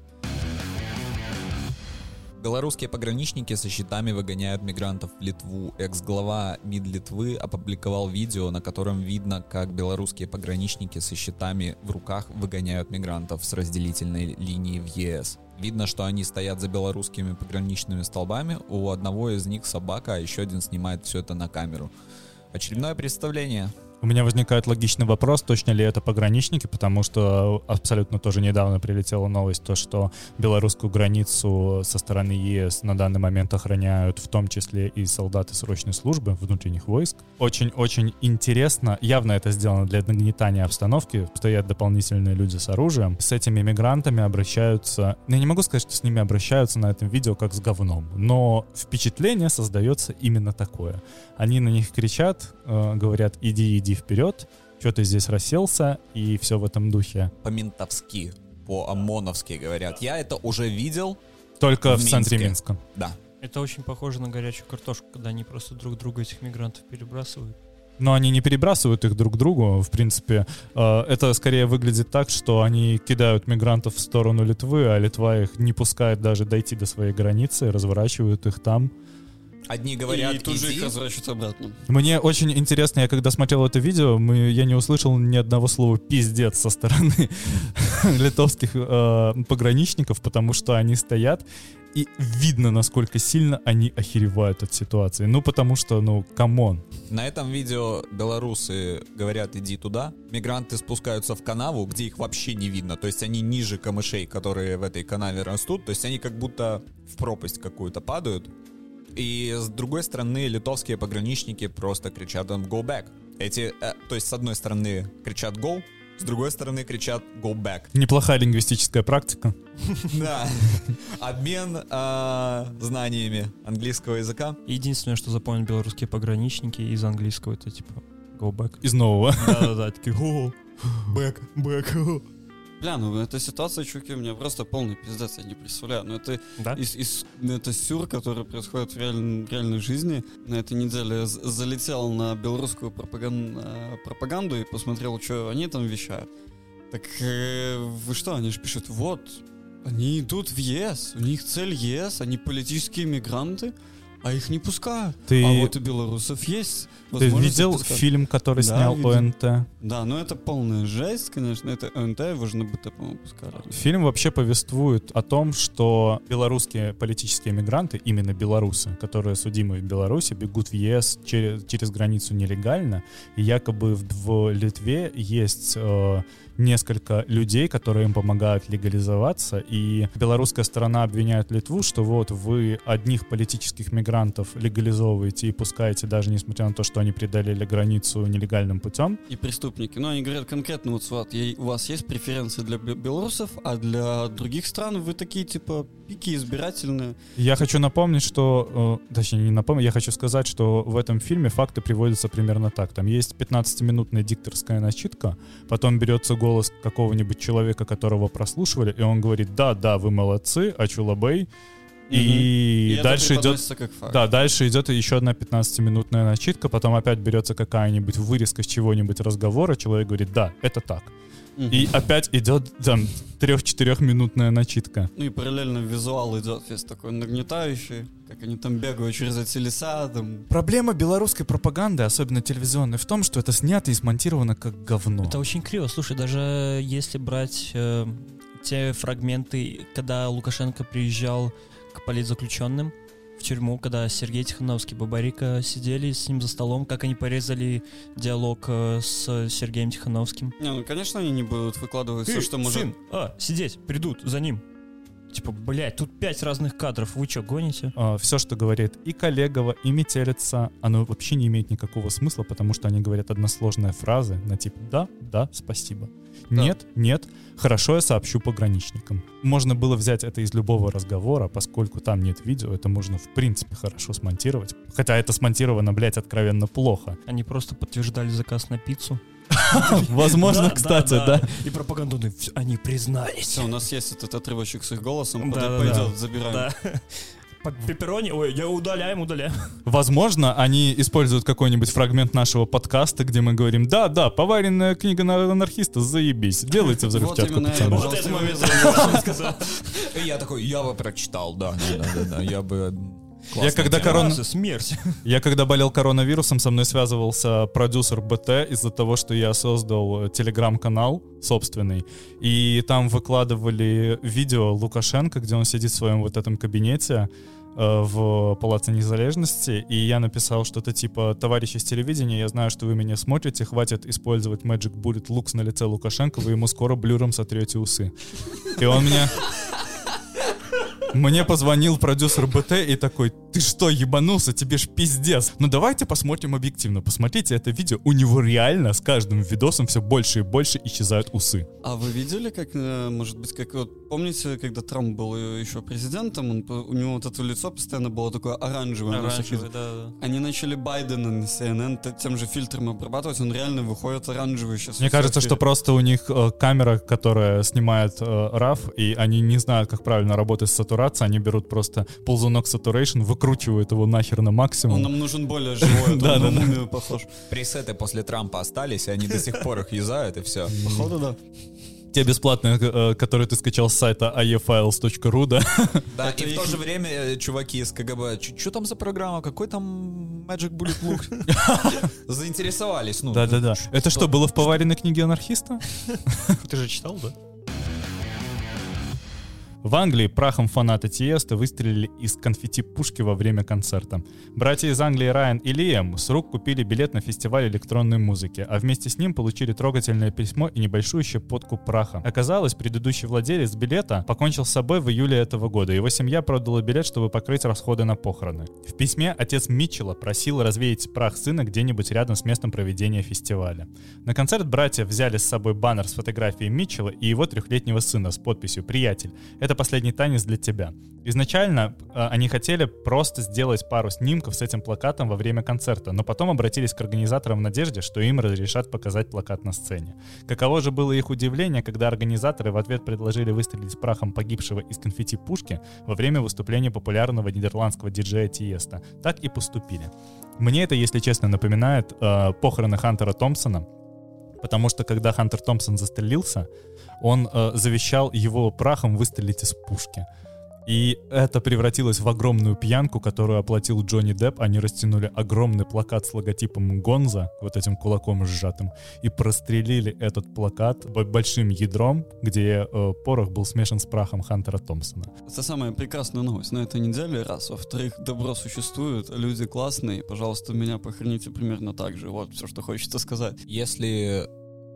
Speaker 2: Белорусские пограничники со щитами выгоняют мигрантов в Литву. Экс-глава МИД Литвы опубликовал видео, на котором видно, как белорусские пограничники со щитами в руках выгоняют мигрантов с разделительной линии в ЕС. Видно, что они стоят за белорусскими пограничными столбами, у одного из них собака, а еще один снимает все это на камеру. Очередное представление.
Speaker 1: У меня возникает логичный вопрос, точно ли это пограничники, потому что абсолютно тоже недавно прилетела новость, то, что белорусскую границу со стороны ЕС на данный момент охраняют в том числе и солдаты срочной службы внутренних войск. Очень-очень интересно, явно это сделано для нагнетания обстановки, стоят дополнительные люди с оружием, с этими мигрантами обращаются, ну, я не могу сказать, что с ними обращаются на этом видео как с говном, но впечатление создается именно такое. Они на них кричат, э, говорят, иди, иди вперед, что ты здесь расселся, и все в этом духе.
Speaker 2: По-ментовски, по-ОМОНовски говорят. Я это уже видел.
Speaker 1: Только в,
Speaker 2: В
Speaker 1: центре. Минска.
Speaker 2: Да.
Speaker 4: Это очень похоже на горячую картошку, когда они просто друг друга этих мигрантов перебрасывают.
Speaker 1: Но они не перебрасывают их друг к другу, в принципе. Э, Это скорее выглядит так, что они кидают мигрантов в сторону Литвы, а Литва их не пускает даже дойти до своей границы, разворачивают их там.
Speaker 2: Одни говорят,
Speaker 3: и тут же
Speaker 2: иди.
Speaker 3: их разворачивают обратно.
Speaker 1: Мне очень интересно, я когда смотрел это видео, мы, я не услышал ни одного слова «пиздец» со стороны литовских э, пограничников, потому что они стоят, и видно, насколько сильно они охеревают от ситуации. Ну, потому что, ну, come on.
Speaker 2: На этом видео белорусы говорят, иди туда. Мигранты спускаются в канаву, где их вообще не видно. То есть они ниже камышей, которые в этой канаве растут. То есть они как будто в пропасть какую-то падают. И с другой стороны, литовские пограничники просто кричат им «go back». Эти, э, то есть с одной стороны кричат «go», с другой стороны кричат «go back».
Speaker 1: Неплохая лингвистическая практика.
Speaker 2: Да. Обмен э, знаниями английского языка.
Speaker 4: Единственное, что запомнят белорусские пограничники из английского, это типа go back.
Speaker 1: Из нового.
Speaker 4: Да-да-да, такие «О, back, back».
Speaker 3: Бля, ну эта ситуация, чуваки, у меня просто полный пиздец, я не представляю. Ну это,
Speaker 4: Да?
Speaker 3: из, из- ну, это сюр, который происходит в, реаль- в реальной жизни. На этой неделе я залетел на белорусскую пропаган- э, пропаганду и посмотрел, что они там вещают. Так э, вы что, они же пишут, вот, они идут в ЕС, у них цель ЕС, они политические мигранты, а их не пускают.
Speaker 1: Ты,
Speaker 3: А вот у белорусов есть
Speaker 1: ты видел
Speaker 3: пускать.
Speaker 1: фильм, который
Speaker 3: Да,
Speaker 1: снял
Speaker 3: видел.
Speaker 1: ОНТ?
Speaker 3: Да, ну это полная жесть, конечно. Это НТ, его же на БТ, по-моему, пускали.
Speaker 1: Фильм вообще повествует о том, что белорусские политические мигранты, именно белорусы, которые судимы в Беларуси, бегут в ЕС через, через границу нелегально, и якобы в, в Литве есть э, несколько людей, которые им помогают легализоваться, и белорусская сторона обвиняет Литву, что вот вы одних политических мигрантов легализовываете и пускаете, даже несмотря на то, что они преодолели границу нелегальным путем,
Speaker 3: И преступники. Но они говорят конкретно, вот, е- у вас есть преференции для бе- белорусов, а для других стран вы такие, типа, пики избирательные.
Speaker 1: Я хочу напомнить, что... э, точнее, не напомнить, я хочу сказать, что в этом фильме факты приводятся примерно так. Там есть 15-минутная дикторская начитка, потом берется голос какого-нибудь человека, которого прослушивали, и он говорит, да, да, вы молодцы, а чулабей. И,
Speaker 3: это
Speaker 1: дальше идет... Да, дальше идет еще одна 15-минутная начитка, потом опять берется какая-нибудь вырезка с чего-нибудь разговора, человек говорит, да, это так. И опять идет там 3-4-минутная начитка.
Speaker 3: Ну и параллельно визуал идет весь такой нагнетающий, как они там бегают через эти леса, там.
Speaker 1: Проблема белорусской пропаганды, особенно телевизионной, в том, что это снято и смонтировано как говно.
Speaker 4: Это очень криво. Слушай, даже если брать э, те фрагменты, когда Лукашенко приезжал к политзаключенным в тюрьму, когда Сергей Тихановский, Бабарика сидели с ним за столом, как они порезали диалог э, с Сергеем Тихановским.
Speaker 3: Не, ну, конечно, они не будут выкладывать все, что может...
Speaker 4: сын, а, сидеть, придут за ним. Типа, блядь, тут пять разных кадров, вы что, гоните?
Speaker 1: все, что говорит и Коллегова, и Метелица, оно вообще не имеет никакого смысла, потому что они говорят односложные фразы на типа «да, да, спасибо».
Speaker 3: Да.
Speaker 1: Нет, нет, хорошо, я сообщу пограничникам. Можно было взять это из любого разговора, поскольку там нет видео, это можно в принципе хорошо смонтировать. Хотя это смонтировано, блядь, откровенно плохо.
Speaker 4: Они просто подтверждали заказ на пиццу.
Speaker 1: Возможно, кстати, да.
Speaker 4: И пропагандоны, всё, они признались.
Speaker 3: Все, у нас есть этот отрывочек с их голосом. Пойдет, забираем.
Speaker 4: Пепперони, ой, я удаляем, удаляем.
Speaker 1: Возможно, они используют какой-нибудь фрагмент нашего подкаста, где мы говорим, да, да, поваренная книга на анархиста, заебись, делайте взрывчатку,
Speaker 3: именно я
Speaker 1: пацаны.
Speaker 4: Вот это момент
Speaker 2: я такой, я бы прочитал, да, да, да, да, да, я бы...
Speaker 1: Я когда корона...
Speaker 4: Расы, смерть.
Speaker 1: Я когда болел коронавирусом, со мной связывался продюсер БТ из-за того, что я создал э, телеграм-канал собственный, и там выкладывали видео Лукашенко, где он сидит в своем вот этом кабинете э, в Палаце Незалежности, и я написал что-то типа «Товарищи с телевидения, я знаю, что вы меня смотрите, хватит использовать Magic Bullet Lux на лице Лукашенко, вы ему скоро блюром сотрете усы». И он мне... Мне позвонил продюсер БТ и такой, ты что, ебанулся, тебе ж пиздец. Ну давайте посмотрим объективно. Посмотрите это видео, у него реально с каждым видосом все больше и больше исчезают усы.
Speaker 3: А вы видели, как, э, может быть, как вот, помните, когда Трамп был э, еще президентом, он, у него вот это лицо постоянно было такое оранжевое.
Speaker 4: Оранжевый, да, да.
Speaker 3: Они начали Байдена на CNN тем же фильтром обрабатывать, он реально выходит оранжевый сейчас.
Speaker 1: Мне кажется, что просто у них э, камера, которая снимает э, RAW, и они не знают, как правильно работать с сатурацией, они берут просто ползунок saturation, выкручивают его нахер на максимум.
Speaker 3: Он нам нужен более живой,
Speaker 1: Да,
Speaker 3: он
Speaker 1: да, да.
Speaker 3: мумию похож.
Speaker 2: Пресеты после Трампа остались, и они до сих пор их юзают, и все.
Speaker 3: Походу, да.
Speaker 1: Те бесплатные, э, которые ты скачал с сайта aefiles.ru, да?
Speaker 2: Да, и в то же время э, чуваки из КГБ, что там за программа, какой там Magic Bullet Look? Заинтересовались, ну.
Speaker 1: Да-да-да. Это что, было в поваренной книге анархиста?
Speaker 4: Ты же читал, да?
Speaker 1: В Англии прахом фанаты Тиеста выстрелили из конфетти-пушки во время концерта. Братья из Англии Райан и Лиам с рук купили билет на фестиваль электронной музыки, а вместе с ним получили трогательное письмо и небольшую щепотку праха. Оказалось, предыдущий владелец билета покончил с собой в июле этого года. Его семья продала билет, чтобы покрыть расходы на похороны. В письме отец Митчелла просил развеять прах сына где-нибудь рядом с местом проведения фестиваля. На концерт братья взяли с собой баннер с фотографией Митчелла и его трехлетнего сына с подписью «Приятель, это последний танец для тебя». Изначально э, они хотели просто сделать пару снимков с этим плакатом во время концерта, но потом обратились к организаторам в надежде, что им разрешат показать плакат на сцене. Каково же было их удивление, когда организаторы в ответ предложили выстрелить прахом погибшего из конфетти пушки во время выступления популярного нидерландского диджея Тиеста. Так и поступили. Мне это, если честно, напоминает э, похороны Хантера Томпсона, потому что когда Хантер Томпсон застрелился, он э, завещал его прахом выстрелить из пушки. И это превратилось в огромную пьянку, которую оплатил Джонни Депп. Они растянули огромный плакат с логотипом Гонза, вот этим кулаком сжатым, и прострелили этот плакат большим ядром, где э, порох был смешан с прахом Хантера Томпсона.
Speaker 3: Это самая прекрасная новость на этой неделе, раз. Во-вторых, добро существует, люди классные, пожалуйста, меня похороните примерно так же. Вот все, что хочется сказать.
Speaker 2: Если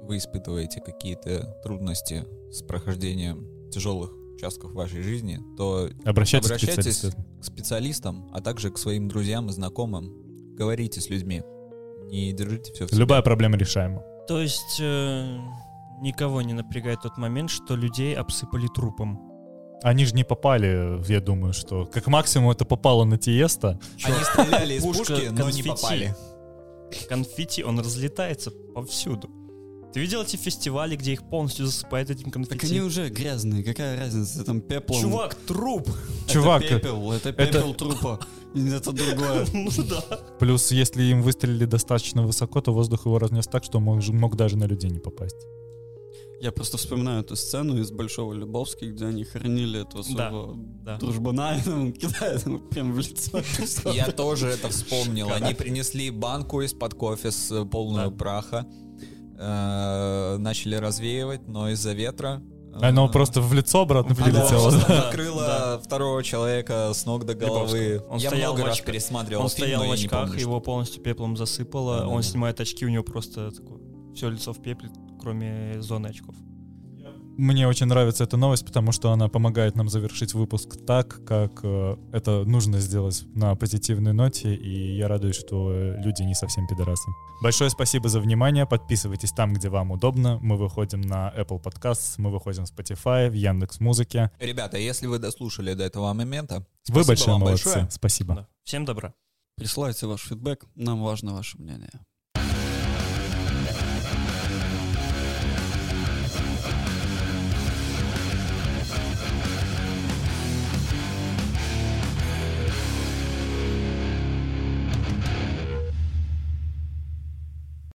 Speaker 2: вы испытываете какие-то трудности с прохождением тяжелых участков вашей жизни, то
Speaker 1: Обращайтесь,
Speaker 2: Обращайтесь.
Speaker 1: к специалисту.
Speaker 2: к специалистам, а также к своим друзьям и знакомым. Говорите с людьми. Не держите все в себе.
Speaker 1: Любая проблема решаема.
Speaker 4: То есть э, никого не напрягает тот момент, что людей обсыпали трупом.
Speaker 1: Они же не попали, я думаю, что как максимум это попало на Тиеста.
Speaker 2: Они стреляли из пушки, но не попали.
Speaker 4: Конфетти, он разлетается повсюду. Ты видел эти фестивали, где их полностью засыпают этим
Speaker 3: Так они
Speaker 4: конфетти?
Speaker 3: уже грязные, какая разница, там пеплом.
Speaker 4: Чувак, труп!
Speaker 1: Чувак,
Speaker 3: это пепел, это
Speaker 1: это-
Speaker 3: пепел трупа. Это другое.
Speaker 4: Ну да.
Speaker 1: плюс если им выстрелили достаточно высоко, то воздух его разнес так, что мог, мог даже на людей не попасть.
Speaker 3: Я просто вспоминаю эту сцену из Большого Любовски, где они хоронили этого
Speaker 4: Да,
Speaker 3: своего
Speaker 4: да.
Speaker 3: дружбана, и он кидает ему прям в лицо.
Speaker 2: Я тоже это вспомнил. Они принесли банку из-под кофе с полную
Speaker 4: Да.
Speaker 2: праха, э, начали развеивать, но из-за ветра
Speaker 1: Оно просто в лицо обратно
Speaker 4: Оно
Speaker 1: прилетело.
Speaker 4: просто-
Speaker 1: да?
Speaker 4: Да,
Speaker 2: накрыло второго человека с ног до головы.
Speaker 4: Он
Speaker 2: я
Speaker 4: стоял
Speaker 2: много
Speaker 4: в
Speaker 2: раз
Speaker 4: очках.
Speaker 2: пересматривал
Speaker 4: Он
Speaker 2: фильм,
Speaker 4: стоял в очках,
Speaker 2: помню,
Speaker 4: его полностью пеплом засыпало,
Speaker 2: Да-да-да.
Speaker 4: он снимает очки, у него просто все лицо в пепле, кроме зоны очков.
Speaker 1: Мне очень нравится эта новость, потому что она помогает нам завершить выпуск так, как э, это нужно сделать на позитивной ноте, и я радуюсь, что э, люди не совсем пидорасы. Большое спасибо за внимание, подписывайтесь там, где вам удобно. Мы выходим на Apple Podcasts, мы выходим в Spotify, в Яндекс Музыке.
Speaker 2: Ребята, если вы дослушали до этого момента,
Speaker 1: Вы
Speaker 2: спасибо
Speaker 1: большие
Speaker 2: вам
Speaker 1: молодцы.
Speaker 2: большое.
Speaker 1: Спасибо.
Speaker 4: Да. Всем добра.
Speaker 3: Присылайте ваш фидбэк, нам важно ваше мнение.